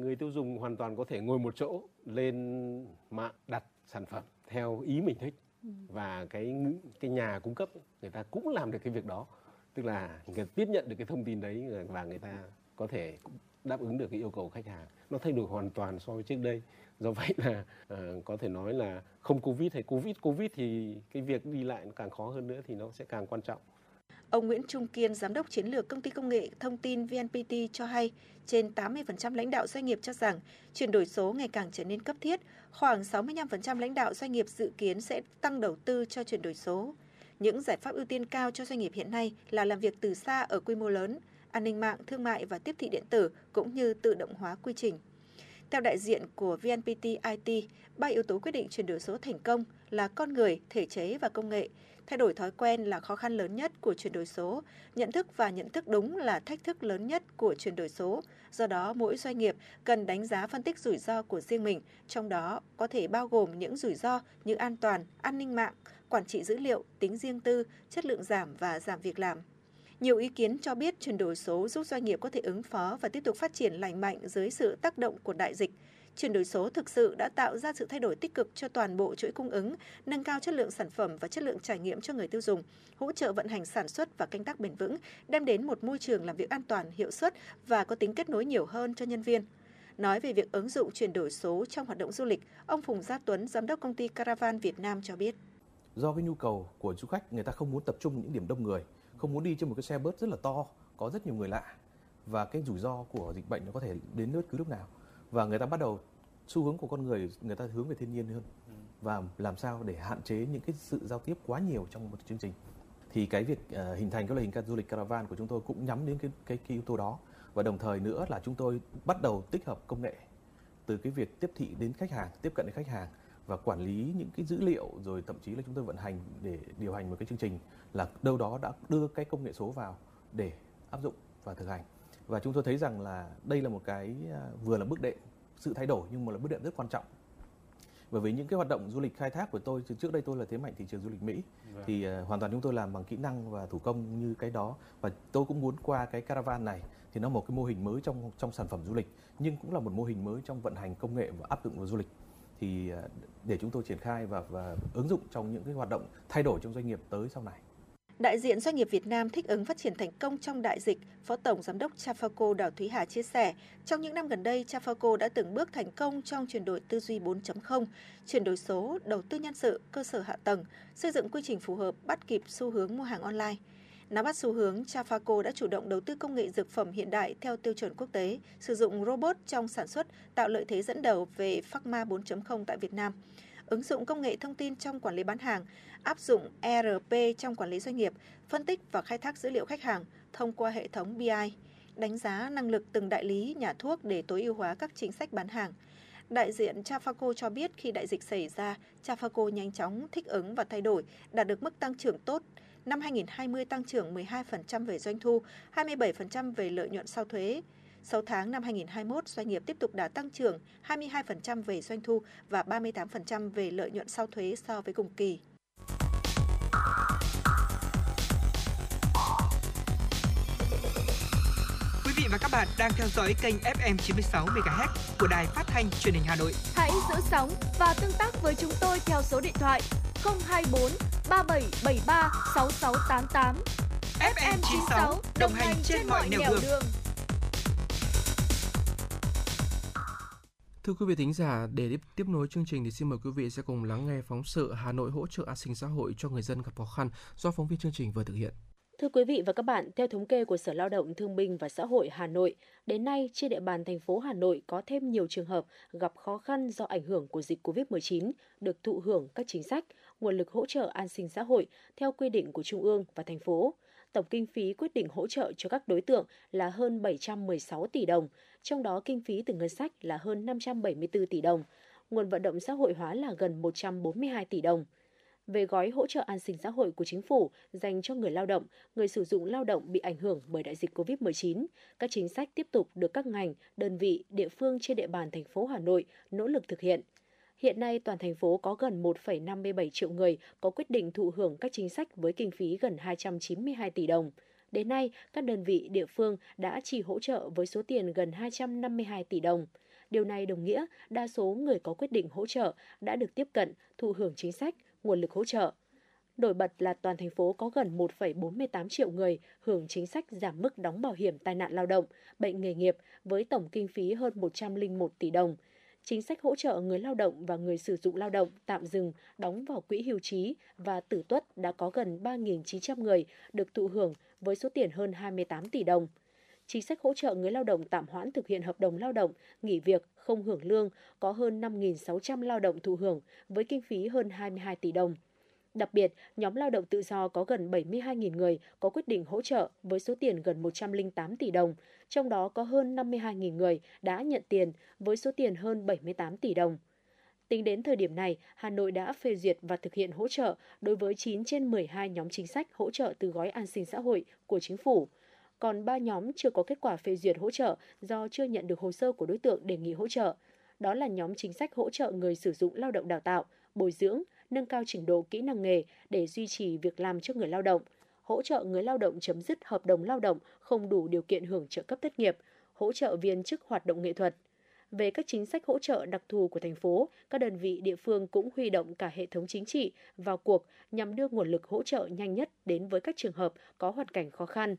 người tiêu dùng hoàn toàn có thể ngồi một chỗ lên mạng đặt sản phẩm theo ý mình thích ừ. và cái cái nhà cung cấp người ta cũng làm được cái việc đó tức là người tiếp nhận được cái thông tin đấy và người ta có thể đáp ứng được cái yêu cầu khách hàng nó thay đổi hoàn toàn so với trước đây do vậy là uh, có thể nói là không covid hay covid covid thì cái việc đi lại nó càng khó hơn nữa thì nó sẽ càng quan trọng Ông Nguyễn Trung Kiên, Giám đốc Chiến lược Công ty Công nghệ Thông tin VNPT cho hay, trên 80% lãnh đạo doanh nghiệp cho rằng chuyển đổi số ngày càng trở nên cấp thiết, khoảng 65% lãnh đạo doanh nghiệp dự kiến sẽ tăng đầu tư cho chuyển đổi số. Những giải pháp ưu tiên cao cho doanh nghiệp hiện nay là làm việc từ xa ở quy mô lớn, an ninh mạng, thương mại và tiếp thị điện tử cũng như tự động hóa quy trình. Theo đại diện của VNPT IT, ba yếu tố quyết định chuyển đổi số thành công là con người, thể chế và công nghệ. Thay đổi thói quen là khó khăn lớn nhất của chuyển đổi số, nhận thức và nhận thức đúng là thách thức lớn nhất của chuyển đổi số. Do đó, mỗi doanh nghiệp cần đánh giá phân tích rủi ro của riêng mình, trong đó có thể bao gồm những rủi ro như an toàn, an ninh mạng, quản trị dữ liệu, tính riêng tư, chất lượng giảm và giảm việc làm. Nhiều ý kiến cho biết chuyển đổi số giúp doanh nghiệp có thể ứng phó và tiếp tục phát triển lành mạnh dưới sự tác động của đại dịch. Chuyển đổi số thực sự đã tạo ra sự thay đổi tích cực cho toàn bộ chuỗi cung ứng, nâng cao chất lượng sản phẩm và chất lượng trải nghiệm cho người tiêu dùng, hỗ trợ vận hành sản xuất và canh tác bền vững, đem đến một môi trường làm việc an toàn, hiệu suất và có tính kết nối nhiều hơn cho nhân viên. Nói về việc ứng dụng chuyển đổi số trong hoạt động du lịch, ông Phùng Gia Tuấn, giám đốc công ty Caravan Việt Nam cho biết. Do cái nhu cầu của du khách, người ta không muốn tập trung những điểm đông người, không muốn đi trên một cái xe bus rất là to, có rất nhiều người lạ. Và cái rủi ro của dịch bệnh nó có thể đến bất cứ lúc nào. Và người ta bắt đầu xu hướng của con người người ta hướng về thiên nhiên hơn. Và làm sao để hạn chế những cái sự giao tiếp quá nhiều trong một chương trình? Thì cái việc uh, hình thành các loại hình du lịch caravan của chúng tôi cũng nhắm đến cái, cái cái yếu tố đó. Và đồng thời nữa là chúng tôi bắt đầu tích hợp công nghệ từ cái việc tiếp thị đến khách hàng tiếp cận đến khách hàng và quản lý những cái dữ liệu rồi thậm chí là chúng tôi vận hành để điều hành một cái chương trình là đâu đó đã đưa cái công nghệ số vào để áp dụng và thực hành và chúng tôi thấy rằng là đây là một cái à, vừa là bước đệm sự thay đổi nhưng mà là bước đệm rất quan trọng bởi vì những cái hoạt động du lịch khai thác của tôi trước đây tôi là thế mạnh thị trường du lịch Mỹ vâng. thì uh, hoàn toàn chúng tôi làm bằng kỹ năng và thủ công như cái đó và tôi cũng muốn qua cái caravan này thì nó một cái mô hình mới trong trong sản phẩm du lịch nhưng cũng là một mô hình mới trong vận hành công nghệ và áp dụng vào du lịch thì uh, để chúng tôi triển khai và và ứng dụng trong những cái hoạt động thay đổi trong doanh nghiệp tới sau này. Đại diện doanh nghiệp Việt Nam thích ứng phát triển thành công trong đại dịch, Phó Tổng Giám đốc Trafaco Đào Thúy Hà chia sẻ, trong những năm gần đây, Trafaco đã từng bước thành công trong chuyển đổi tư duy 4.0, chuyển đổi số, đầu tư nhân sự, cơ sở hạ tầng, xây dựng quy trình phù hợp bắt kịp xu hướng mua hàng online. Nắm bắt xu hướng, Trafaco đã chủ động đầu tư công nghệ dược phẩm hiện đại theo tiêu chuẩn quốc tế, sử dụng robot trong sản xuất, tạo lợi thế dẫn đầu về Pharma 4.0 tại Việt Nam ứng dụng công nghệ thông tin trong quản lý bán hàng, áp dụng ERP trong quản lý doanh nghiệp, phân tích và khai thác dữ liệu khách hàng thông qua hệ thống BI, đánh giá năng lực từng đại lý, nhà thuốc để tối ưu hóa các chính sách bán hàng. Đại diện Trafaco cho biết khi đại dịch xảy ra, Trafaco nhanh chóng thích ứng và thay đổi, đạt được mức tăng trưởng tốt. Năm 2020 tăng trưởng 12% về doanh thu, 27% về lợi nhuận sau thuế. 6 tháng năm 2021, doanh nghiệp tiếp tục đã tăng trưởng 22% về doanh thu và 38% về lợi nhuận sau thuế so với cùng kỳ. Quý vị và các bạn đang theo dõi kênh FM 96 MHz của đài phát thanh truyền hình Hà Nội. Hãy giữ sóng và tương tác với chúng tôi theo số điện thoại 024 3773 6688. FM 96 đồng hành trên mọi nẻo đường. đường. Thưa quý vị thính giả, để tiếp nối chương trình thì xin mời quý vị sẽ cùng lắng nghe phóng sự Hà Nội hỗ trợ an sinh xã hội cho người dân gặp khó khăn do phóng viên chương trình vừa thực hiện. Thưa quý vị và các bạn, theo thống kê của Sở Lao động Thương binh và Xã hội Hà Nội, đến nay trên địa bàn thành phố Hà Nội có thêm nhiều trường hợp gặp khó khăn do ảnh hưởng của dịch COVID-19 được thụ hưởng các chính sách, nguồn lực hỗ trợ an sinh xã hội theo quy định của Trung ương và thành phố. Tổng kinh phí quyết định hỗ trợ cho các đối tượng là hơn 716 tỷ đồng, trong đó kinh phí từ ngân sách là hơn 574 tỷ đồng, nguồn vận động xã hội hóa là gần 142 tỷ đồng. Về gói hỗ trợ an sinh xã hội của chính phủ dành cho người lao động, người sử dụng lao động bị ảnh hưởng bởi đại dịch COVID-19, các chính sách tiếp tục được các ngành, đơn vị, địa phương trên địa bàn thành phố Hà Nội nỗ lực thực hiện. Hiện nay, toàn thành phố có gần 1,57 triệu người có quyết định thụ hưởng các chính sách với kinh phí gần 292 tỷ đồng. Đến nay, các đơn vị địa phương đã chỉ hỗ trợ với số tiền gần 252 tỷ đồng. Điều này đồng nghĩa đa số người có quyết định hỗ trợ đã được tiếp cận, thụ hưởng chính sách, nguồn lực hỗ trợ. Nổi bật là toàn thành phố có gần 1,48 triệu người hưởng chính sách giảm mức đóng bảo hiểm tai nạn lao động, bệnh nghề nghiệp với tổng kinh phí hơn 101 tỷ đồng – chính sách hỗ trợ người lao động và người sử dụng lao động tạm dừng đóng vào quỹ hưu trí và tử tuất đã có gần 3.900 người được thụ hưởng với số tiền hơn 28 tỷ đồng. Chính sách hỗ trợ người lao động tạm hoãn thực hiện hợp đồng lao động, nghỉ việc, không hưởng lương có hơn 5.600 lao động thụ hưởng với kinh phí hơn 22 tỷ đồng. Đặc biệt, nhóm lao động tự do có gần 72.000 người có quyết định hỗ trợ với số tiền gần 108 tỷ đồng, trong đó có hơn 52.000 người đã nhận tiền với số tiền hơn 78 tỷ đồng. Tính đến thời điểm này, Hà Nội đã phê duyệt và thực hiện hỗ trợ đối với 9 trên 12 nhóm chính sách hỗ trợ từ gói an sinh xã hội của chính phủ. Còn 3 nhóm chưa có kết quả phê duyệt hỗ trợ do chưa nhận được hồ sơ của đối tượng đề nghị hỗ trợ. Đó là nhóm chính sách hỗ trợ người sử dụng lao động đào tạo, bồi dưỡng, nâng cao trình độ kỹ năng nghề để duy trì việc làm cho người lao động, hỗ trợ người lao động chấm dứt hợp đồng lao động không đủ điều kiện hưởng trợ cấp thất nghiệp, hỗ trợ viên chức hoạt động nghệ thuật. Về các chính sách hỗ trợ đặc thù của thành phố, các đơn vị địa phương cũng huy động cả hệ thống chính trị vào cuộc nhằm đưa nguồn lực hỗ trợ nhanh nhất đến với các trường hợp có hoàn cảnh khó khăn.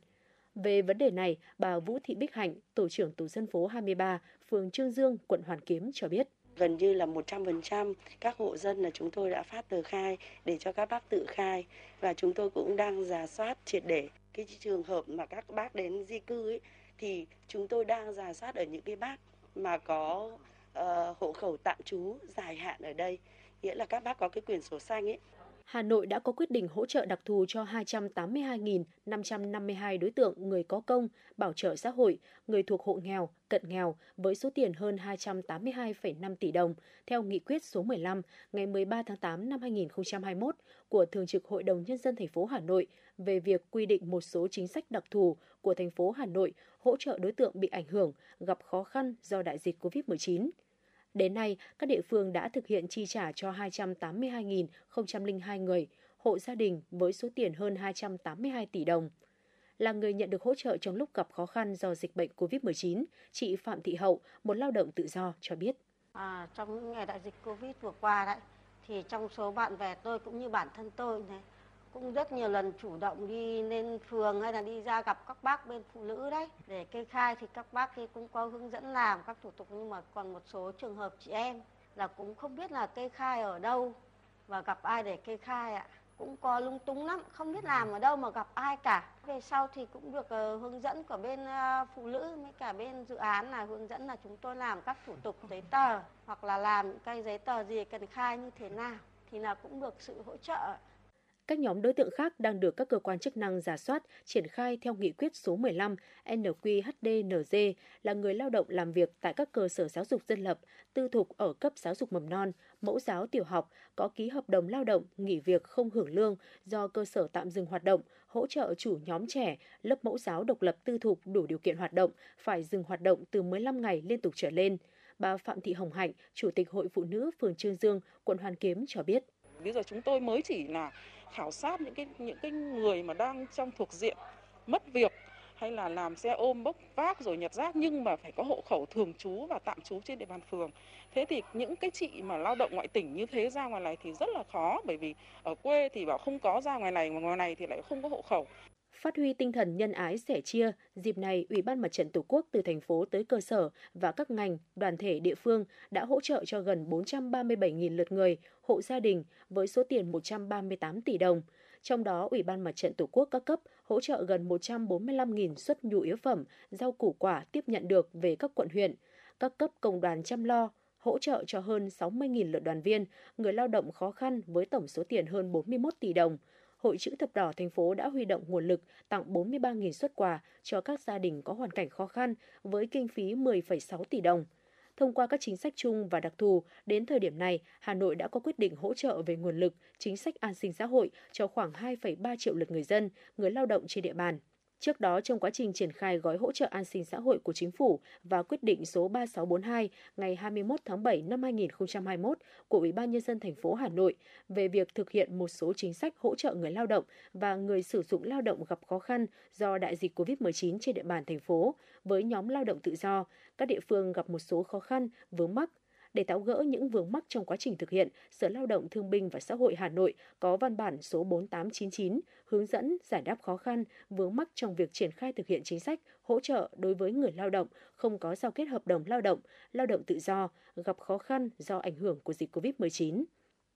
Về vấn đề này, bà Vũ Thị Bích Hạnh, tổ trưởng tổ dân phố 23, phường Trương Dương, quận Hoàn Kiếm cho biết gần như là 100% các hộ dân là chúng tôi đã phát tờ khai để cho các bác tự khai. Và chúng tôi cũng đang giả soát triệt để cái trường hợp mà các bác đến di cư ấy thì chúng tôi đang giả soát ở những cái bác mà có uh, hộ khẩu tạm trú dài hạn ở đây. Nghĩa là các bác có cái quyền sổ xanh ấy Hà Nội đã có quyết định hỗ trợ đặc thù cho 282.552 đối tượng người có công, bảo trợ xã hội, người thuộc hộ nghèo, cận nghèo với số tiền hơn 282,5 tỷ đồng theo nghị quyết số 15 ngày 13 tháng 8 năm 2021 của Thường trực Hội đồng Nhân dân thành phố Hà Nội về việc quy định một số chính sách đặc thù của thành phố Hà Nội hỗ trợ đối tượng bị ảnh hưởng, gặp khó khăn do đại dịch COVID-19. Đến nay, các địa phương đã thực hiện chi trả cho 282.002 người, hộ gia đình với số tiền hơn 282 tỷ đồng. Là người nhận được hỗ trợ trong lúc gặp khó khăn do dịch bệnh COVID-19, chị Phạm Thị Hậu, một lao động tự do, cho biết. À, trong những ngày đại dịch Covid vừa qua đấy, thì trong số bạn bè tôi cũng như bản thân tôi này, cũng rất nhiều lần chủ động đi lên phường hay là đi ra gặp các bác bên phụ nữ đấy. Để kê khai thì các bác thì cũng có hướng dẫn làm các thủ tục nhưng mà còn một số trường hợp chị em là cũng không biết là kê khai ở đâu và gặp ai để kê khai ạ. Cũng có lung túng lắm không biết làm ở đâu mà gặp ai cả. Về sau thì cũng được uh, hướng dẫn của bên uh, phụ nữ với cả bên dự án là hướng dẫn là chúng tôi làm các thủ tục giấy tờ hoặc là làm những cái giấy tờ gì cần khai như thế nào thì là cũng được sự hỗ trợ các nhóm đối tượng khác đang được các cơ quan chức năng giả soát, triển khai theo nghị quyết số 15 NQHDNG là người lao động làm việc tại các cơ sở giáo dục dân lập, tư thục ở cấp giáo dục mầm non, mẫu giáo tiểu học có ký hợp đồng lao động nghỉ việc không hưởng lương do cơ sở tạm dừng hoạt động, hỗ trợ chủ nhóm trẻ, lớp mẫu giáo độc lập tư thục đủ điều kiện hoạt động phải dừng hoạt động từ 15 ngày liên tục trở lên. Bà Phạm Thị Hồng Hạnh, Chủ tịch Hội Phụ nữ phường Trương Dương, quận Hoàn Kiếm cho biết. Bây giờ chúng tôi mới chỉ là khảo sát những cái những cái người mà đang trong thuộc diện mất việc hay là làm xe ôm bốc vác rồi nhặt rác nhưng mà phải có hộ khẩu thường trú và tạm trú trên địa bàn phường. Thế thì những cái chị mà lao động ngoại tỉnh như thế ra ngoài này thì rất là khó bởi vì ở quê thì bảo không có ra ngoài này, mà ngoài này thì lại không có hộ khẩu. Phát huy tinh thần nhân ái sẻ chia, dịp này Ủy ban Mặt trận Tổ quốc từ thành phố tới cơ sở và các ngành, đoàn thể địa phương đã hỗ trợ cho gần 437.000 lượt người, hộ gia đình với số tiền 138 tỷ đồng. Trong đó, Ủy ban Mặt trận Tổ quốc các cấp hỗ trợ gần 145.000 suất nhu yếu phẩm, rau củ quả tiếp nhận được về các quận huyện. Các cấp công đoàn chăm lo, hỗ trợ cho hơn 60.000 lượt đoàn viên, người lao động khó khăn với tổng số tiền hơn 41 tỷ đồng – Hội chữ thập đỏ thành phố đã huy động nguồn lực tặng 43.000 xuất quà cho các gia đình có hoàn cảnh khó khăn với kinh phí 10,6 tỷ đồng. Thông qua các chính sách chung và đặc thù, đến thời điểm này, Hà Nội đã có quyết định hỗ trợ về nguồn lực, chính sách an sinh xã hội cho khoảng 2,3 triệu lượt người dân, người lao động trên địa bàn. Trước đó, trong quá trình triển khai gói hỗ trợ an sinh xã hội của chính phủ và quyết định số 3642 ngày 21 tháng 7 năm 2021 của Ủy ban nhân dân thành phố Hà Nội về việc thực hiện một số chính sách hỗ trợ người lao động và người sử dụng lao động gặp khó khăn do đại dịch COVID-19 trên địa bàn thành phố với nhóm lao động tự do, các địa phương gặp một số khó khăn, vướng mắc để tháo gỡ những vướng mắc trong quá trình thực hiện, Sở Lao động Thương binh và Xã hội Hà Nội có văn bản số 4899 hướng dẫn giải đáp khó khăn, vướng mắc trong việc triển khai thực hiện chính sách hỗ trợ đối với người lao động không có giao kết hợp đồng lao động, lao động tự do, gặp khó khăn do ảnh hưởng của dịch COVID-19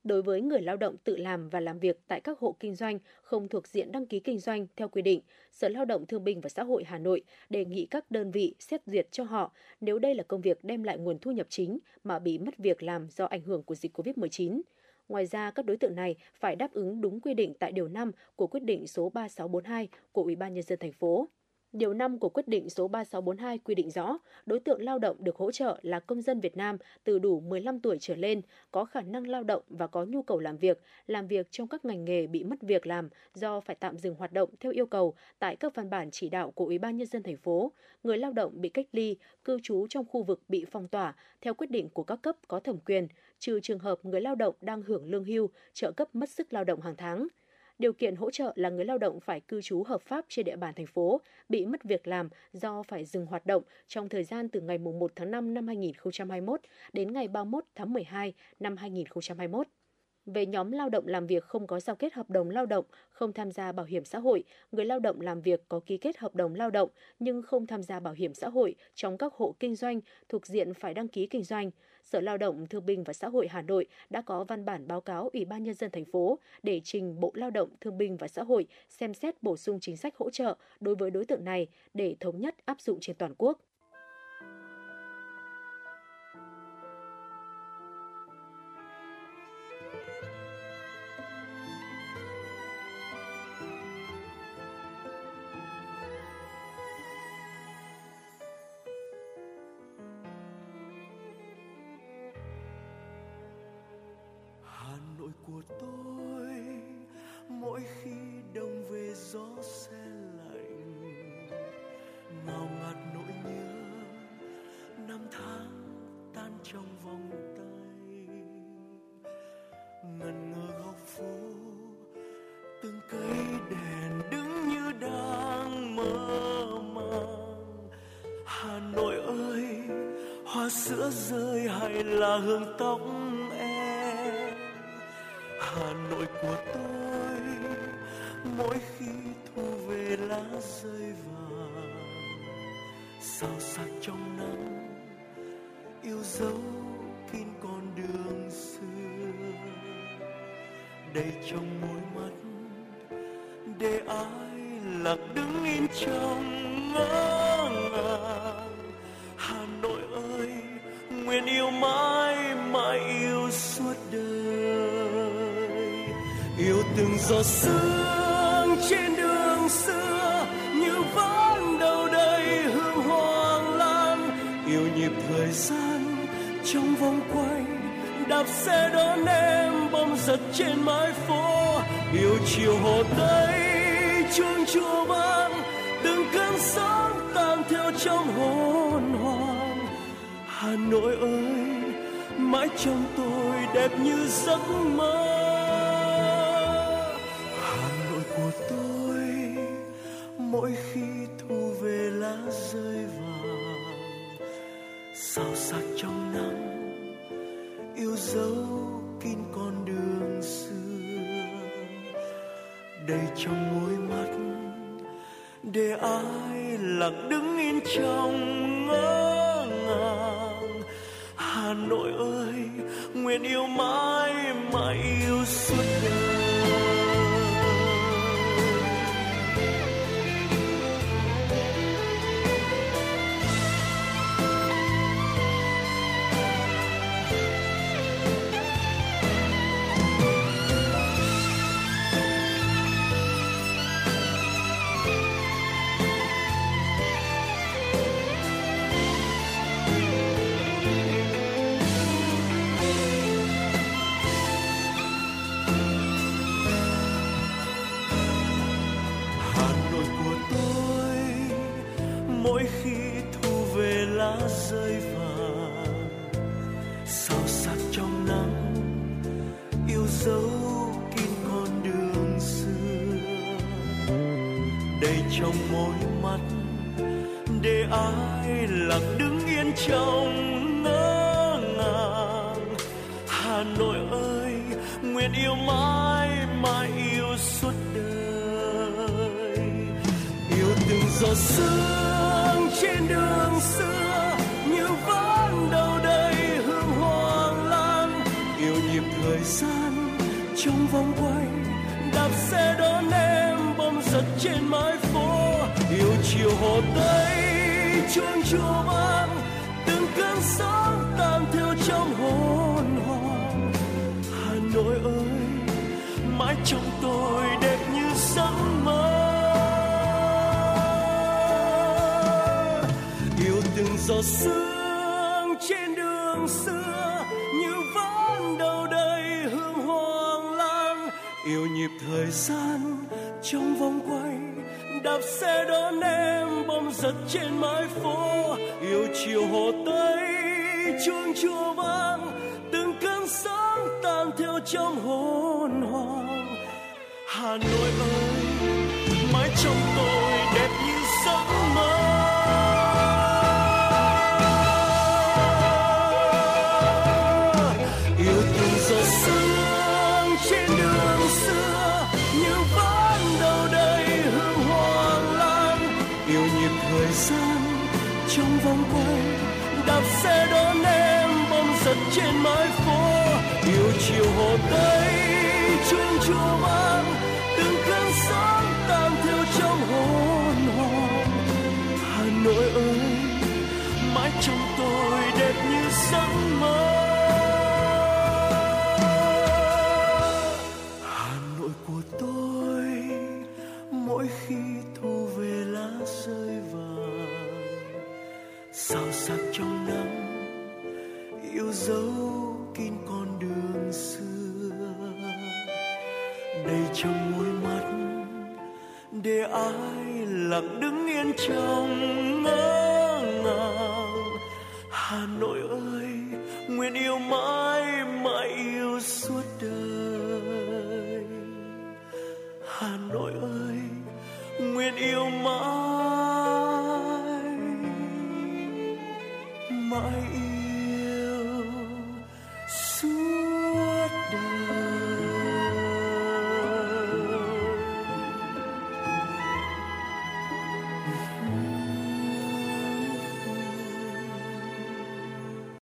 đối với người lao động tự làm và làm việc tại các hộ kinh doanh không thuộc diện đăng ký kinh doanh theo quy định, Sở Lao động Thương binh và Xã hội Hà Nội đề nghị các đơn vị xét duyệt cho họ nếu đây là công việc đem lại nguồn thu nhập chính mà bị mất việc làm do ảnh hưởng của dịch COVID-19. Ngoài ra, các đối tượng này phải đáp ứng đúng quy định tại điều 5 của quyết định số 3642 của Ủy ban nhân dân thành phố. Điều 5 của quyết định số 3642 quy định rõ, đối tượng lao động được hỗ trợ là công dân Việt Nam từ đủ 15 tuổi trở lên, có khả năng lao động và có nhu cầu làm việc, làm việc trong các ngành nghề bị mất việc làm do phải tạm dừng hoạt động theo yêu cầu tại các văn bản chỉ đạo của Ủy ban nhân dân thành phố, người lao động bị cách ly, cư trú trong khu vực bị phong tỏa theo quyết định của các cấp có thẩm quyền, trừ trường hợp người lao động đang hưởng lương hưu, trợ cấp mất sức lao động hàng tháng. Điều kiện hỗ trợ là người lao động phải cư trú hợp pháp trên địa bàn thành phố, bị mất việc làm do phải dừng hoạt động trong thời gian từ ngày 1 tháng 5 năm 2021 đến ngày 31 tháng 12 năm 2021 về nhóm lao động làm việc không có giao kết hợp đồng lao động, không tham gia bảo hiểm xã hội, người lao động làm việc có ký kết hợp đồng lao động nhưng không tham gia bảo hiểm xã hội trong các hộ kinh doanh thuộc diện phải đăng ký kinh doanh. Sở Lao động Thương binh và Xã hội Hà Nội đã có văn bản báo cáo Ủy ban nhân dân thành phố để trình Bộ Lao động Thương binh và Xã hội xem xét bổ sung chính sách hỗ trợ đối với đối tượng này để thống nhất áp dụng trên toàn quốc. Hà Nội ơi nguyện yêu mãi mãi yêu